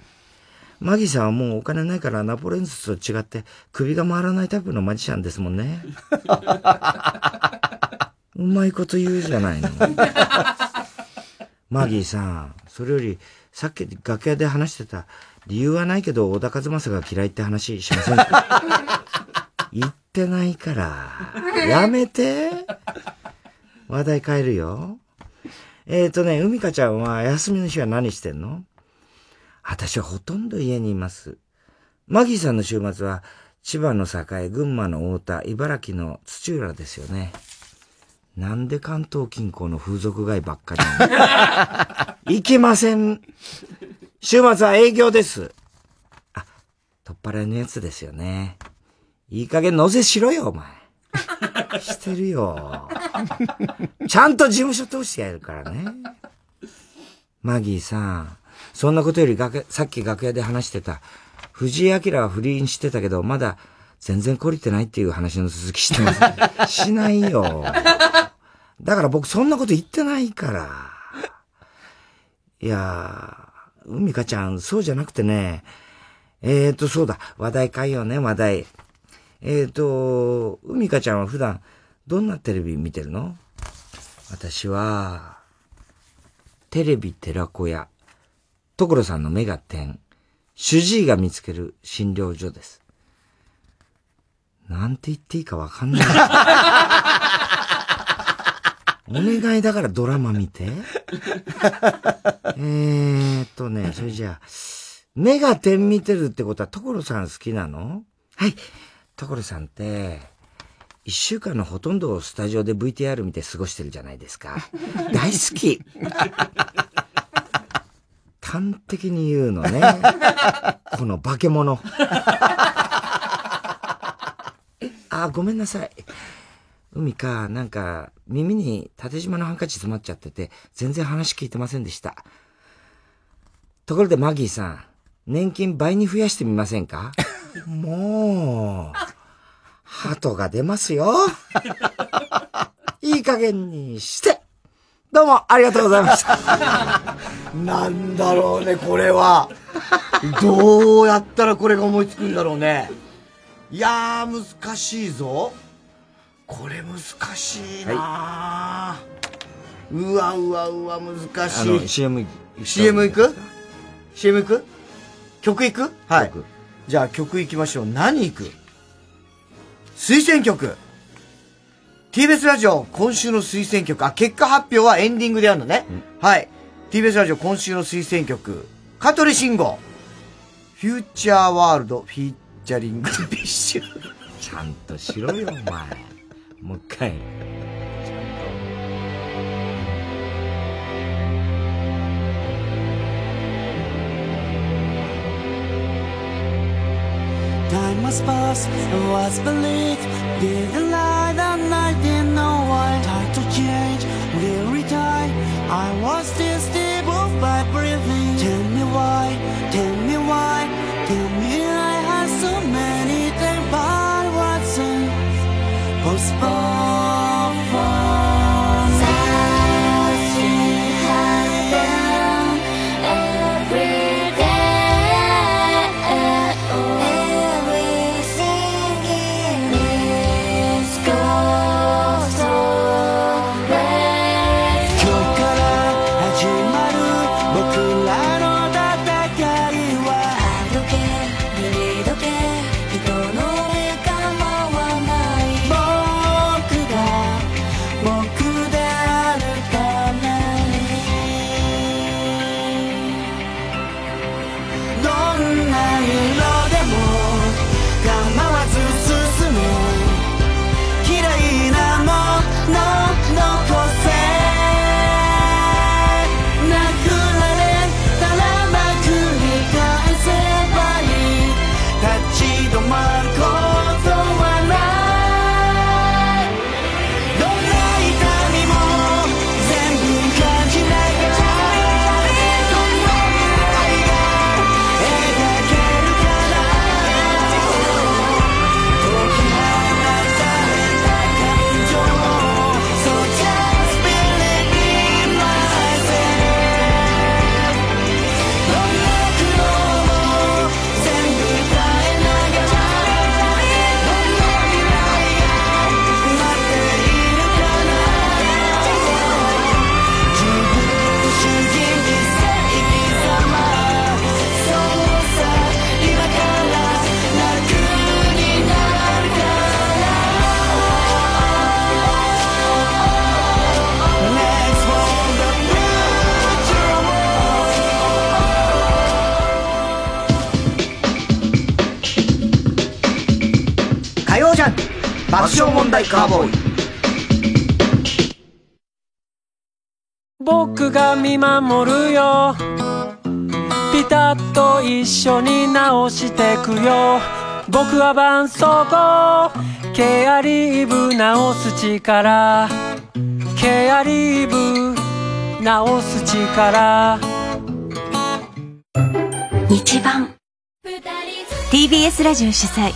マギさんはもうお金ないからナポレオンズと違って首が回らないタイプのマジシャンですもんね。[laughs] うまいこと言うじゃないの。[laughs] マギーさん、それよりさっき楽屋で話してた理由はないけど小田和正が嫌いって話しませんか？[laughs] 言ってないから。やめて。話題変えるよ。えっ、ー、とね、海香ちゃんは休みの日は何してんの？私はほとんど家にいます。マギーさんの週末は千葉の栄、群馬の太田、茨城の土浦ですよね。なんで関東近郊の風俗街ばっかり [laughs] 行きません。週末は営業です。あ、取っ払いのやつですよね。いい加減乗せしろよ、お前。してるよ。[laughs] ちゃんと事務所通してやるからね。マギーさん、そんなことより楽さっき楽屋で話してた、藤井明は不倫してたけど、まだ全然懲りてないっていう話の続きしてます。[laughs] しないよ。だから僕そんなこと言ってないから。いやー、海香ちゃん、そうじゃなくてね、えーと、そうだ、話題変えようね、話題。えーと、海香ちゃんは普段、どんなテレビ見てるの？私は、テレビ寺子屋、所さんの目が点、主治医が見つける診療所です。なんて言っていいかわかんない。[laughs] お願いだからドラマ見て。えーっとね、それじゃあ、目が点見てるってことは所さん好きなの？はい。所さんって、一週間のほとんどをスタジオで VTR 見て過ごしてるじゃないですか。大好き。端的に言うのね。[laughs] この化け物。あ、ごめんなさい。海か、なんか、耳に縦縞のハンカチ詰まっちゃってて、全然話聞いてませんでした。ところでマギーさん、年金倍に増やしてみませんか？[laughs] もう、鳩が出ますよ。いい加減にして。どうもありがとうございました。[laughs] なんだろうね、これは。どうやったらこれが思いつくんだろうね。いやー、難しいぞ。これ難しいな、うわうわうわ、難しい。CM 行く CM 行く ?CM 行く？曲行く？はい。じゃあ曲行きましょう。何行く？推薦曲。TBS ラジオ今週の推薦曲。あ、結果発表はエンディングでやるのね。はい。TBS ラジオ今週の推薦曲。香取慎吾。 Future World featuring ビッシュ。ちゃんとしろよ、お前。もう一回。Must pass, and was believed Didn't lie that night, didn't know why Time to change, will retire I was still stable by breathing. Tell me why, tell me why. Tell me I had so many things But it wasn't postponed 爆笑問題カーボーイ。僕が見守るよ。ピタッと一緒に直してくよ。僕は絆創膏。ケアリーブ直す力。ケアリーブ直す力。日版 TBS ラジオ主催。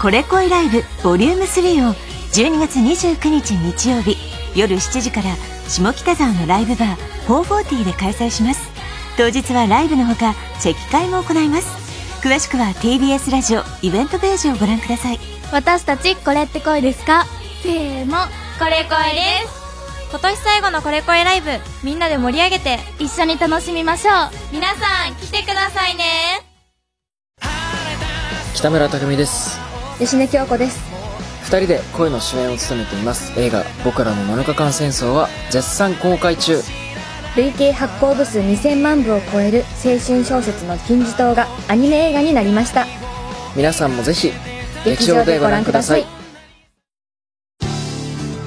これ恋ライブボリューム3を12月29日日曜日夜7時から下北沢のライブバー440で開催します。当日はライブのほかチェキ会も行います。詳しくは TBS ラジオイベントページをご覧ください。私たちこれって恋ですか？せーの。これ恋です。今年最後のこれ恋ライブみんなで盛り上げて一緒に楽しみましょう。皆さん来てくださいね。北村匠海です。芳根京子です。二人で声の主演を務めています。映画「僕らの7日間戦争」は絶賛公開中。累計発行部数2000万部を超える青春小説の金字塔がアニメ映画になりました。皆さんもぜひ劇場でご覧ください。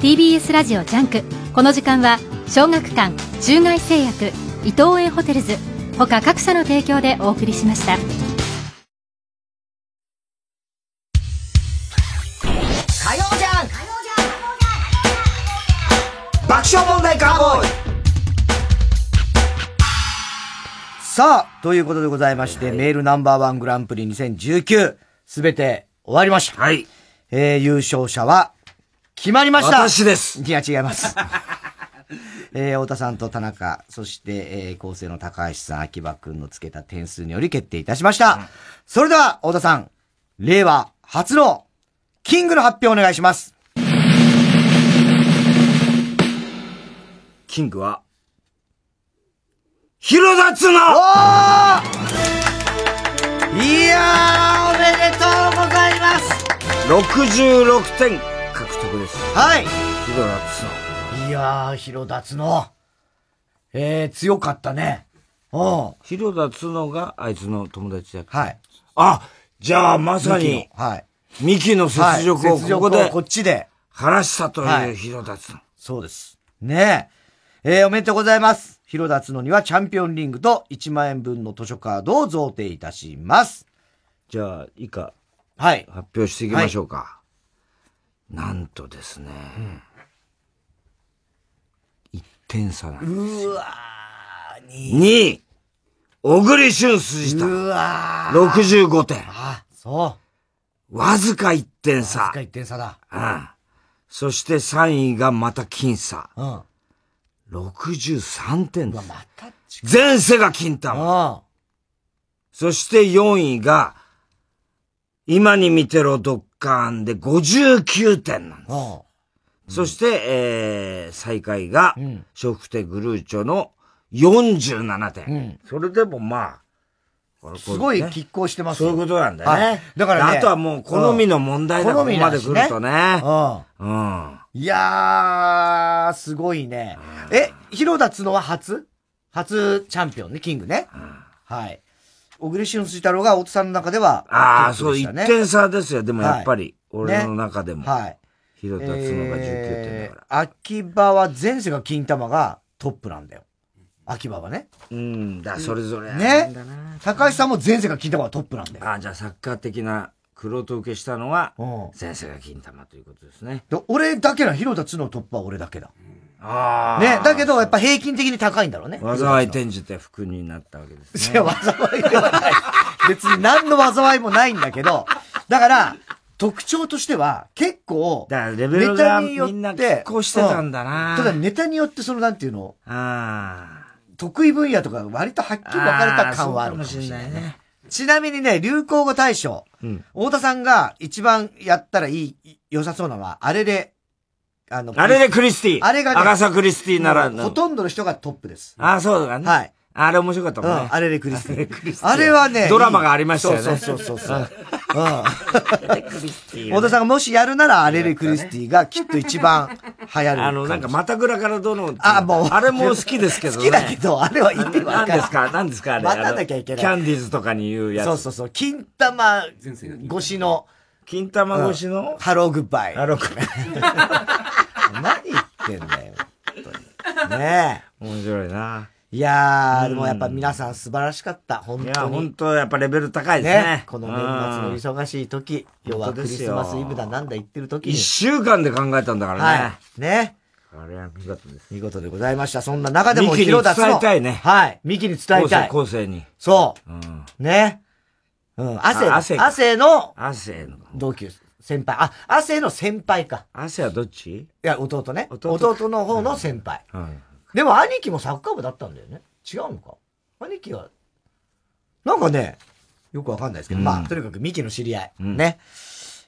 TBS ラジオジャンク。この時間は小学館中外製薬伊藤園ホテルズ他各社の提供でお送りしましたク爆笑問題カーボーイさあ、ということでございまして、メールナンバーワングランプリ2019、すべて終わりました。はい。えー、優勝者は、決まりました私です。いや、違います。[laughs] えー、太田さんと田中、そして、えー、構成の高橋さん、秋葉くんのつけた点数により決定いたしました。それでは、太田さん、令和初の、キングの発表お願いします。キングは、広田つのいやー、おめでとうございます !66 点獲得です。はい広田つの。いやー、広田つの。えー、強かったね。うん。広田つのがあいつの友達だはい。あ、じゃあまさに、のはい。ミキの雪辱をここで、こっちで。晴らしたとはいいう広田つの。そうです。ねえ。えー、おめでとうございます。広田つのにはチャンピオンリングと1万円分の図書カードを贈呈いたします。じゃあ、以下、はい。発表していきましょうか。なんとですね、1点差なんですうわ2位、小栗旬筋田。うわ65点。あ、そう。わずか1点差。わずか1点差だ。うん。そして3位がまた僅差。うん。63点です。前世が金玉。そして4位が、今に見てろドッカーンで59点なんです。そして、えー、最下位が、笑福亭グルーチョの47点。それでもまあ、すごい拮抗してますそういうことなんだよね。はいだからねあとはもう好みの問題だ、うんここまで来るとね。うん。うん。いやー、すごいね。え、広田つのは初？初チャンピオンね、キングね。はい。小栗旬辻太郎が大津さんの中では、ああ、そう、トップでしたね1点差ですよ。でもやっぱり、はい俺の中でも。はい。広田つのが19点だから。秋葉は前世が金玉がトップなんだよ。秋葉はね。うん、だそれぞれ。ね。高橋さんも前世が金玉がトップなんだよ。ああ、じゃあサッカー的な黒と受けしたのは、前世が金玉ということですね。で俺だけな、広田つのトップは俺だけだ。ああ。ね。だけど、やっぱ平均的に高いんだろうね。災い転じて福になったわけですね。いや、災いではない。[laughs] 別に何の災いもないんだけど、だから、特徴としては、結構、だからレベルがみんな拮抗してたんだなうただネタによってその、なんていうの、あ得意分野とか割とはっきり分かれた感はあるかもしれないね。ちなみにね、流行語大賞、太田さんが一番やったらいい、良さそうなのは、あれで、あの、あれでクリスティあれがね、アガサクリスティならほとんどの人がトップです。ああ、そうだね。はい。あれ面白かったもんね。うん、あれでクリスティ。クリスティあれはね、ドラマがありましたよね。そうそうそうそう。うん。クリスティ太田さんがもしやるなら、アレレクリスティがきっと一番流行る。あの、なんか、またぐらからどの、あ、もう。あれも好きですけどね。好きだけど、あれは言ってわかる。何ですか？何ですか？あれ。待たなきゃいけない。キャンディーズとかに言うやつ。そうそうそう。金玉越しの、金玉越しの、ハローグッバイ。ハローグッバイ。[laughs] 何言ってんだよ。本当にねえ。面白いな。いやー、うんでもやっぱ皆さん素晴らしかった。本当に。いや、本当やっぱレベル高いですね。この年末の忙しい時、要はクリスマスイブだなんだ言ってる時に。一週間で考えたんだからね。はい。ね。あれは見事です。見事でございました。そんな中でもミキに広田伝えたいね。はい。ミキに伝えたい。後世に。そう。ね。うん。汗、あ汗汗の、汗の。同級先輩。あ、汗の先輩か。汗はどっち？いや、弟ね。弟弟の方の先輩。でも兄貴もサッカー部だったんだよね。違うのか？兄貴は、なんかね、よくわかんないですけど、うんまあ、とにかくミキの知り合い。ね。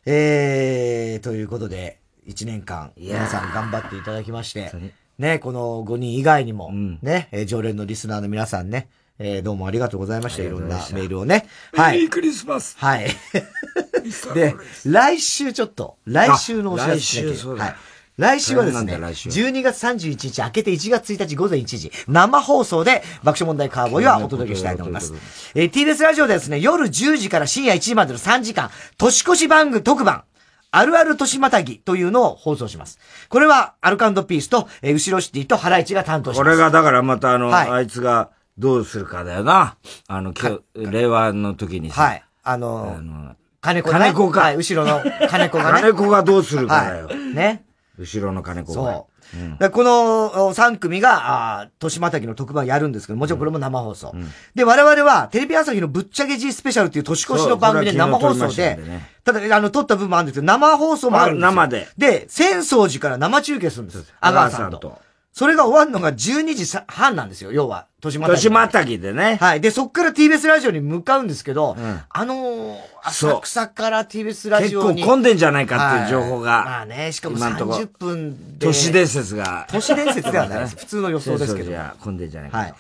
えー、ということで、一年間、皆さん頑張っていただきまして、ね、この5人以外にも、ね、えー常連のリスナーの皆さんね、えーどうもありがとうございました。いろんなメールをね。はい。メリークリスマス。はい。[laughs] で、来週ちょっと、来週のお知らせ来週そうだはい。来週はですね、大変なんだ来週12月31日、明けて1月1日午前1時、生放送で爆笑問題カーボーイはお届けしたいと思います。えー TBS ラジオではですね、夜10時から深夜1時までの3時間、年越し番組特番、あるある年またぎというのを放送します。これは、アルカンドピースと、えー後ろシティとハライチが担当します。これがだからまたあの、はいあいつがどうするかだよな。あの、今日、令和の時にさ。はい。あの金子ね金子か。はい後ろの金子がね [laughs] 金子がどうするかだよ。はいね。後ろの金子が。そう。でこのお3組が、あー年またぎの特番やるんですけど、もちろんこれも生放送。で、我々は、テレビ朝日のぶっちゃけ G スペシャルっていう年越しの番組で生放送でんでね、ただ、あの、撮った部分もあるんですけど、生放送もあるんですよ。あ生で。で、浅草寺から生中継するんです。阿川さんと。それが終わるのが12時さ半なんですよ、要は。年またぎ。年またぎでね。はい。で、そっから TBS ラジオに向かうんですけど、あのー、浅草から TBS ラジオに。結構混んでんじゃないかっていう情報が。はいまあね、しかも今んとこ30分で。都市伝説が。都市伝説ではないです。[laughs] 普通の予想ですけど。じゃ混んでんじゃないかと。はい。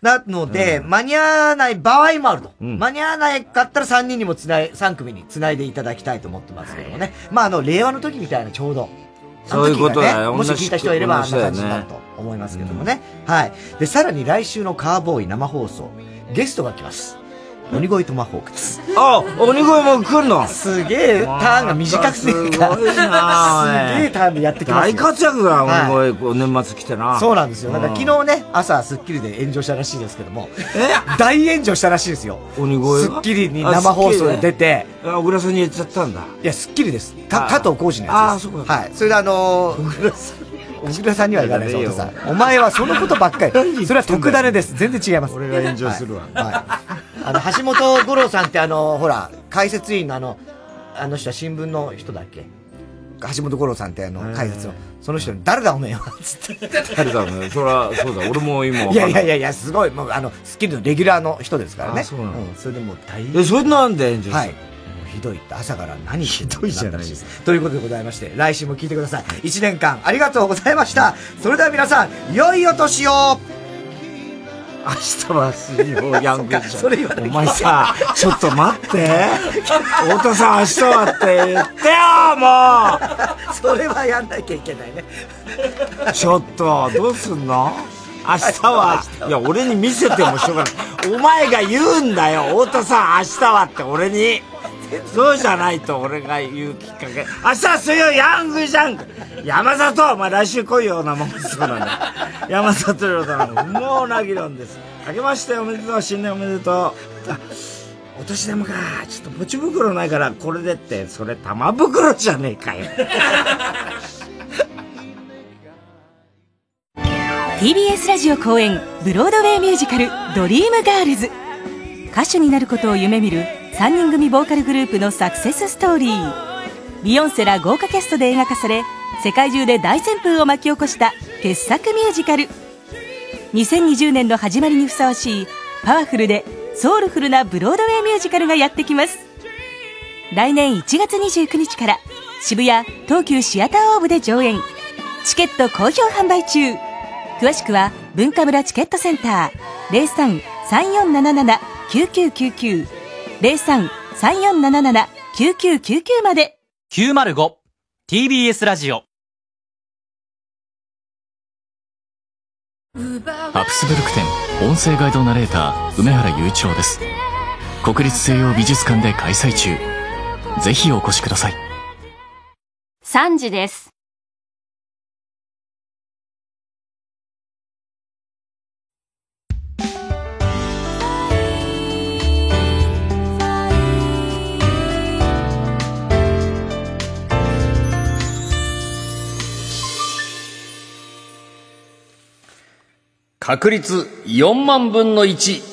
なので、間に合わない場合もあると。間に合わないかったら3人にもつない、3組につないでいただきたいと思ってますけどもね。まあ、あの、令和の時みたいなちょうど。そういうことだよねもし聞いた人がいればあんな感じになると思いますけどもね。はい。で、さらに来週のカーボーイ生放送、ゲストが来ます。鬼越トマホークです。あ、鬼越も来るの？すげえ、ターンが短くてすごいなおいすげえターンでやってきますよ大活躍だ、はい鬼越、年末来てな。そうなんですよ。なんかうん昨日ね、朝、スッキリで炎上したらしいですけども、大炎上したらしいですよ。鬼越スッキリに生放送で出て、あ、小倉さんに言っちゃったんだ。いや、スッキリです。た加藤浩次のやつです。あそうかはい。それであのー、小倉さん。小倉さんには言わないさん。お前はそのことばっかり。それは特ダネです。全然違います。俺が炎上するわ。はい。はいあの、橋本五郎さんってあの、ほら、解説員のあの、あの人は新聞の人だっけ？橋本五郎さんってあの、解説の、その人に、誰だおめえは？つって。誰だね。そら、そうだ、俺も今。いやいやいやいや、すごい、もう、あの、スッキリのレギュラーの人ですからね。あそうなのん、それでもう大え、それなんで炎上するはい。ひどいって、朝から何ひどいじゃないですか。ということでございまして、来週も聞いてください。一年間、ありがとうございました。それでは皆さん、良いお年を明日は水曜ヤングジャンお前さ、ちょっと待って。[laughs] 太田さん明日はって言ってよ、もそれはやんなきゃいけないね。うちょっと、どうすんの？明日は、いや、俺に見せてもしょうがない。お前が言うんだよ、太田さん明日はって俺に。そうじゃないと俺が言うきっかけ。明日は水曜ヤングジャンク山里お前来週来いよ、生放送なんだ。山里亮太のもうな議論です。明けましておめでとう、新年おめでとう。あお年玉か。ちょっとポチ袋ないからこれでって、それ玉袋じゃねえかよ。[laughs] TBS ラジオ公演ブロードウェイミュージカル「ドリームガールズ」歌手になることを夢見る3人組ボーカルグループのサクセスストーリー。ビヨンセら豪華キャストで描かされ世界中で大旋風を巻き起こした傑作ミュージカル。2020年の始まりにふさわしいパワフルでソウルフルなブロードウェイミュージカルがやってきます。来年1月29日から渋谷東急シアターオーブで上演。チケット好評販売中。詳しくは文化村チケットセンター。03-3477-9999 03-3477-9999まで 905TBS ラジオハプスブルク展音声ガイドナレーター梅原雄一郎です国立西洋美術館で開催中ぜひお越しください。3時です。確率4万分の1。